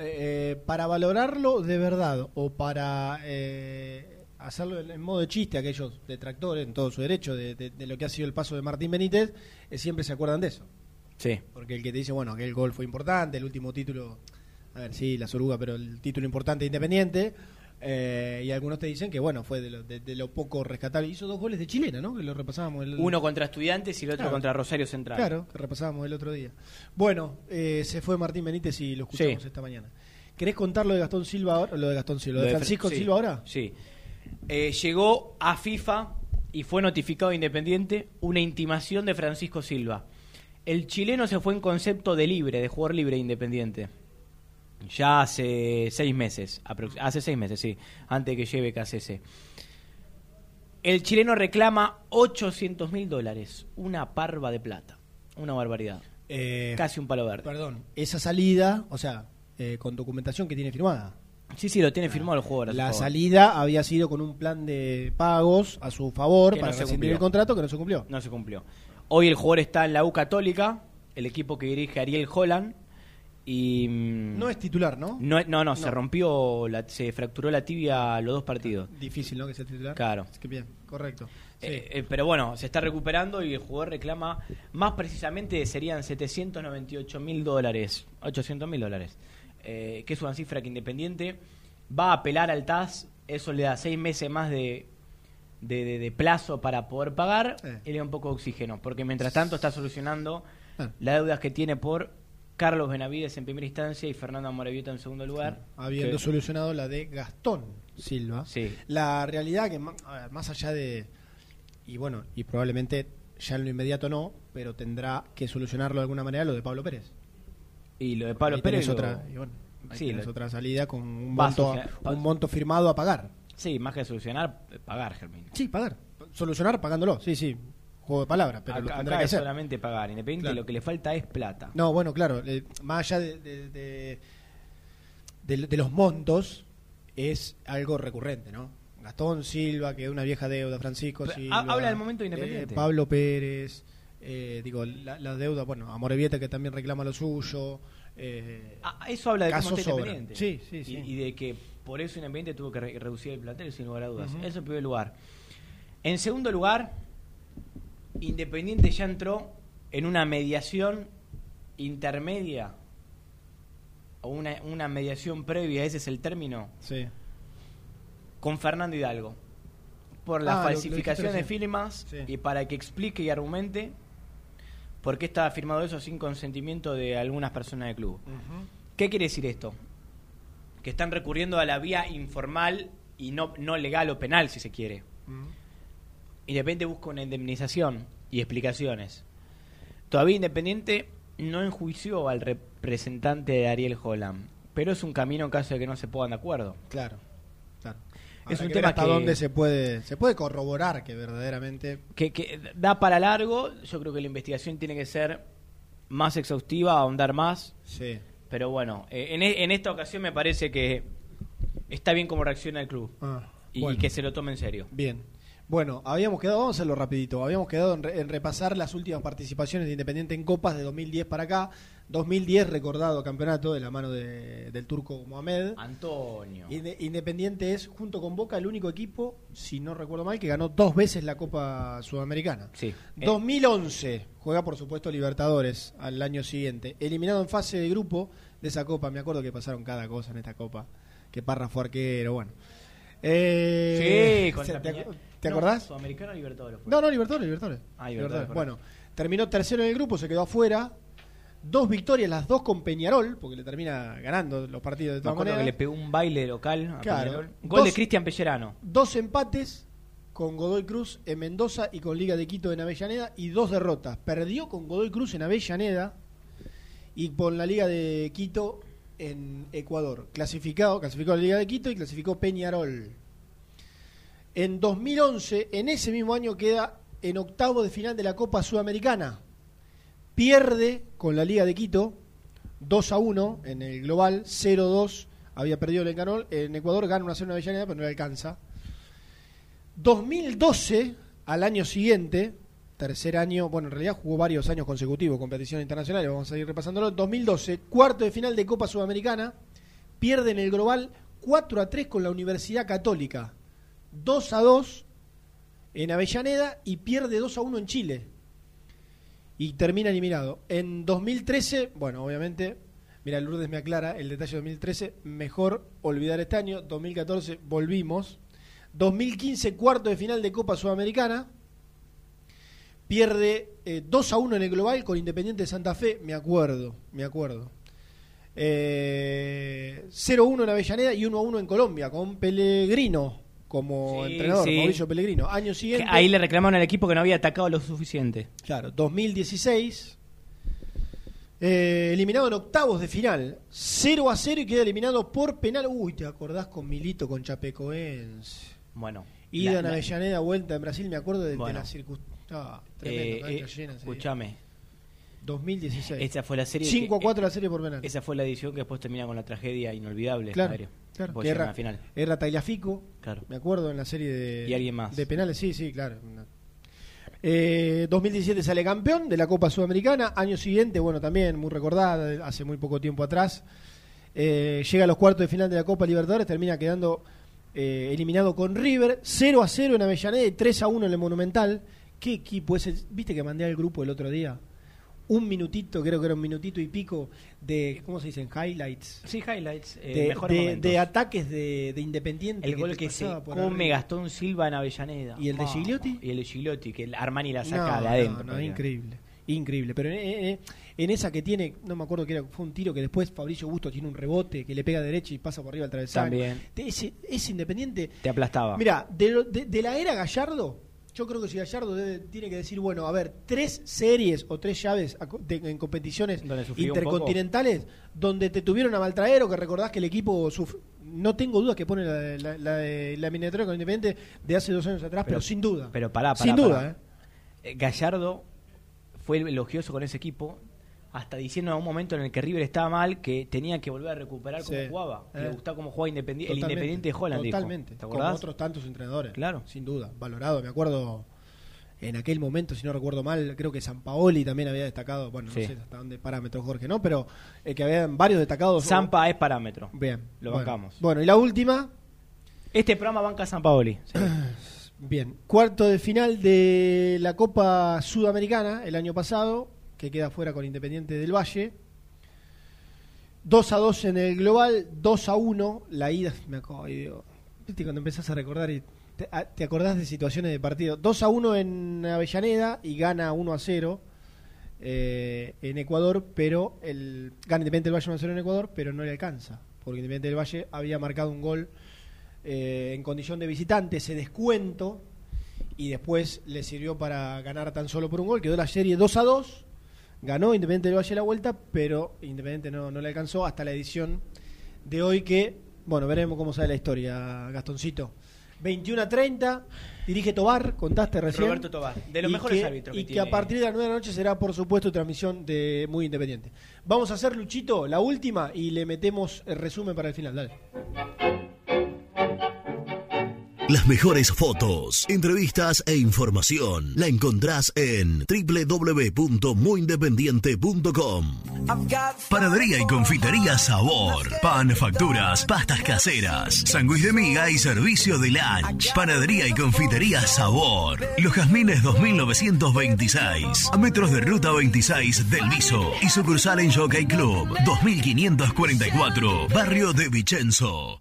eh, para valorarlo de verdad o para eh, hacerlo en, en modo de chiste, aquellos detractores, en todo su derecho, de, de- de lo que ha sido el paso de Martín Benítez, eh, siempre se acuerdan de eso. Sí. Porque el que te dice, bueno, aquel gol fue importante, el último título, a ver, sí, la Soruga, pero el título importante de Independiente. eh, y algunos te dicen que, bueno, fue de lo, de- de lo poco rescatable. Hizo dos goles de chilena, ¿no? Que lo repasábamos. El, Uno contra Estudiantes y el otro Claro. contra Rosario Central. Claro, que repasábamos el otro día. Bueno, eh, se fue Martín Benítez y lo escuchamos Sí. esta mañana. ¿Querés contar lo de Gastón Silva ahora? Lo de Gastón Silva, lo de Francisco Fra- sí, Silva ahora? Sí. Eh, llegó a FIFA y fue notificado Independiente una intimación de Francisco Silva. El chileno se fue en concepto de libre, de jugador libre e independiente. Ya hace seis meses, hace seis meses, sí, antes de que lleve KCC. El chileno reclama 800 mil dólares, una parva de plata, una barbaridad. Eh, Casi un palo verde. Perdón, esa salida, o sea, eh, con documentación que tiene firmada. Sí, sí, lo tiene firmado el jugador. La salida había sido con un plan de pagos a su favor Que para no se rescindir el contrato que no se cumplió. No se cumplió. Hoy el jugador está en la U Católica, el equipo que dirige Ariel Holland. Y. mm, No es titular, ¿no? No, no, no, No. se rompió, la- se fracturó la tibia los dos partidos. Difícil, ¿no? Que sea titular. Claro. Es que bien, correcto. Sí. Eh, eh, pero bueno, se está recuperando y el jugador reclama, más precisamente serían 798 mil dólares, 800 mil dólares, eh, que es una cifra que Independiente va a apelar al TAS, eso le da seis meses más de, de, de- de plazo para poder pagar Eh. le da un poco de oxígeno, porque mientras tanto está solucionando Ah. las deudas que tiene por Carlos Benavides en primera instancia y Fernando Morevieta en segundo lugar. Habiendo que- solucionado la de Gastón Silva. Sí. La realidad que, ver, más allá de. Y bueno, y probablemente ya en lo inmediato no, pero tendrá que solucionarlo de alguna manera lo de Pablo Pérez. Y lo de Pablo Pérez. lo- otra, y bueno, ahí Sí, tenés lo- otra salida con un monto, un monto firmado a pagar. Sí, más que solucionar, eh, pagar, Germín. Sí, pagar. Solucionar pagándolo, sí, sí. Juego de palabras, pero lo tendrá acá que es hacer. solamente pagar. Independiente, Claro. lo que le falta es plata. No, bueno, claro, eh, más allá de, de, de- de- de los montos, es algo recurrente, ¿no? Gastón Silva, que es una vieja deuda, Francisco Pero, Silva. ha- habla del momento eh, Independiente. Pablo Pérez, eh, digo, la, la deuda, bueno, a Morevieta que también reclama lo suyo. eh, Ah, eso habla de cómo casos está. Independiente. Sí, sí, sí. Y, y de que por eso Independiente tuvo que re- reducir el plantel, sin lugar a dudas. Eso en primer lugar. En segundo lugar, Independiente ya entró en una mediación intermedia o una, una mediación previa, ese es el término, sí. con Fernando Hidalgo. Por la Ah, lo- lo falsificación de firmas Sí. y para que explique y argumente por qué estaba firmado eso sin consentimiento de algunas personas del club. ¿Qué quiere decir esto? Que están recurriendo a la vía informal y no, no legal o penal, si se quiere. Independiente busca una indemnización y explicaciones. Todavía Independiente no enjuició al representante de Ariel Holland, pero es un camino en caso de que no se pongan de acuerdo. Claro, claro. Es un tema hasta que- dónde se puede se puede corroborar que verdaderamente que, que da para largo. Yo creo que la investigación tiene que ser más exhaustiva, ahondar más. Sí. Pero bueno, eh, en, e- en esta ocasión me parece que está bien cómo reacciona el club Ah, y, bueno. que se lo tome en serio. Bien. Bueno, habíamos quedado, vamos a hacerlo rapidito, habíamos quedado en, re- en repasar las últimas participaciones de Independiente en Copas de 2010 para acá. 2010 recordado campeonato de la mano de- del turco Mohamed. Antonio. Inde- Independiente es, junto con Boca, el único equipo, si no recuerdo mal, que ganó dos veces la Copa Sudamericana. Sí. Eh, 2011 juega, por supuesto, Libertadores al año siguiente. Eliminado en fase de grupo de esa Copa. Me acuerdo que pasaron cada cosa en esta Copa. Que Parra fue arquero, bueno. Eh, sí, ¿te, Peña- ¿te No, acordás? Sudamericano o Libertadores. fue. No, no, Libertadores, Libertadores. Ah, Libertadores, Bueno, terminó tercero en el grupo, se quedó afuera. Dos victorias, las dos con Peñarol, porque le termina ganando los partidos de Me todas acuerdo que maneras. le pegó un baile local a Claro. Peñarol. Gol de Dos- Cristian Pellerano. Dos empates con Godoy Cruz en Mendoza y con Liga de Quito en Avellaneda y dos derrotas. Perdió con Godoy Cruz en Avellaneda y con la Liga de Quito en Ecuador. Clasificado, clasificó la Liga de Quito y clasificó Peñarol. En 2011, en ese mismo año, queda en octavo de final de la Copa Sudamericana. Pierde con la Liga de Quito 2 a 1 en el global, 0-2. Había perdido el Encanol. En Ecuador gana 1 a 0 en Avellaneda, pero no le alcanza. 2012, al año siguiente, tercer año, bueno, en realidad jugó varios años consecutivos competición internacional, vamos a ir repasándolo. 2012, cuarto de final de Copa Sudamericana, pierde en el global 4 a 3 con la Universidad Católica, 2 a 2 en Avellaneda y pierde 2 a 1 en Chile. Y termina eliminado. En 2013, bueno, obviamente, mira, Lourdes me aclara el detalle de 2013, mejor olvidar este año. 2014 volvimos. 2015, cuarto de final de Copa Sudamericana. Pierde eh, 2 a 1 en el global con Independiente de Santa Fe, me acuerdo, me acuerdo. Eh, 0-1 en Avellaneda y 1 a 1 en Colombia con Pellegrino como Sí, entrenador, sí. Mauricio Pellegrino. Año siguiente. ahí le reclamaron al equipo que no había atacado lo suficiente. Claro, 2016 Eh, eliminado en octavos de final. 0 a 0 y queda eliminado por penal. Uy, ¿te acordás con Milito, con Chapecoense? Bueno. Ida la- en la- Avellaneda, vuelta en Brasil, me acuerdo de, de Bueno. las circunstancias. Ah, Eh, tremendo, eh, día. escúchame. 2016. Esa fue la serie. 5 a que- 4 la serie por penal. Esa fue la edición que después termina con la tragedia inolvidable. Claro. Claro. Que era, la final. era Tagliafico, Claro. me acuerdo en la serie de, Y alguien más. de penales, sí, sí, claro. Eh, 2017 sale campeón de la Copa Sudamericana, año siguiente, bueno, también muy recordada, hace muy poco tiempo atrás, eh, llega a los cuartos de final de la Copa Libertadores, termina quedando eh, eliminado con River, 0 a 0 en Avellaneda y 3 a 1 en el Monumental. ¿Qué equipo es? el- ¿Viste que mandé al grupo el otro día? Un minutito, creo que era un minutito y pico de, ¿cómo se dicen? Highlights. Sí, highlights. eh, de, mejores de- momentos. de ataques de, de Independiente. El gol que se come arriba. Gastón Silva en Avellaneda. ¿Y el de Vamos. Gigliotti? Y el de Gigliotti, que el Armani la saca No, de adentro. no, increíble. Increíble. Pero en, en- en esa que tiene, no me acuerdo que era, fue un tiro que después Fabricio Busto tiene un rebote que le pega derecha y pasa por arriba al travesaño. También. Ese, ese Independiente. Te aplastaba. Mira, de, lo- de- de la era Gallardo, yo creo que si Gallardo debe- tiene que decir, bueno, a ver, tres series o tres llaves a co- de- en competiciones sufrió intercontinentales donde te tuvieron a maltraer o que recordás que el equipo sufre. No tengo dudas que pone la, de- la, la, de- la eliminatoria con Independiente de hace dos años atrás, pero, sin duda. Pero pará, pará. sin pará. duda, ¿eh? Eh, Gallardo fue elogioso con ese equipo, hasta diciendo en un momento en el que River estaba mal que tenía que volver a recuperar cómo Sí. jugaba. Eh. le gustaba cómo jugaba Independi- el Independiente de Holland. dijo. Totalmente. ¿Te Como otros tantos entrenadores. Claro. Sin duda. Valorado. Me acuerdo en aquel momento, si no recuerdo mal, creo que San Paoli también había destacado. Bueno, Sí. no sé hasta dónde parámetros, Jorge, ¿no? Pero eh, que habían varios destacados. Zampa es parámetro. Bien. Lo bueno. bancamos. Bueno, y la última. Este programa banca San Paoli. Bien. Cuarto de final de la Copa Sudamericana el año pasado, que queda fuera con Independiente del Valle. 2 a 2 en el global, 2 a 1 la ida. Me acuerdo, viste cuando empezás a recordar y te, a- te acordás de situaciones de partido. 2 a 1 en Avellaneda y gana 1 a 0 eh, en Ecuador, pero el gana Independiente del Valle 1 a 0 en Ecuador, pero no le alcanza, porque Independiente del Valle había marcado un gol eh, en condición de visitante, ese descuento, y después le sirvió para ganar tan solo por un gol, quedó la serie 2 a 2, ganó Independiente del Valle la vuelta, pero Independiente no, no le alcanzó hasta la edición de hoy que, bueno, veremos cómo sale la historia, Gastoncito. 21 a 30, dirige Tobar, contaste recién. Roberto Tobar, de los mejores que- árbitros que Y que a partir de las 9 de la noche será, por supuesto, transmisión de Muy Independiente. Vamos a hacer, Luchito, la última y le metemos el resumen para el final. Dale. Las mejores fotos, entrevistas e información la encontrás en www.muyindependiente.com. Panadería y confitería Sabor. Pan, facturas, pastas caseras, sándwich de miga y servicio de lunch. Panadería y confitería Sabor. Los Jazmines 2926. A metros de ruta 26 del Viso. Y sucursal en Jockey Club 2544. Barrio de Vicenzo.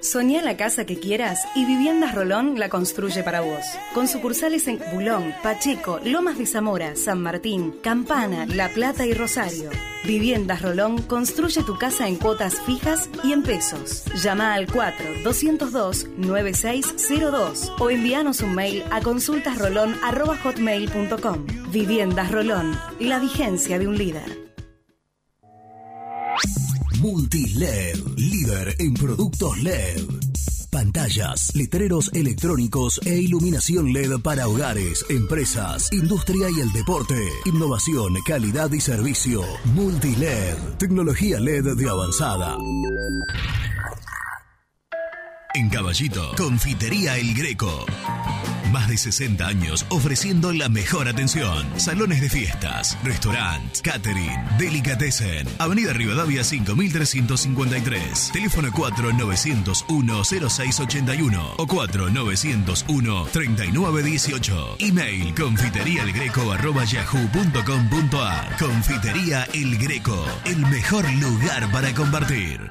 Soñá la casa que quieras y Viviendas Rolón la construye para vos. Con sucursales en Bulón, Pacheco, Lomas de Zamora, San Martín, Campana, La Plata y Rosario. Viviendas Rolón construye tu casa en cuotas fijas y en pesos. Llama al 4-202-9602 o envíanos un mail a consultasrolón.com. Viviendas Rolón, la vigencia de un líder. Multiled, líder en productos LED. Pantallas, letreros electrónicos e iluminación LED para hogares, empresas, industria y el deporte. Innovación, calidad y servicio. Multiled, tecnología LED de avanzada. En Caballito, Confitería El Greco. Más de 60 años ofreciendo la mejor atención. Salones de fiestas, restaurant, catering, delicatessen. Avenida Rivadavia 5353. Teléfono 4901-0681 o 4901-3918. Email confiteríaelgreco.yahoo.com.ar Confitería El Greco, el mejor lugar para compartir.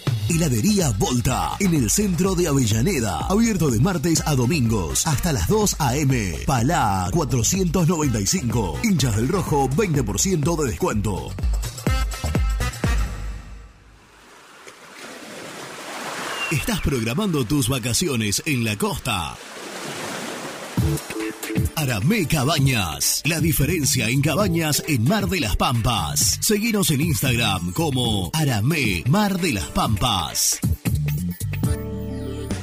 Heladería Volta, en el centro de Avellaneda. Abierto de martes a domingos, hasta las 2 a.m. Palá 495. Hinchas del Rojo, 20% de descuento. Estás programando tus vacaciones en la costa. Aramé Cabañas. La diferencia en cabañas en Mar de las Pampas. Seguinos en Instagram como Aramé Mar de las Pampas.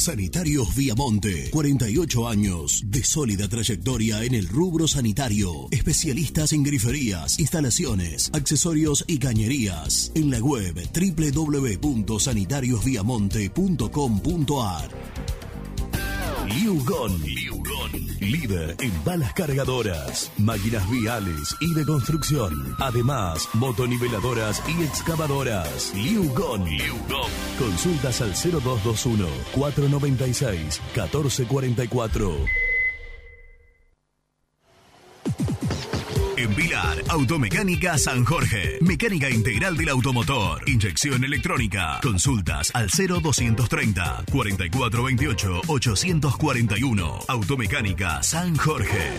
Sanitarios Viamonte, 48 años de sólida trayectoria en el rubro sanitario. Especialistas en griferías, instalaciones, accesorios y cañerías. En la web www.sanitariosviamonte.com.ar. Liugon. Líder en balas cargadoras, máquinas viales y de construcción. Además, motoniveladoras y excavadoras. Liugon. Consultas al 0221 496 1444. En Pilar, Automecánica San Jorge. Mecánica integral del automotor. Inyección electrónica. Consultas al 0230 4428 841. Automecánica San Jorge.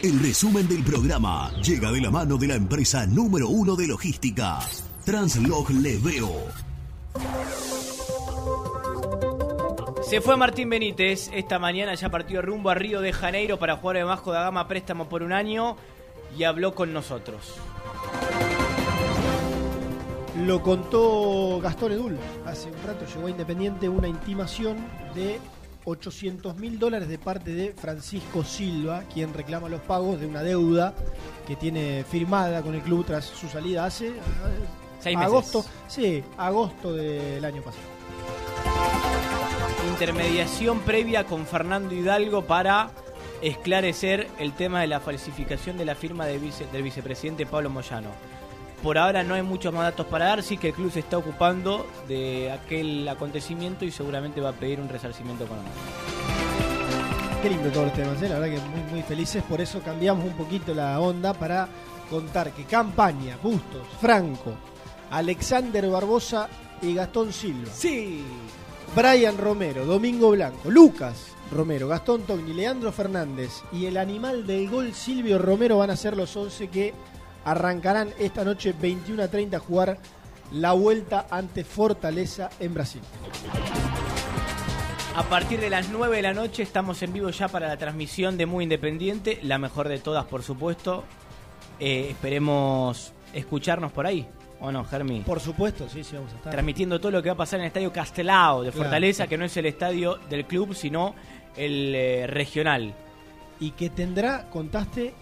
El resumen del programa llega de la mano de la empresa número uno de logística, Translog Leveo. Se fue Martín Benítez. Esta mañana ya partió rumbo a Río de Janeiro para jugar en Bajo da Gama préstamo por un año y habló con nosotros. Lo contó Gastón Edul. Hace un rato llegó a Independiente una intimación de 800 mil dólares de parte de Francisco Silva, quien reclama los pagos de una deuda que tiene firmada con el club tras su salida hace eh, Seis meses. agosto, sí, agosto del año pasado. Intermediación previa con Fernando Hidalgo para esclarecer el tema de la falsificación de la firma de vice- del vicepresidente Pablo Moyano. Por ahora no hay muchos más datos para dar, sí que el club se está ocupando de aquel acontecimiento y seguramente va a pedir un resarcimiento económico. Qué lindo todos los temas, ¿eh? la verdad que muy, muy felices. Por eso cambiamos un poquito la onda para contar que Campaña, Bustos, Franco, Alexander Barbosa y Gastón Silva. Sí. Brian Romero, Domingo Blanco, Lucas Romero, Gastón Togni, Leandro Fernández y el animal del gol Silvio Romero van a ser los 11 que arrancarán esta noche 21 a 30 a jugar la vuelta ante Fortaleza en Brasil. A partir de las 9 de la noche estamos en vivo ya para la transmisión de Muy Independiente, la mejor de todas por supuesto. Eh, esperemos escucharnos por ahí, ¿o no, Germi? Por supuesto, sí, sí, vamos a estar. Transmitiendo todo lo que va a pasar en el Estadio Castelao de Claro. Fortaleza, que no es el estadio del club, sino el eh, regional. Y que tendrá, contaste,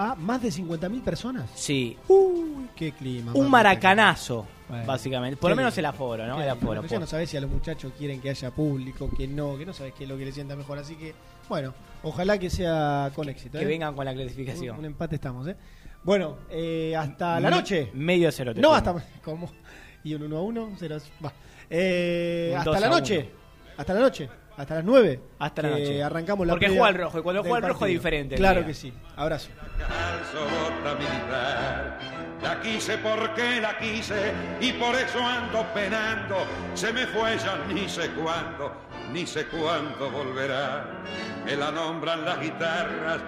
a más de 50.000 personas. Sí. Uy, qué clima. Un maracanazo, Bueno. básicamente. Por lo menos el aforo, ¿no? El aforo. Ya no sabes si a los muchachos quieren que haya público, que no, que no sabes qué es lo que les sienta mejor. Así que, bueno, ojalá que sea con éxito. que ¿eh? vengan con la clasificación. Un, un empate estamos, ¿eh? Bueno, eh, hasta la noche. medio cero No, hasta como Y un 1 a 1, 0 a- va. Eh, hasta 2 la noche. 1. Hasta la noche. Hasta las 9. Hasta la noche. Arrancamos la Porque juega el rojo, y cuando juega el rojo es diferente Claro que sí. Abrazo. La quise porque la quise y por eso ando penando. Se me fue ya ni sé cuándo, ni sé cuándo volverá. Me la nombran las guitarras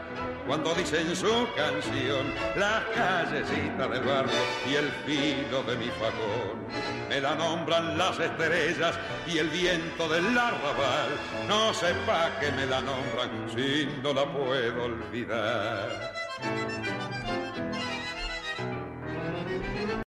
cuando dicen su canción, las callecitas del barrio y el filo de mi facón. Me la nombran las estrellas y el viento del arrabal. No sepa que me la nombran si no la puedo olvidar.